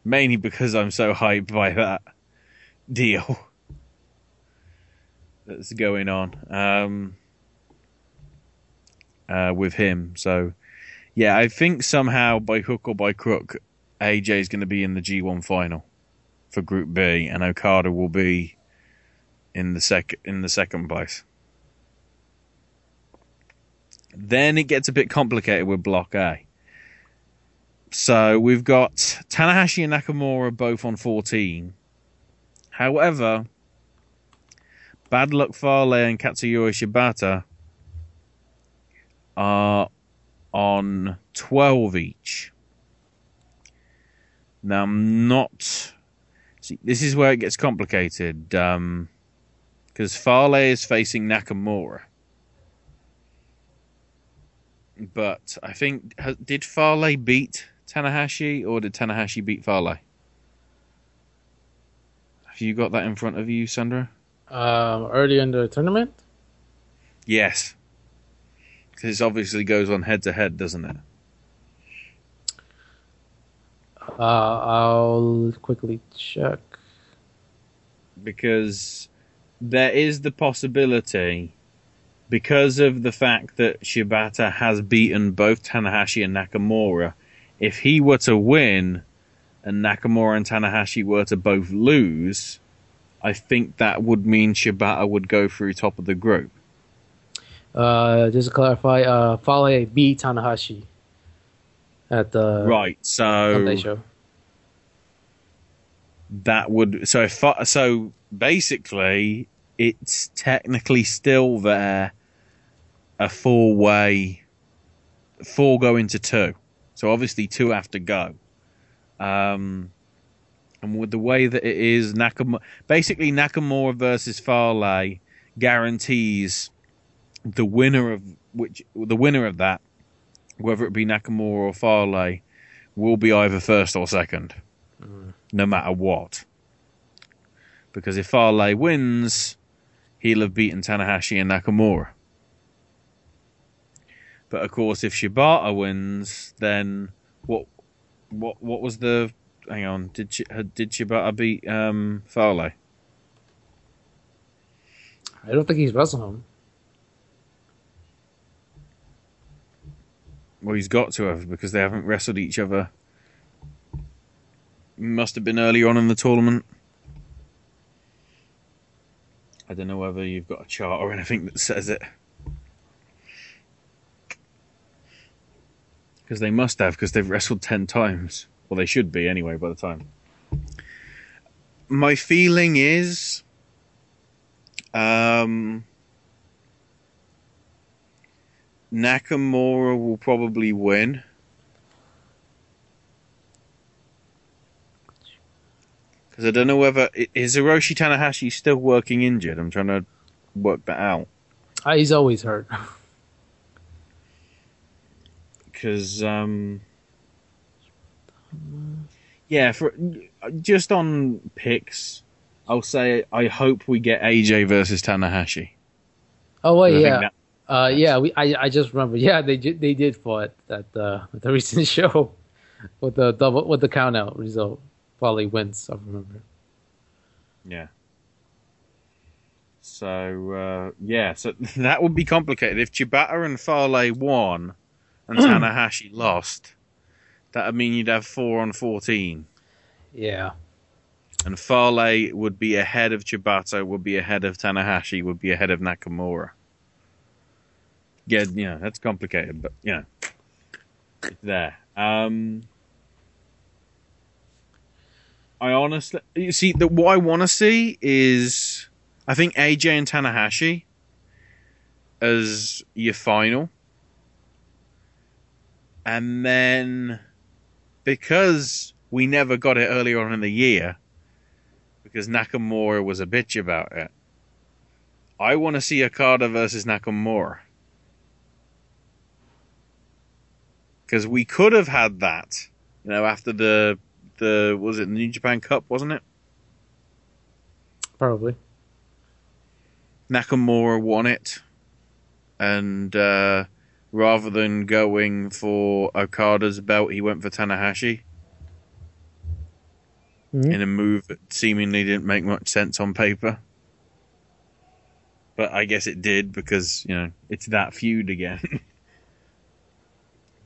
Mainly because I'm so hyped by that deal that's going on um, uh, with him. So, yeah, I think somehow by hook or by crook, AJ is going to be in the G1 final for Group B, and Okada will be in the sec in the second place. Then it gets a bit complicated with Block A. So we've got Tanahashi and Nakamura both on 14. However, Bad Luck Fale and Katsuyori Shibata are on 12 each. Now, I'm not. See, this is where it gets complicated. Um, because Fale is facing Nakamura. But I think. Did Fale beat Tanahashi or did Tanahashi beat Fale? Have you got that in front of you, Sandro? Um, early in the tournament. Yes. Because it obviously goes on head to head, doesn't it? Uh, I'll quickly check. Because there is the possibility, because of the fact that Shibata has beaten both Tanahashi and Nakamura, if he were to win and Nakamura and Tanahashi were to both lose, I think that would mean Shibata would go through top of the group. Uh, just to clarify, uh, Fale beat Tanahashi at the Right, so Sunday show. that would so if so basically it's technically still there a four way four go into two. So obviously two have to go. Um and with the way that it is Nakamura basically Nakamura versus Fale guarantees the winner of which the winner of that whether it be Nakamura or Fale will be either first or second no matter what. Because if Fale wins, he'll have beaten Tanahashi and Nakamura. But of course, if Shibata wins, then what? What? What was the? Hang on. Did uh, did Shibata beat um, Fale? I don't think he's wrestled him. Well, he's got to have because they haven't wrestled each other. Must have been early on in the tournament. I don't know whether you've got a chart or anything that says it. Because they must have, because they've wrestled 10 times. Well, they should be anyway by the time. My feeling is. Um, Nakamura will probably win. Because I don't know whether is Hiroshi Tanahashi still working injured. I'm trying to work that out. Ah, he's always hurt. Because um, yeah, for just on picks, I'll say I hope we get AJ versus Tanahashi. Oh wait, yeah, that- uh, yeah. We I I just remember. Yeah, they did they did fought at the the recent show with the double with the count out result. Probably wins. I remember. Yeah. So uh, yeah, so that would be complicated if Shibata and Fale won and Tanahashi lost. That would mean you'd have four on fourteen, Yeah. and Fale would be ahead of Shibata, would be ahead of Tanahashi, would be ahead of Nakamura. Yeah, yeah, that's complicated, but you know, it's there. Um, I honestly, you see, the, what I want to see is, I think AJ and Tanahashi as your final, and then because we never got it earlier on in the year, because Nakamura was a bitch about it. I want to see Okada versus Nakamura. Because we could have had that, you know, after the the was it the New Japan Cup, wasn't it? Probably. Nakamura won it, and uh, rather than going for Okada's belt, he went for Tanahashi Mhm. in a move that seemingly didn't make much sense on paper. But I guess it did because you know it's that feud again.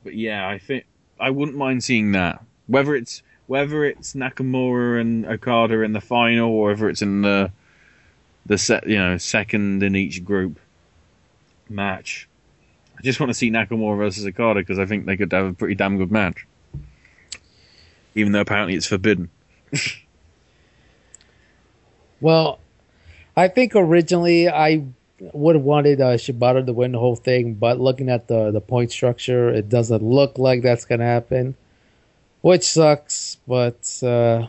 but yeah, I think I wouldn't mind seeing that. Whether it's whether it's Nakamura and Okada in the final, or whether it's in the the set, you know, second in each group match. I just want to see Nakamura versus Okada because I think they could have a pretty damn good match. Even though apparently it's forbidden. Well, I think originally I would have wanted uh, Shibata to win the whole thing, but looking at the the point structure, it doesn't look like that's gonna happen, which sucks. But uh,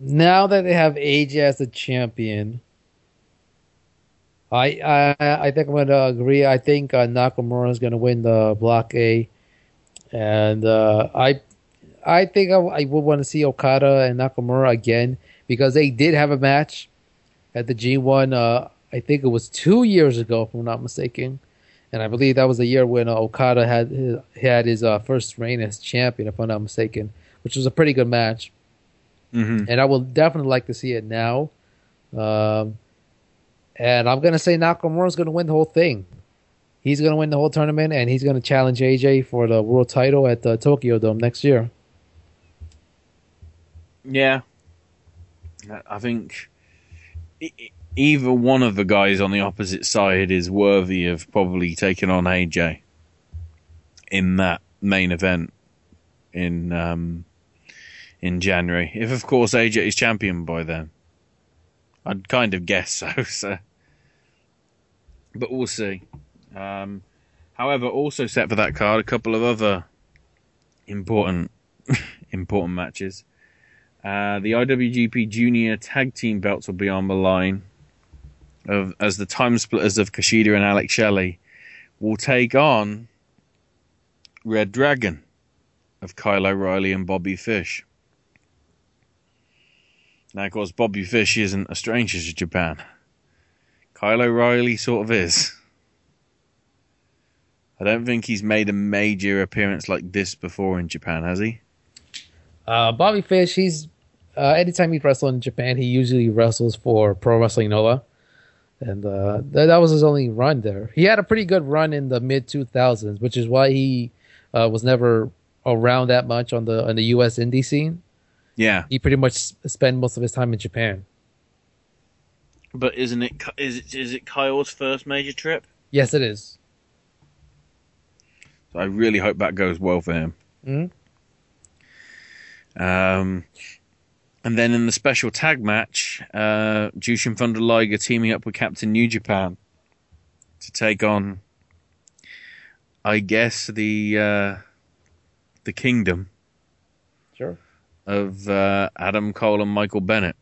now that they have AJ as the champion, I I I think I'm gonna agree. I think uh, Nakamura is gonna win the Block A, and uh, I I think I, I would want to see Okada and Nakamura again because they did have a match at the G1. Uh, I think it was two years ago, if I'm not mistaken, and I believe that was the year when uh, Okada had his, had his uh, first reign as champion, if I'm not mistaken, which was a pretty good match. Mm-hmm. And I will definitely like to see it now. Um, and I'm gonna say Nakamura's gonna win the whole thing. He's gonna win the whole tournament, and he's gonna challenge AJ for the world title at the Tokyo Dome next year. Yeah. I think e- either one of the guys on the opposite side is worthy of probably taking on AJ in that main event in um, in January. If of course AJ is champion by then. I'd kind of guess so, so but we'll see. Um, however, also set for that card a couple of other important important matches. Uh, the IWGP Junior Tag Team belts will be on the line of as the time splitters of Kushida and Alex Shelley will take on Red Dragon of Kyle O'Reilly and Bobby Fish. Now, of course, Bobby Fish isn't a stranger to Japan. Kyle O'Reilly sort of is. I don't think he's made a major appearance like this before in Japan, has he? Uh, Bobby Fish, he's uh, anytime he wrestles in Japan, he usually wrestles for Pro Wrestling Noah, and uh, that, that was his only run there. He had a pretty good run in the mid 2000s, which is why he uh, was never around that much on the on the U.S. indie scene. Yeah, He pretty much spent most of his time in Japan. but isn't it? Is it is it Kyle's first major trip? Yes, it is. So I really hope that goes well for him. Mhm. Um, and then in the special tag match, uh, Jushin Thunder Liger teaming up with Captain New Japan to take on, I guess the uh, the Kingdom Sure. of uh, Adam Cole and Michael Bennett.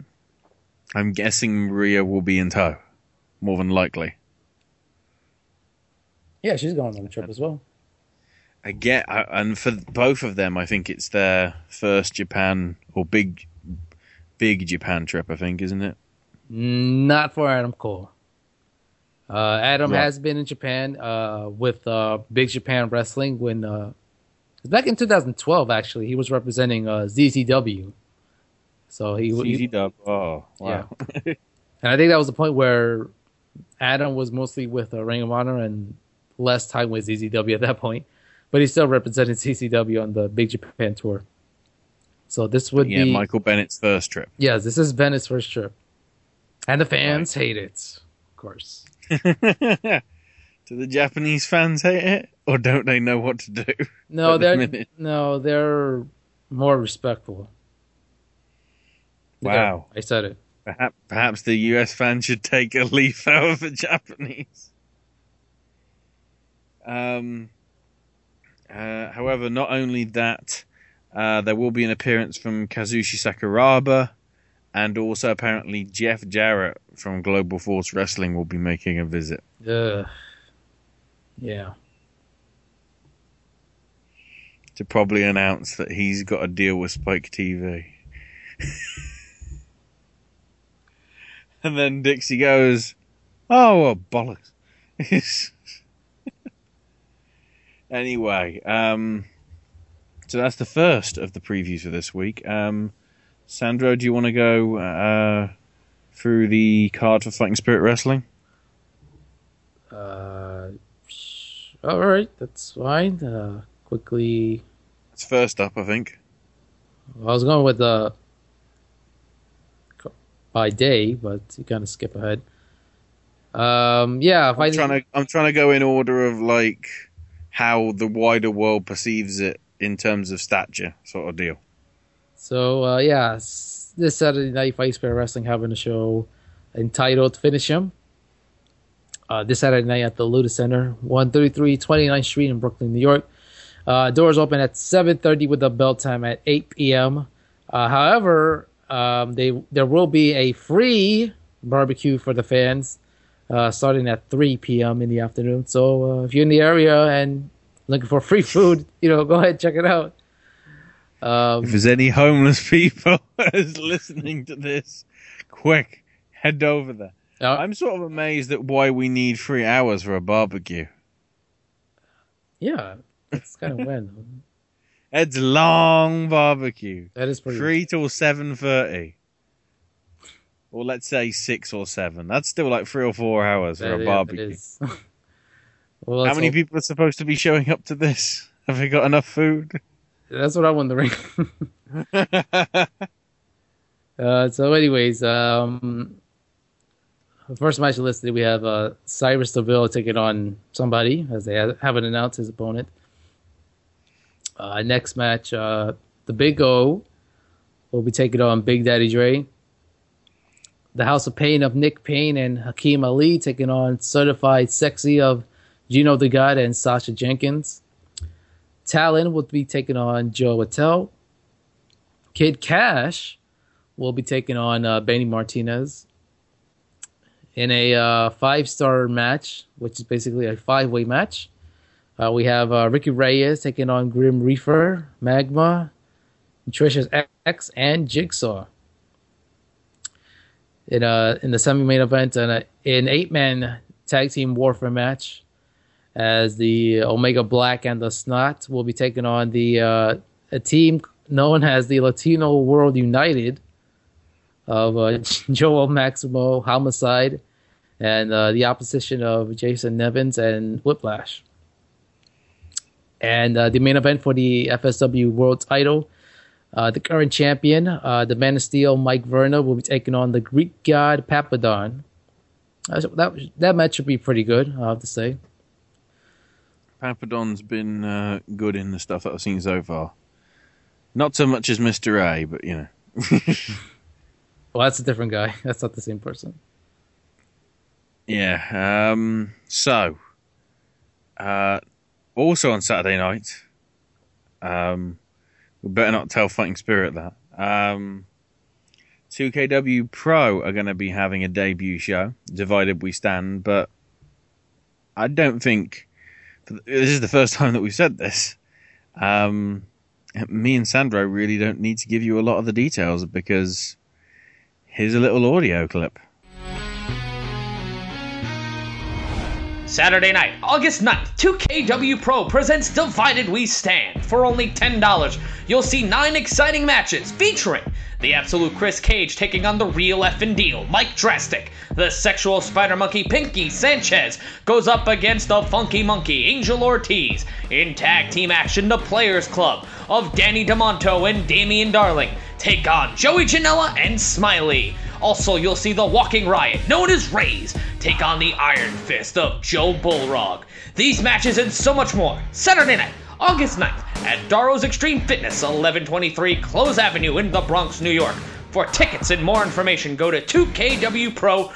I'm guessing Maria will be in tow, more than likely. Yeah, she's going on the trip as well. I get, and for both of them, I think it's their first Japan or big, big Japan trip. I think, isn't it? Not for Adam Cole. Uh, Adam Right. has been in Japan uh, with uh, Big Japan Wrestling when uh, back in 2012. Actually, he was representing uh, CZW. So he, he CZ Dub. Oh, wow. and I think that was the point where Adam was mostly with uh, Ring of Honor and less time with CZW at that point. But he still represented CZW on the Big Japan tour. So this would yeah, be Michael Bennett's first trip. Yes, this is Bennett's first trip. And the fans hate it. Of course. Do the Japanese fans hate it, or don't they know what to do? No, they're minute? no, they're more respectful. Wow. I said it. Perhaps, perhaps the US fans should take a leaf out of the Japanese. Um, uh, however, not only that, uh, there will be an appearance from Kazushi Sakuraba, and also apparently Jeff Jarrett from Global Force Wrestling will be making a visit. Ugh. Yeah. to probably announce that he's got a deal with Spike TV. and then Dixie goes, "Oh well, bollocks." anyway, um, so that's the first of the previews for this week. Um, Sandro, do you want to go uh, through the card for Fighting Spirit Wrestling? Uh, all right, that's fine. Uh, quickly, It's first up, I think. I was going with the by day, but you kind of skip ahead. Um, yeah, I'm trying to I'm trying to go in order of like how the wider world perceives it in terms of stature, sort of deal. So uh, yeah, this Saturday night, Fight Spirit Wrestling having a show entitled "Finish Him." Uh, this Saturday night at the Luda Center, 133 29th Street in Brooklyn, New York. Uh, doors open at 7:30 with the bell time at 8 p.m. Uh, however, um, they there will be a free barbecue for the fans uh, starting at 3 p.m. in the afternoon. So uh, if you're in the area and looking for free food, you know, go ahead check it out. Um, If there's any homeless people listening to this, quick, head over there. I'm sort of amazed at why we need three hours for a barbecue. yeah, it's kind of random. Ed's long barbecue. That is pretty. Three till seven thirty. Or let's say six or seven. That's still like three or four hours for a is- that barbecue. is. well, How many hope- people are supposed to be showing up to this? Have they got enough food? That's what I'm wondering. uh, so, anyways, um, the first match listed, we have uh, Cyrus Deville taking on somebody, as they haven't announced his opponent. Uh, next match, uh, the Big O will be taking on Big Daddy Dre. The House of Pain of Nick Payne and Hakeem Ali taking on Certified Sexy of Gino the God and Sasha Jenkins. Talon will be taking on Joe Attell. Kid Cash will be taking on uh, Benny Martinez in a uh, five star match, which is basically a five way match. Uh, we have uh, Ricky Reyes taking on Grim Reaper, Magma, Nutritious X, and Jigsaw. In uh in the semi main event, and uh, an eight man tag team warfare match, as the Omega Black and the Snot will be taking on the uh, a team known as the Latino World United of uh, Joel Maximo, Homicide, and uh, the opposition of Jason Nevins and Whiplash. And uh, the main event for the FSW World Title, uh, the current champion, uh, the Man of Steel, Mike Verna, will be taking on the Greek God Papadon. That that match should be pretty good, I have to say. Papadon's been uh, good in the stuff that I've seen so far. Not so much as Mr. A, but you know. Well, that's a different guy. That's not the same person. Yeah. Um, so, uh, also on Saturday night, um, we better not tell Fighting Spirit that. Um, 2KW Pro are going to be having a debut show, Divided We Stand, but I don't think this is the first time that we've said this. Um, me and Sandro really don't need to give you a lot of the details because here's a little audio clip. Saturday night, August 9th, 2KW Pro presents Divided We Stand. For only $10, you'll see nine exciting matches featuring the absolute Chris Cage taking on the real effing deal, Mike Drastic. The sexual spider monkey Pinky Sanchez goes up against the funky monkey Angel Ortiz. In tag team action, the Players Club of Danny Demanto and Damian Darling take on Joey Janela and Smiley. Also, you'll see the Walking Riot, known as Rays, take on the Iron Fist of Joe Bullrog. These matches and so much more, Saturday night, August 9th, at Daro's Extreme Fitness, 1123 Close Avenue in the Bronx, New York. For tickets and more information, go to 2kwpro.com.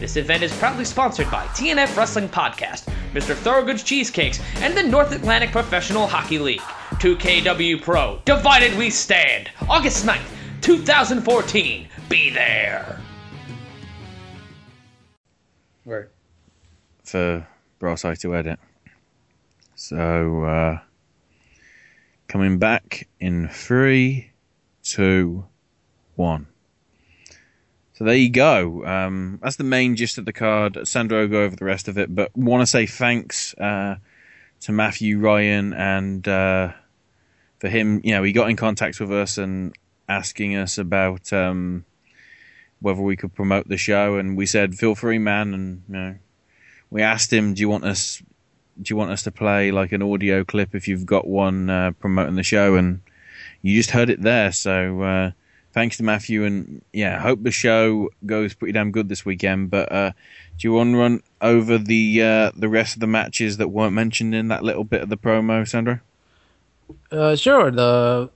This event is proudly sponsored by TNF Wrestling Podcast, Mr. Thorogood's Cheesecakes, and the North Atlantic Professional Hockey League. 2KW Pro, Divided We Stand, August 9th, 2014. Be there. Right. for Brasseye to edit. So, uh, coming back in three, two, one. So there you go. Um, that's the main gist of the card. Sandro will go over the rest of it, but want to say thanks uh, to Matthew Ryan and uh, for him. You know, he got in contact with us and asking us about um, whether we could promote the show, and we said, "Feel free, man." And you know, we asked him, "Do you want us? Do you want us to play like an audio clip if you've got one uh, promoting the show?" And you just heard it there. So uh, thanks to Matthew, and yeah, hope the show goes pretty damn good this weekend. But uh, do you want to run over the uh, the rest of the matches that weren't mentioned in that little bit of the promo, Sandro? Uh, sure. The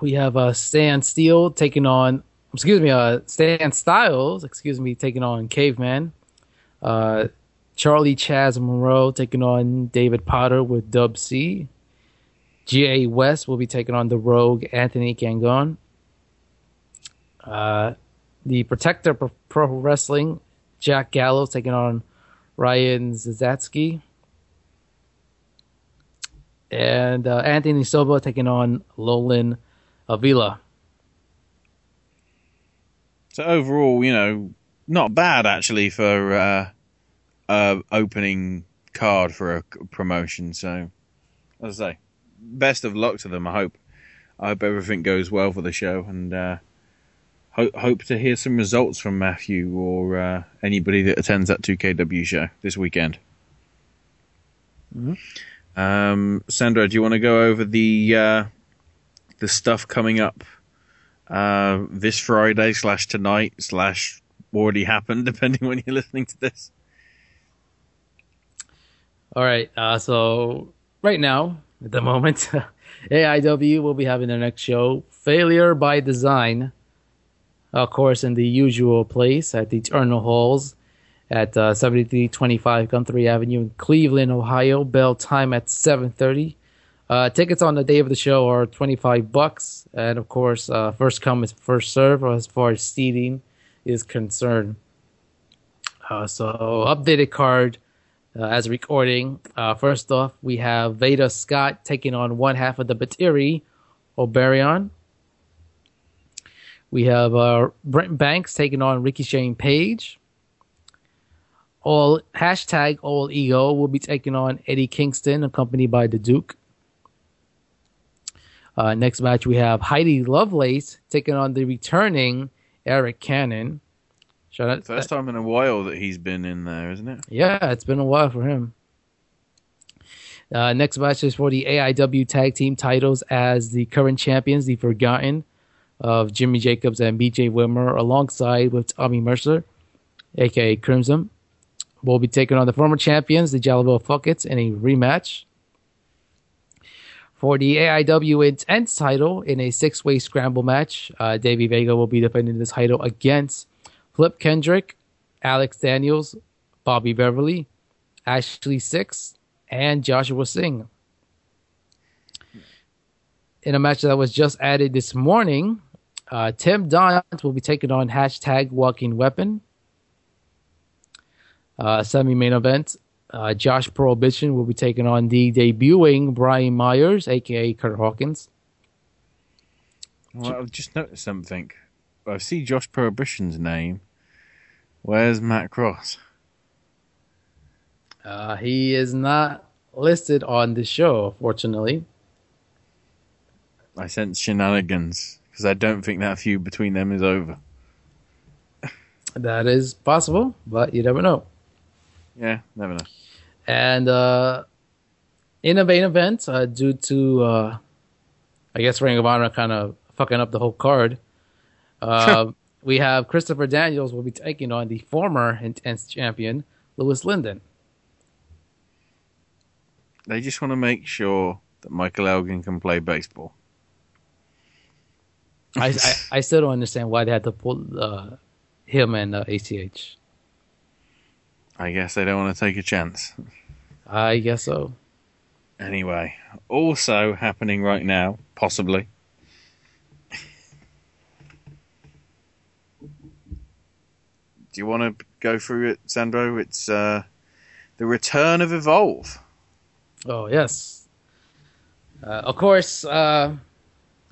we have uh, Stan Steele taking on, excuse me, uh, Stan Styles, excuse me, taking on Caveman. Uh, Charlie Chaz Monroe taking on David Potter with Dub C. G.A. West will be taking on the Rogue Anthony Gangon. Uh, the Protector Pro- Pro Wrestling, Jack Gallows taking on Ryan Zazatsky. And uh, Anthony Silva taking on Lolan Avila. So overall, you know, not bad actually for uh, uh, opening card for a promotion. So, as I say, best of luck to them. I hope, I hope everything goes well for the show, and uh, hope hope to hear some results from Matthew or uh, anybody that attends that 2KW show this weekend. Um, Sandro, do you want to go over the uh, the stuff coming up uh, this Friday slash tonight slash already happened, depending when you're listening to this? All right. Uh, so right now, at the moment, AIW will be having their next show, Failure by Design. Of course, in the usual place at the Eternal Halls at uh, 7325 Guthrie Avenue in Cleveland, Ohio. Bell time at 7:30. Uh, tickets on the day of the show are 25 bucks, and of course, uh, first come is first serve as far as seating is concerned. Uh, so, updated card uh, as recording. Uh, first off, we have Veda Scott taking on one half of the Batiri, Obariyon. We have uh, Brent Banks taking on Ricky Shane Page. All hashtag All Ego will be taking on Eddie Kingston, accompanied by the Duke. Uh, next match, we have Heidi Lovelace taking on the returning Eric Cannon. Shout out, First time in a while that he's been in there, isn't it? yeah, it's been a while for him. Uh, next match is for the AIW Tag Team titles as the current champions, the Forgotten of Jimmy Jacobs and BJ Whitmer, alongside with Tommy Mercer, aka Crimson. Will be taking on the former champions, the Jollyville Fuck-Its, in a rematch. For the AIW Intense title in a six way scramble match, uh, Davey Vega will be defending this title against Flip Kendrick, Alex Daniels, Bobby Beverly, Ashley Six, and Joshua Singh. In a match that was just added this morning, uh, Tim Donst will be taking on hashtag Walking Weapon. Uh, Semi main event, uh, Josh Prohibition will be taking on the debuting Brian Myers, aka Kurt Hawkins. Well, I've just noticed something. I see Josh Prohibition's name. Where's Matt Cross? Uh, he is not listed on the show, fortunately. I sense shenanigans because I don't think that feud between them is over. That is possible, but you never know. Yeah, never know. And uh, in a main event, uh, due to uh, I guess Ring of Honor kind of fucking up the whole card, uh, we have Christopher Daniels will be taking on the former Intense champion Louis Lyndon. They just want to make sure that Michael Elgin can play baseball. I, I I still don't understand why they had to pull uh, him and uh, ACH. I guess they don't want to take a chance. I guess so. Anyway, also happening right now, possibly. Do you want to go through it, Sandro? It's uh, the return of Evolve. Oh yes. Uh, of course, uh,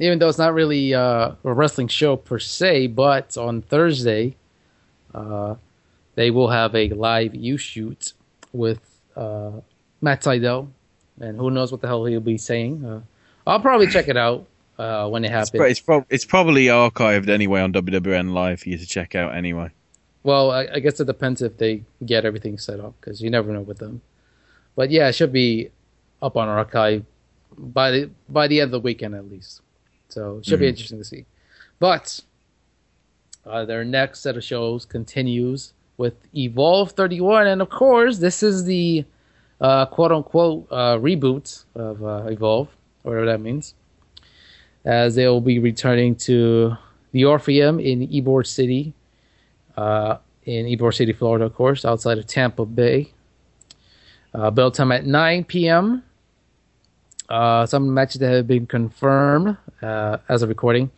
even though it's not really uh, a wrestling show per se, but on Thursday, uh, they will have a live U shoot with uh, Matt Sydal, and who knows what the hell he'll be saying. Uh, I'll probably check it out uh, when it It's, happens. pro- it's, prob- it's probably archived anyway on WWN Live for you to check out anyway. Well, I, I guess it depends if they get everything set up because you never know with them. But yeah, it should be up on archive by the by the end of the weekend at least. So it should be Mhm. interesting to see. But uh, their next set of shows continues with Evolve 31, and of course, this is the uh, quote unquote uh, reboot of uh, Evolve, whatever that means, as they will be returning to the Orpheum in Ybor City uh, in Ybor City, Florida, of course, outside of Tampa Bay. Uh, bell time at 9 p.m. Uh, some matches that have been confirmed as of recording.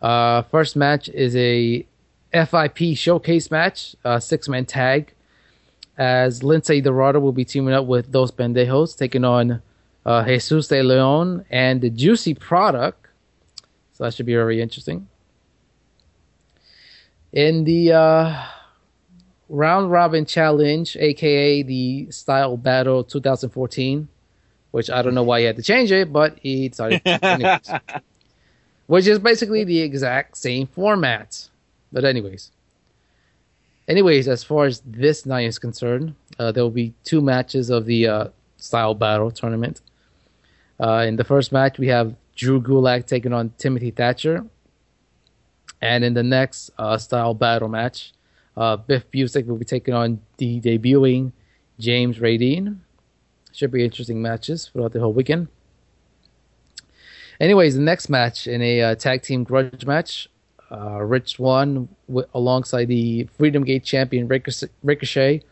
First match is a FIP showcase match, uh, six man tag, as Lince Dorado will be teaming up with Dos Pendejos, taking on uh, Jesus de Leon and the Juicy Product. So that should be very interesting. In the uh, round robin challenge, aka the Style Battle 2014, which I don't know why he had to change it, but he decided. which is basically the exact same format. But anyways, anyways, as far as this night is concerned, uh, there will be two matches of the uh, Style Battle tournament. Uh, in the first match, we have Drew Gulak taking on Timothy Thatcher. And in the next uh, style battle match, uh, Biff Busick will be taking on the debuting James Radine. Should be interesting matches throughout the whole weekend. Anyways, the next match in a uh, tag team grudge match, uh, Rich won w- alongside the Freedom Gate champion Ricochet, Ricochet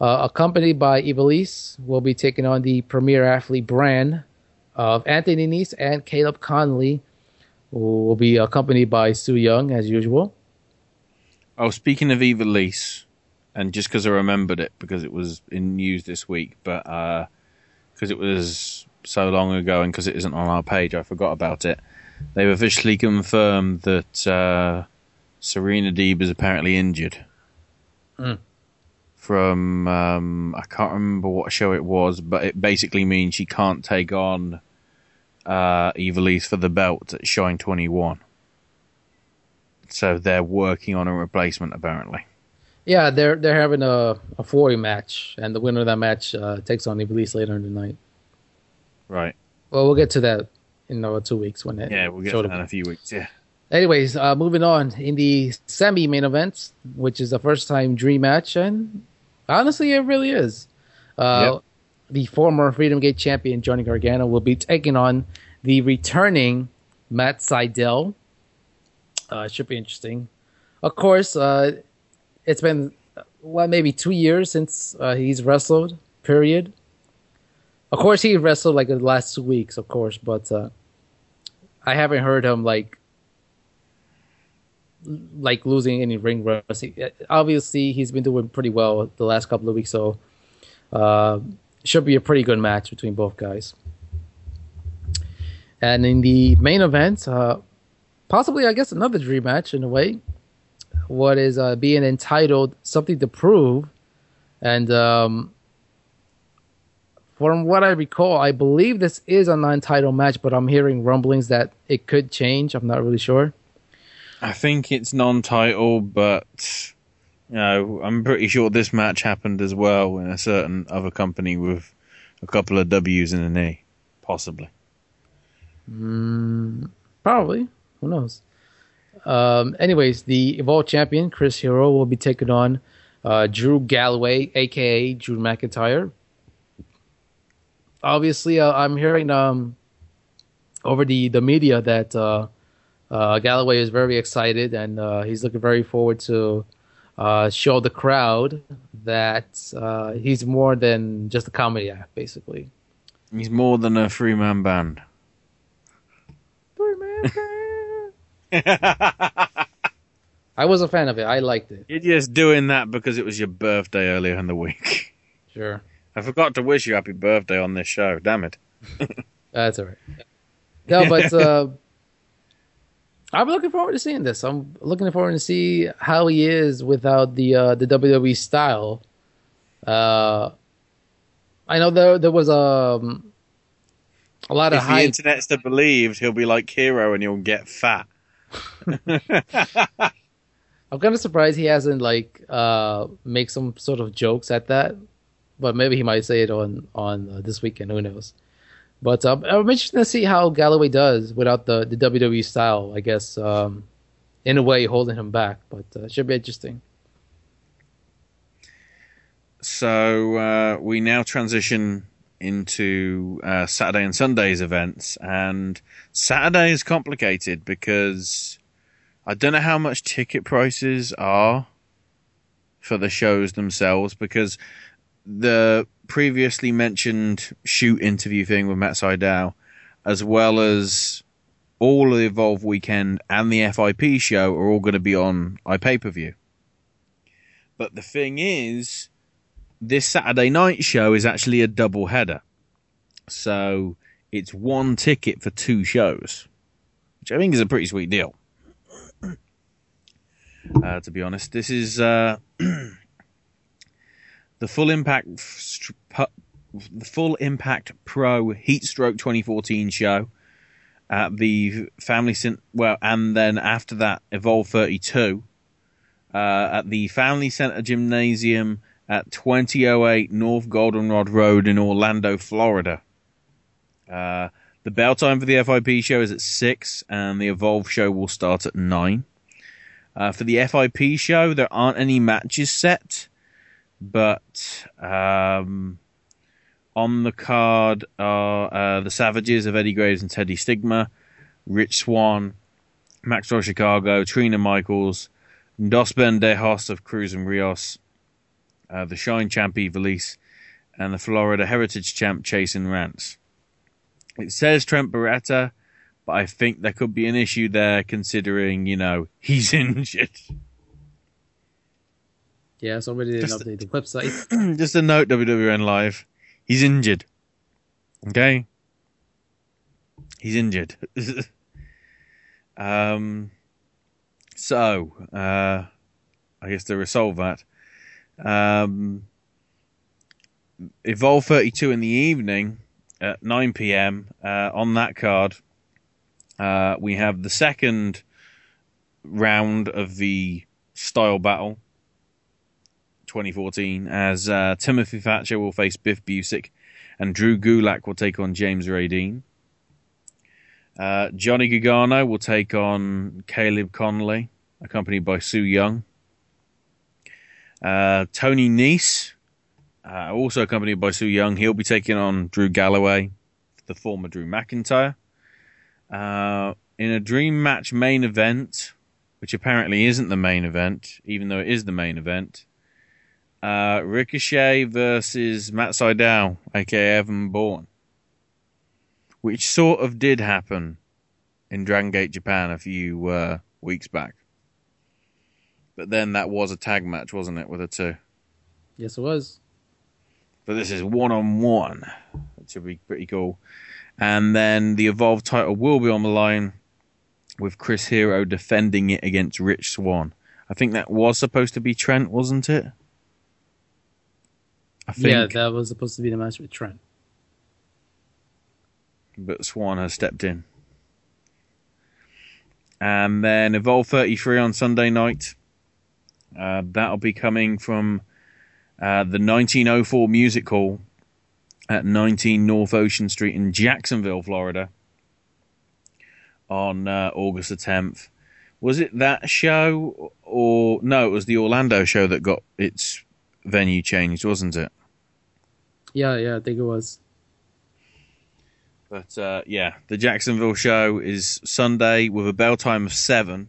uh, accompanied by Ivelisse, will be taking on the premier athlete brand of Anthony Nese and Caleb Conley, who will be accompanied by Sue Yung as usual. Oh, speaking of Lease, and just because I remembered it because it was in news this week, but because it was so long ago and because it isn't on our page, I forgot about it. They've officially confirmed that uh, Serena Deeb is apparently injured Mm. from um, I can't remember what show it was, but it basically means she can't take on uh, Ivelisse for the belt at Shine Twenty One. So they're working on a replacement apparently. Yeah, they're they're having a a four match, and the winner of that match uh, takes on Ivelisse later in the night. Right. Well, we'll get to that in uh, two weeks when it Yeah, we'll get that in a few weeks. Yeah. Anyways, uh, moving on in the semi main event, which is the first time dream match, and honestly, it really is. Uh, Yep. The former Freedom Gate champion Johnny Gargano will be taking on the returning Matt Sydal. Uh, it should be interesting. Of course, uh, it's been what maybe two years since uh, he's wrestled. Period. Of course, he wrestled like the last two weeks, of course, but uh, I haven't heard him like like losing any ring rust. Obviously, he's been doing pretty well the last couple of weeks, so uh, should be a pretty good match between both guys. And in the main event, uh, possibly I guess another dream match in a way. What is uh, being entitled "Something to Prove," and um, from what I recall, I believe this is a non-title match, but I'm hearing rumblings that it could change. I'm not really sure. I think it's non-title, but you know, I'm pretty sure this match happened as well in a certain other company with a couple of W's in the knee, possibly. Mm, probably. Who knows? Um, anyways, the Evolve champion Chris Hero will be taking on uh, Drew Galloway, aka Drew McIntyre. Obviously, uh, I'm hearing um, over the the media that uh, uh, Galloway is very excited and uh, he's looking very forward to uh, show the crowd that uh, he's more than just a comedy act, basically. He's more than a three man band. I was a fan of it. I liked it. You're just doing that because it was your birthday earlier in the week. Sure. I forgot to wish you happy birthday on this show. Damn it. That's all right. No, but uh, I'm looking forward to seeing this. I'm looking forward to see how he is without the uh, the WWE style. Uh, I know there there was um, a lot of if the hype. internet's to believed, he'll be like Hero and he'll get fat. I'm kind of surprised he hasn't like uh make some sort of jokes at that, but maybe he might say it on on uh, this weekend. Who knows? But um, I'm interested to see how Galloway does without the the WWE style. I guess um, in a way holding him back, but uh, it should be interesting. So uh, we now transition into uh, Saturday and Sunday's events, and Saturday is complicated because I don't know how much ticket prices are for the shows themselves because the previously mentioned shoot interview thing with Matt Sydal, as well as all the Evolve weekend and the FIP show are all going to be on iPay per view. But the thing is, this Saturday night show is actually a double header. So it's one ticket for two shows, which I think is a pretty sweet deal. Uh, to be honest, this is uh, the full impact, the full impact pro Heatstroke 2014 show at the Family Center. Well, and then after that, Evolve 32 uh, at the Family Center Gymnasium at 2008 North Goldenrod Road in Orlando, Florida. Uh, the bell time for the FIP show is at 6, and the Evolve show will start at 9. Uh, for the FIP show, there aren't any matches set, but um, on the card are uh, the Savages of Eddie Graves and Teddy Stigma, Rich Swann, Maxwell Chicago, Trina Michaels, Dos Bendejos of Cruz and Rios, uh, the Shine Champ Ivelisse, and the Florida Heritage Champ Chasyn Rance. It says Trent Beretta, but I think there could be an issue there considering, you know, he's injured. Yeah, somebody didn't Just- update the website. Just a note, WWN Live. He's injured. Okay? He's injured. um, so, uh, I guess to resolve that, um, Evolve 32 in the evening at 9 p.m. Uh, on that card, uh, we have the second round of the style battle 2014 as uh, Timothy Thatcher will face Biff Busick and Drew Gulak will take on James Raideen. Uh, Johnny Gargano will take on Caleb Konley, accompanied by Sue Yung. Uh, Tony Nese, uh, also accompanied by Sue Yung, he'll be taking on Drew Galloway, the former Drew McIntyre. Uh, in a dream match main event, which apparently isn't the main event, even though it is the main event, uh, Ricochet versus Matt Sydal, aka Evan Bourne, which sort of did happen in Dragon Gate Japan a few uh, weeks back. But then that was a tag match, wasn't it, with the two? yes, it was. But this is one on one, which would be pretty cool. And then the Evolve title will be on the line with Chris Hero defending it against Rich Swann. I think that was supposed to be Trent, wasn't it? Yeah, that was supposed to be the match with Trent. but Swann has stepped in. And then Evolve 33 on Sunday night. Uh, that'll be coming from uh, the 1904 Music Hall at 19 North Ocean Street in Jacksonville, Florida, on uh, August the 10th, Was it that show or no? It was the Orlando show that got its venue changed, wasn't it? Yeah, yeah, I think it was. But uh, yeah, the Jacksonville show is Sunday with a bell time of seven.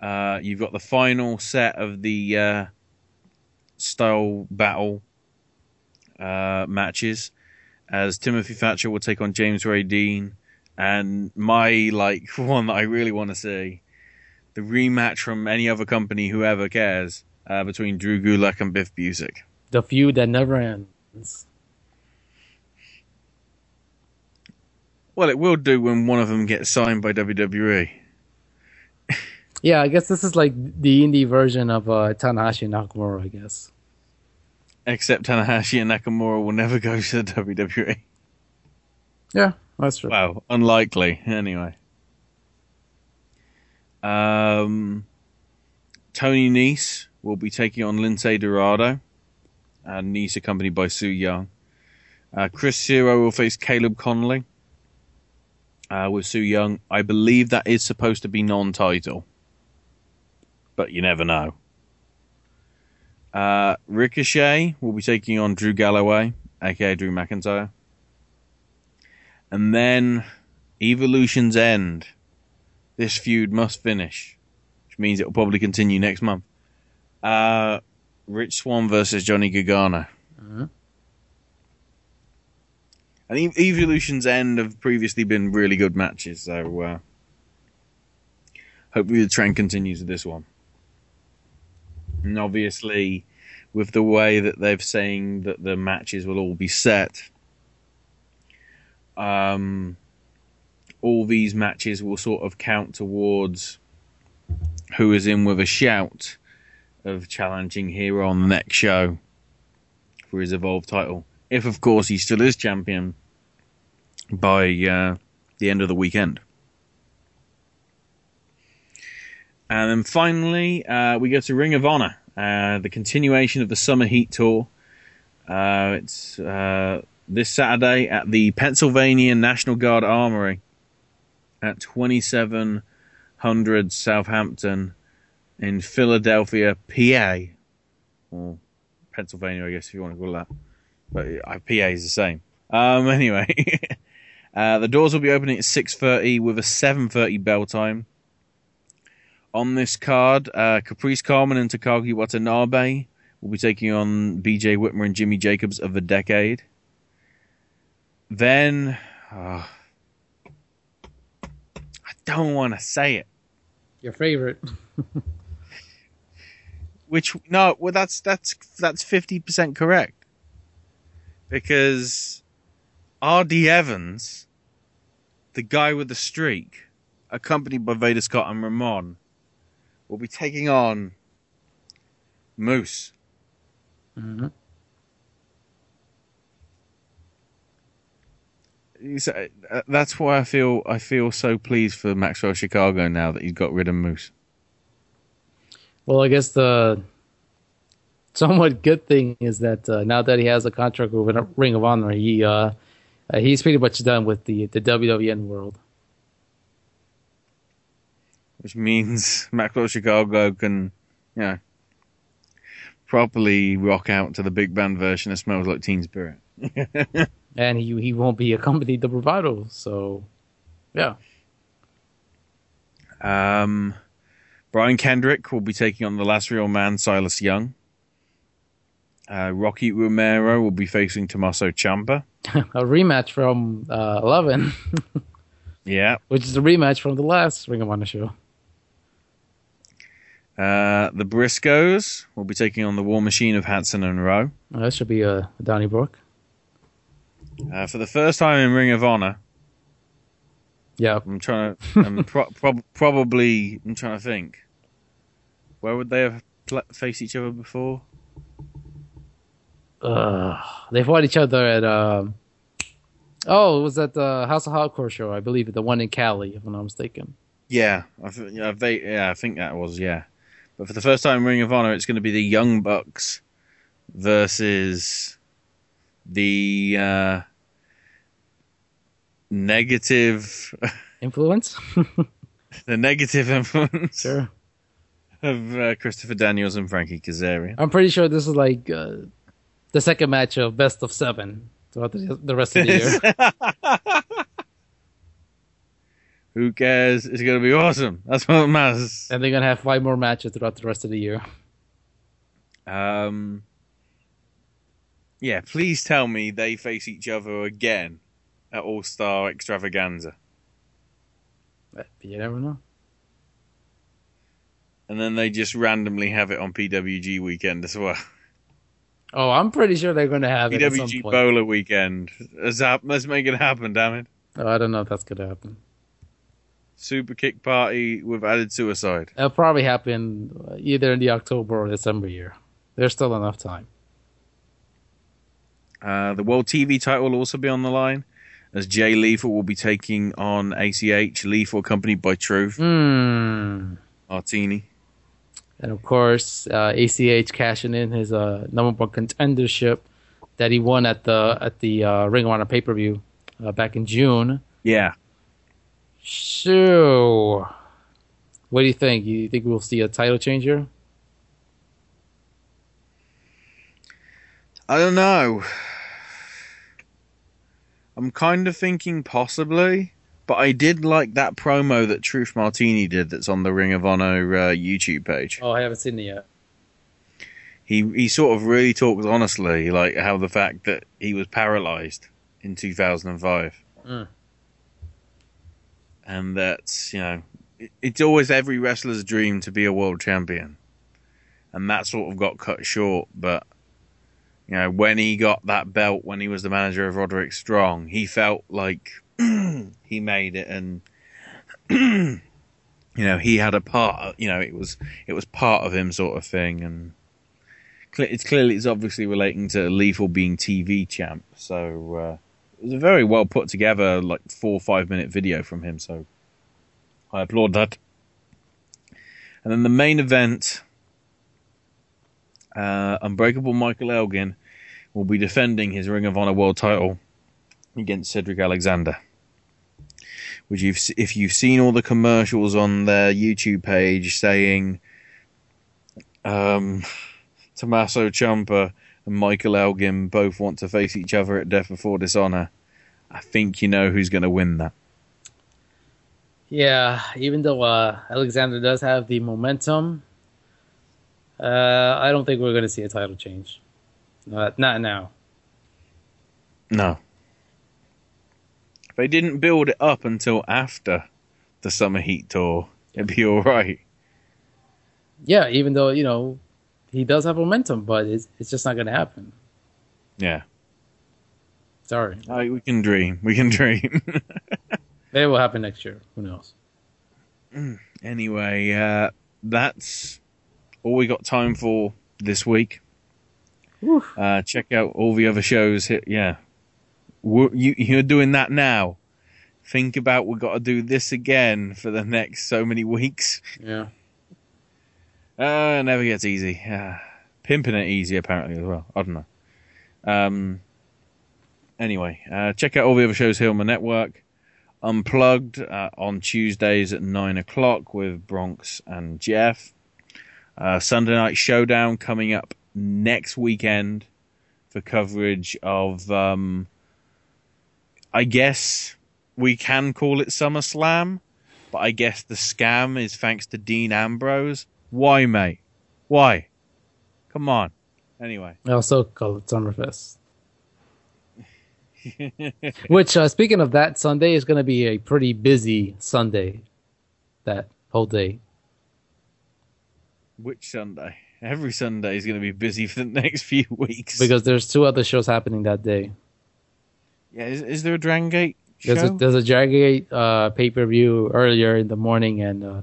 Uh, you've got the final set of the uh, style battle uh, matches, as Timothy Thatcher will take on James Raideen, and my like one that I really want to see, the rematch from any other company, whoever cares, uh, between Drew Gulak and Biff Busick. The feud that never ends. Well, it will do when one of them gets signed by. WWE. Yeah, I guess this is like the indie version of uh, Tanahashi and Nakamura, I guess. Except Tanahashi and Nakamura will never go to the WWE. Yeah, that's true. Well, unlikely, anyway. Um, Tony Nese will be taking on Lince Dorado, and Nese accompanied by Sue Yung. Uh, Chris Hero will face Caleb Konley uh, with Sue Yung. I believe that is supposed to be non-title, but you never know. Uh, Ricochet will be taking on Drew Galloway, aka Drew McIntyre. And then Evolution's End. This feud must finish, which means it will probably continue next month. Uh, Rich Swann versus Johnny Gargano. Mhm. And Ev- Evolution's End have previously been really good matches, so uh, hopefully the trend continues with this one. And obviously, with the way that they're saying that the matches will all be set, um, all these matches will sort of count towards who is in with a shout of challenging Hero on the next show for his Evolve title. If, of course, he still is champion by uh, the end of the weekend. And then finally, uh, we go to Ring of Honor, uh, the continuation of the Summer Heat Tour. Uh, it's uh, this Saturday at the Pennsylvania National Guard Armory at 2700 Southampton in Philadelphia, PA. Or Pennsylvania, I guess, if you want to call that. But uh, PA is the same. Um, anyway, uh, the doors will be opening at 6.30 with a 7.30 bell time. On this card, uh, Caprice Coleman and Takaaki Watanabe will be taking on BJ Whitmer and Jimmy Jacobs of the Decade. Then, uh, I don't want to say it. Your favorite. Which no, well that's that's that's fifty percent correct. Because RD Evans, the guy with the streak, accompanied by Veda Scott and Ramon, will be taking on Moose. Mm-hmm. Uh, That's why I feel I feel so pleased for Maxwell Chicago now that he's got rid of Moose. Well, I guess the somewhat good thing is that uh, now that he has a contract with Ring of Honor, he uh, uh, he's pretty much done with the the WWN world. which means Maxwell Chicago can, you know, properly rock out to the big band version of "Smells Like Teen Spirit." and he he won't be accompanied the bravado. So, yeah, um, Brian Kendrick will be taking on the last real man, Silas Young. Uh, Rocky Romero will be facing Tommaso Ciampa. a rematch from uh, Eleven, Yeah. which is a rematch from the last Ring of Honor show. Uh, the Briscoes will be taking on the War Machine of Hanson and Rowe. That should be uh, Donnybrook. Uh, for the first time in Ring of Honor. Yeah. I'm trying to. I'm pro- prob- probably. I'm trying to think. Where would they have pl- faced each other before? Uh, they fought each other at um. Oh, it was at the House of Hardcore show, I believe, the one in Cali, if I'm not mistaken. Yeah, I th- yeah, they, yeah, I think that was yeah. But for the first time in Ring of Honor, it's going to be the Young Bucks versus the uh, negative Influence. the negative influence Sure. of uh, Christopher Daniels and Frankie Kazarian. I'm pretty sure this is like uh, the second match of best of seven throughout the, the rest of the year. Who cares? It's going to be awesome. That's what matters. and they're gonna have five more matches throughout the rest of the year. Um, yeah, please tell me they face each other again at All Star Extravaganza. You never know. And then they just randomly have it on PWG weekend as well. Oh, I'm pretty sure they're gonna have it PWG. Bowler weekend. Let's, hap- let's make it happen, damn it. Oh, I don't know if that's gonna happen. Super kick party with added suicide. It'll probably happen either in the October or December year. There's still enough time. Uh, the World TV title will also be on the line, as Jay Lethal will be taking on ACH. Lethal accompanied by Truth. Hmm. Martini. And of course, uh, ACH cashing in his uh, number one contendership that he won at the at the uh, Ring of Honor pay per view uh, back in June. Yeah. So, what do you think? You think we'll see a title change here? I don't know. I'm kind of thinking possibly, but I did like that promo that Truth Martini did that's on the Ring of Honor uh, YouTube page. Oh, I haven't seen it yet. He he sort of really talks honestly, like how the fact that he was paralyzed in 2005, Mm. and that you know it- it's always every wrestler's dream to be a world champion, and that sort of got cut short. But you know when he got that belt when he was the manager of Roderick Strong, he felt like he made it, and you know he had a part. You know it was it was part of him, sort of thing, and it's clearly it's obviously relating to Lethal being TV champ. So uh, it was a very well put together, like four or five minute video from him. So I applaud that. And then the main event, uh, Unbreakable Michael Elgin will be defending his Ring of Honor World Title against Cedric Alexander. Which, you've, if you've seen all the commercials on their YouTube page saying um, Tommaso Ciampa and Michael Elgin both want to face each other at Death Before Dishonor, I think you know who's going to win that. Yeah, even though uh, Alexander does have the momentum, uh, I don't think we're going to see a title change. Not, not now. No. If they didn't build it up until after the Summer Heat tour, it'd be alright. Yeah, even though you know he does have momentum, but it's it's just not going to happen. Yeah. Sorry, Uh, we can dream. We can dream. maybe it will happen next year. Who knows? anyway, uh, that's all we got time for this week. Uh, check out all the other shows. Here. Yeah, Wo- you, you're doing that now. Think about we've got to do this again for the next so many weeks. Yeah. Uh, it never gets easy. Uh, pimping it easy apparently as well. I don't know. Um. Anyway, uh, check out all the other shows here on the network. Unplugged uh, on Tuesdays at nine o'clock with Bronx and Jeff. Uh, Sunday Night Showdown coming up next weekend for coverage of, um, I guess we can call it SummerSlam, but I guess the scam is thanks to Dean Ambrose. Why, mate? Why? Come on. Anyway. I also call it Summerfest. Which, uh, speaking of that, Sunday is going to be a pretty busy Sunday. That whole day. Which Sunday? Every Sunday is going to be busy for the next few weeks. Because there's two other shows happening that day. yeah, is, is there a Dragon Gate show? There's a, there's a Dragon Gate uh, pay per view earlier in the morning, and uh,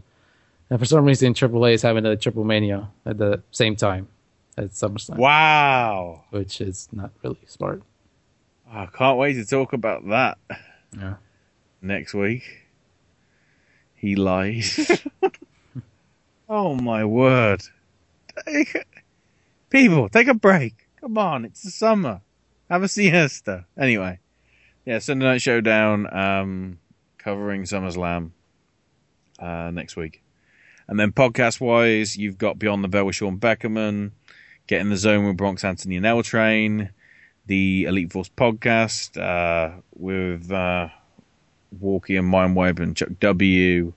and for some reason AAA is having a Triple Mania at the same time at SummerSlam. Wow, which is not really smart. I can't wait to talk about that. Yeah. Next week. He lies. oh my word. People, take a break. Come on, it's the summer. Have a siesta. Anyway. Yeah, Sunday Night Showdown, um, covering SummerSlam. uh, next week. And then podcast wise, you've got Beyond the Bell with Sean Beckerman, Get in the Zone with Bronx Anthony and L Train, the Elite Force podcast uh, with uh, Walkie and Mindwipe and Chuck W,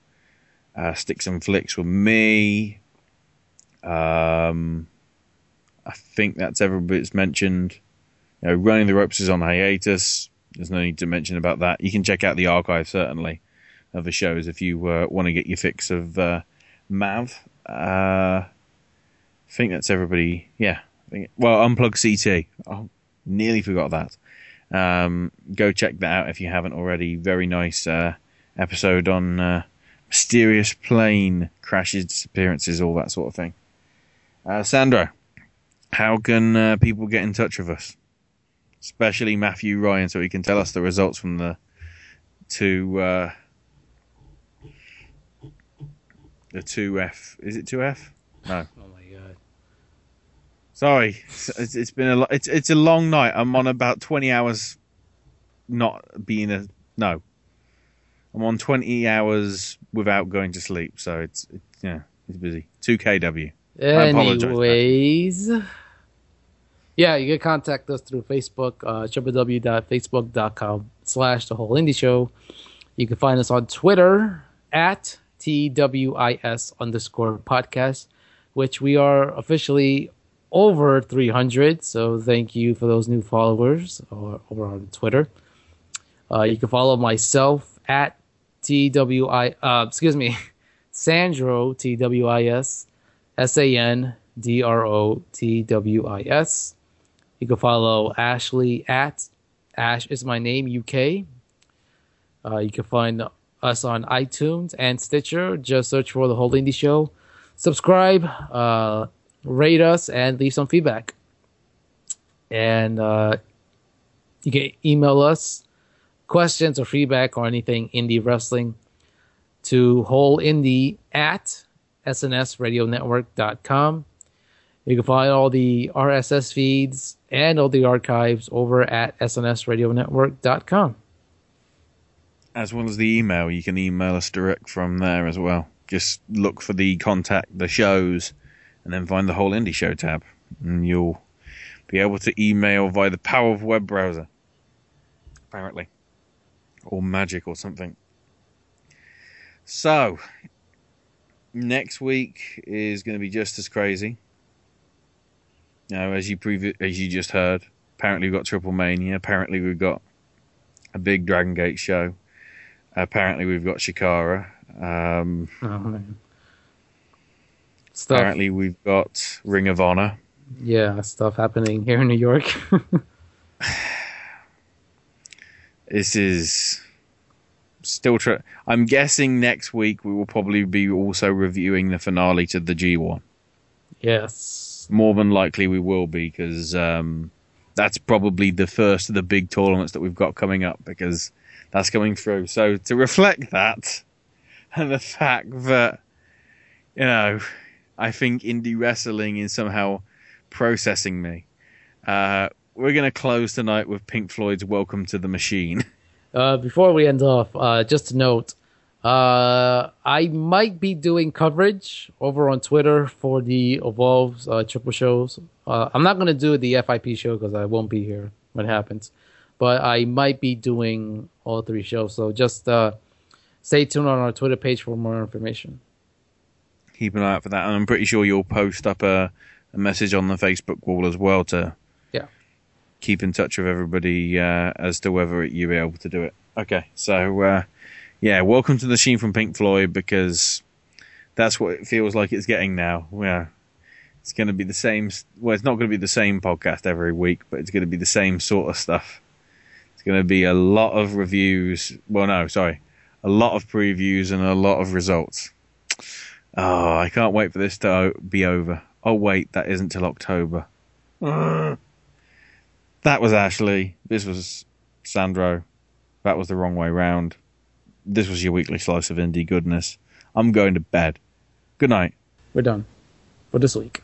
uh, Sticks and Flicks with me. Um, I think that's every bit's mentioned. You know, Running the Ropes is on hiatus. There's no need to mention about that. You can check out the archive certainly of the shows if you uh, want to get your fix of uh, Mav. Uh, I think that's everybody. Yeah. Well, Unplug CT. I nearly forgot that. Um, go check that out if you haven't already. Very nice uh, episode on uh, mysterious plane crashes, disappearances, all that sort of thing. Uh, Sandro, how can uh, people get in touch with us? Especially Matthew Ryan, so he can tell us the results from the two uh, the two F. Is it two F? No. Oh my god. Sorry, it's, it's been a lo- it's it's a long night. I'm on about twenty hours, not being a no. I'm on twenty hours without going to sleep, so it's, it's yeah, it's busy. Two KW. Anyways. Yeah, you can contact us through Facebook, uh, www.facebook.com slash the whole indie show. You can find us on Twitter at TWIS underscore podcast, which we are officially over 300. So thank you for those new followers uh, over on Twitter. Uh, you can follow myself at TWI, uh, excuse me, Sandro, T W I S, A N D R O T W I S. You can follow Ashley at Ash is my name UK. Uh, you can find us on iTunes and Stitcher. Just search for the whole indie show. Subscribe, uh, rate us, and leave some feedback. And uh, you can email us questions or feedback or anything indie wrestling to wholeindie at snsradionetwork.com. You can find all the RSS feeds and all the archives over at snsradionetwork.com. As well as the email, you can email us direct from there as well. Just look for the contact the shows, and then find the whole indie show tab, and you'll be able to email via the power of web browser. Apparently, or magic or something. So, next week is going to be just as crazy. Now, as you previ- as you just heard, apparently we've got Triple Mania. Apparently we've got a big Dragon Gate show. Apparently we've got Chikara. Um, Oh, man. Stuff, apparently we've got Ring of Honor. yeah, stuff happening here in New York. This is still. Tr- I'm guessing next week we will probably be also reviewing the finale to the G1. yes. More than likely we will be because um, that's probably the first of the big tournaments that we've got coming up because that's coming through. So to reflect that and the fact that you know I think indie wrestling is somehow processing me. Uh, we're going to close tonight with Pink Floyd's "Welcome to the Machine." Uh, before we end off, uh, just to note, uh, I might be doing coverage over on Twitter for the Evolves uh, triple shows. Uh, I'm not going to do the FIP show because I won't be here when it happens, but I might be doing all three shows. So just stay tuned on our Twitter page for more information. keep an eye out for that. And I'm pretty sure you'll post up a, a message on the Facebook wall as well to. Keep in touch with everybody uh, as to whether you'll be able to do it. Okay, so uh, yeah, welcome to the Sheen from Pink Floyd because that's what it feels like it's getting now. Yeah, it's going to be the same. Well, it's not going to be the same podcast every week, but it's going to be the same sort of stuff. It's going to be a lot of reviews. Well, no, sorry, a lot of previews and a lot of results. Oh, I can't wait for this to be over. Oh, wait, that isn't till October. That was Ashley. This was Sandro. That was the wrong way round. This was your weekly slice of indie goodness. I'm going to bed. Good night. We're done for this week.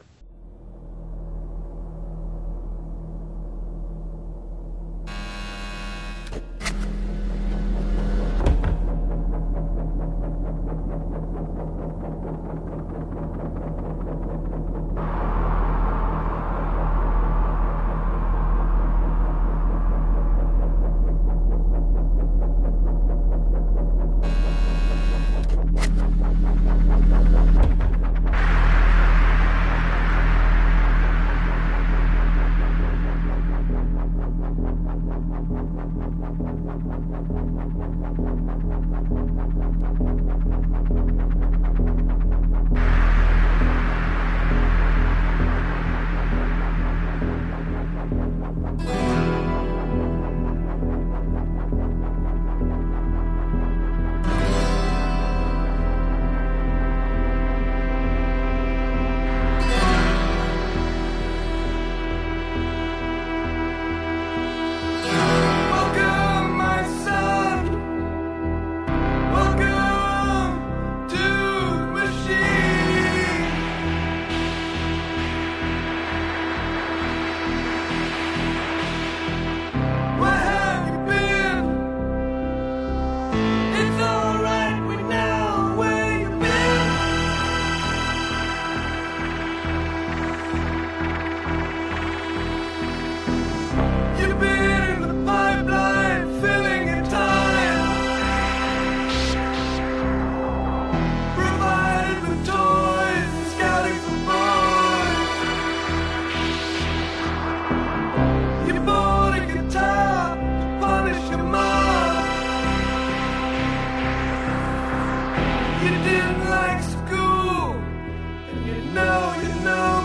didn't like school, and you know, you know.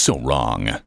So wrong.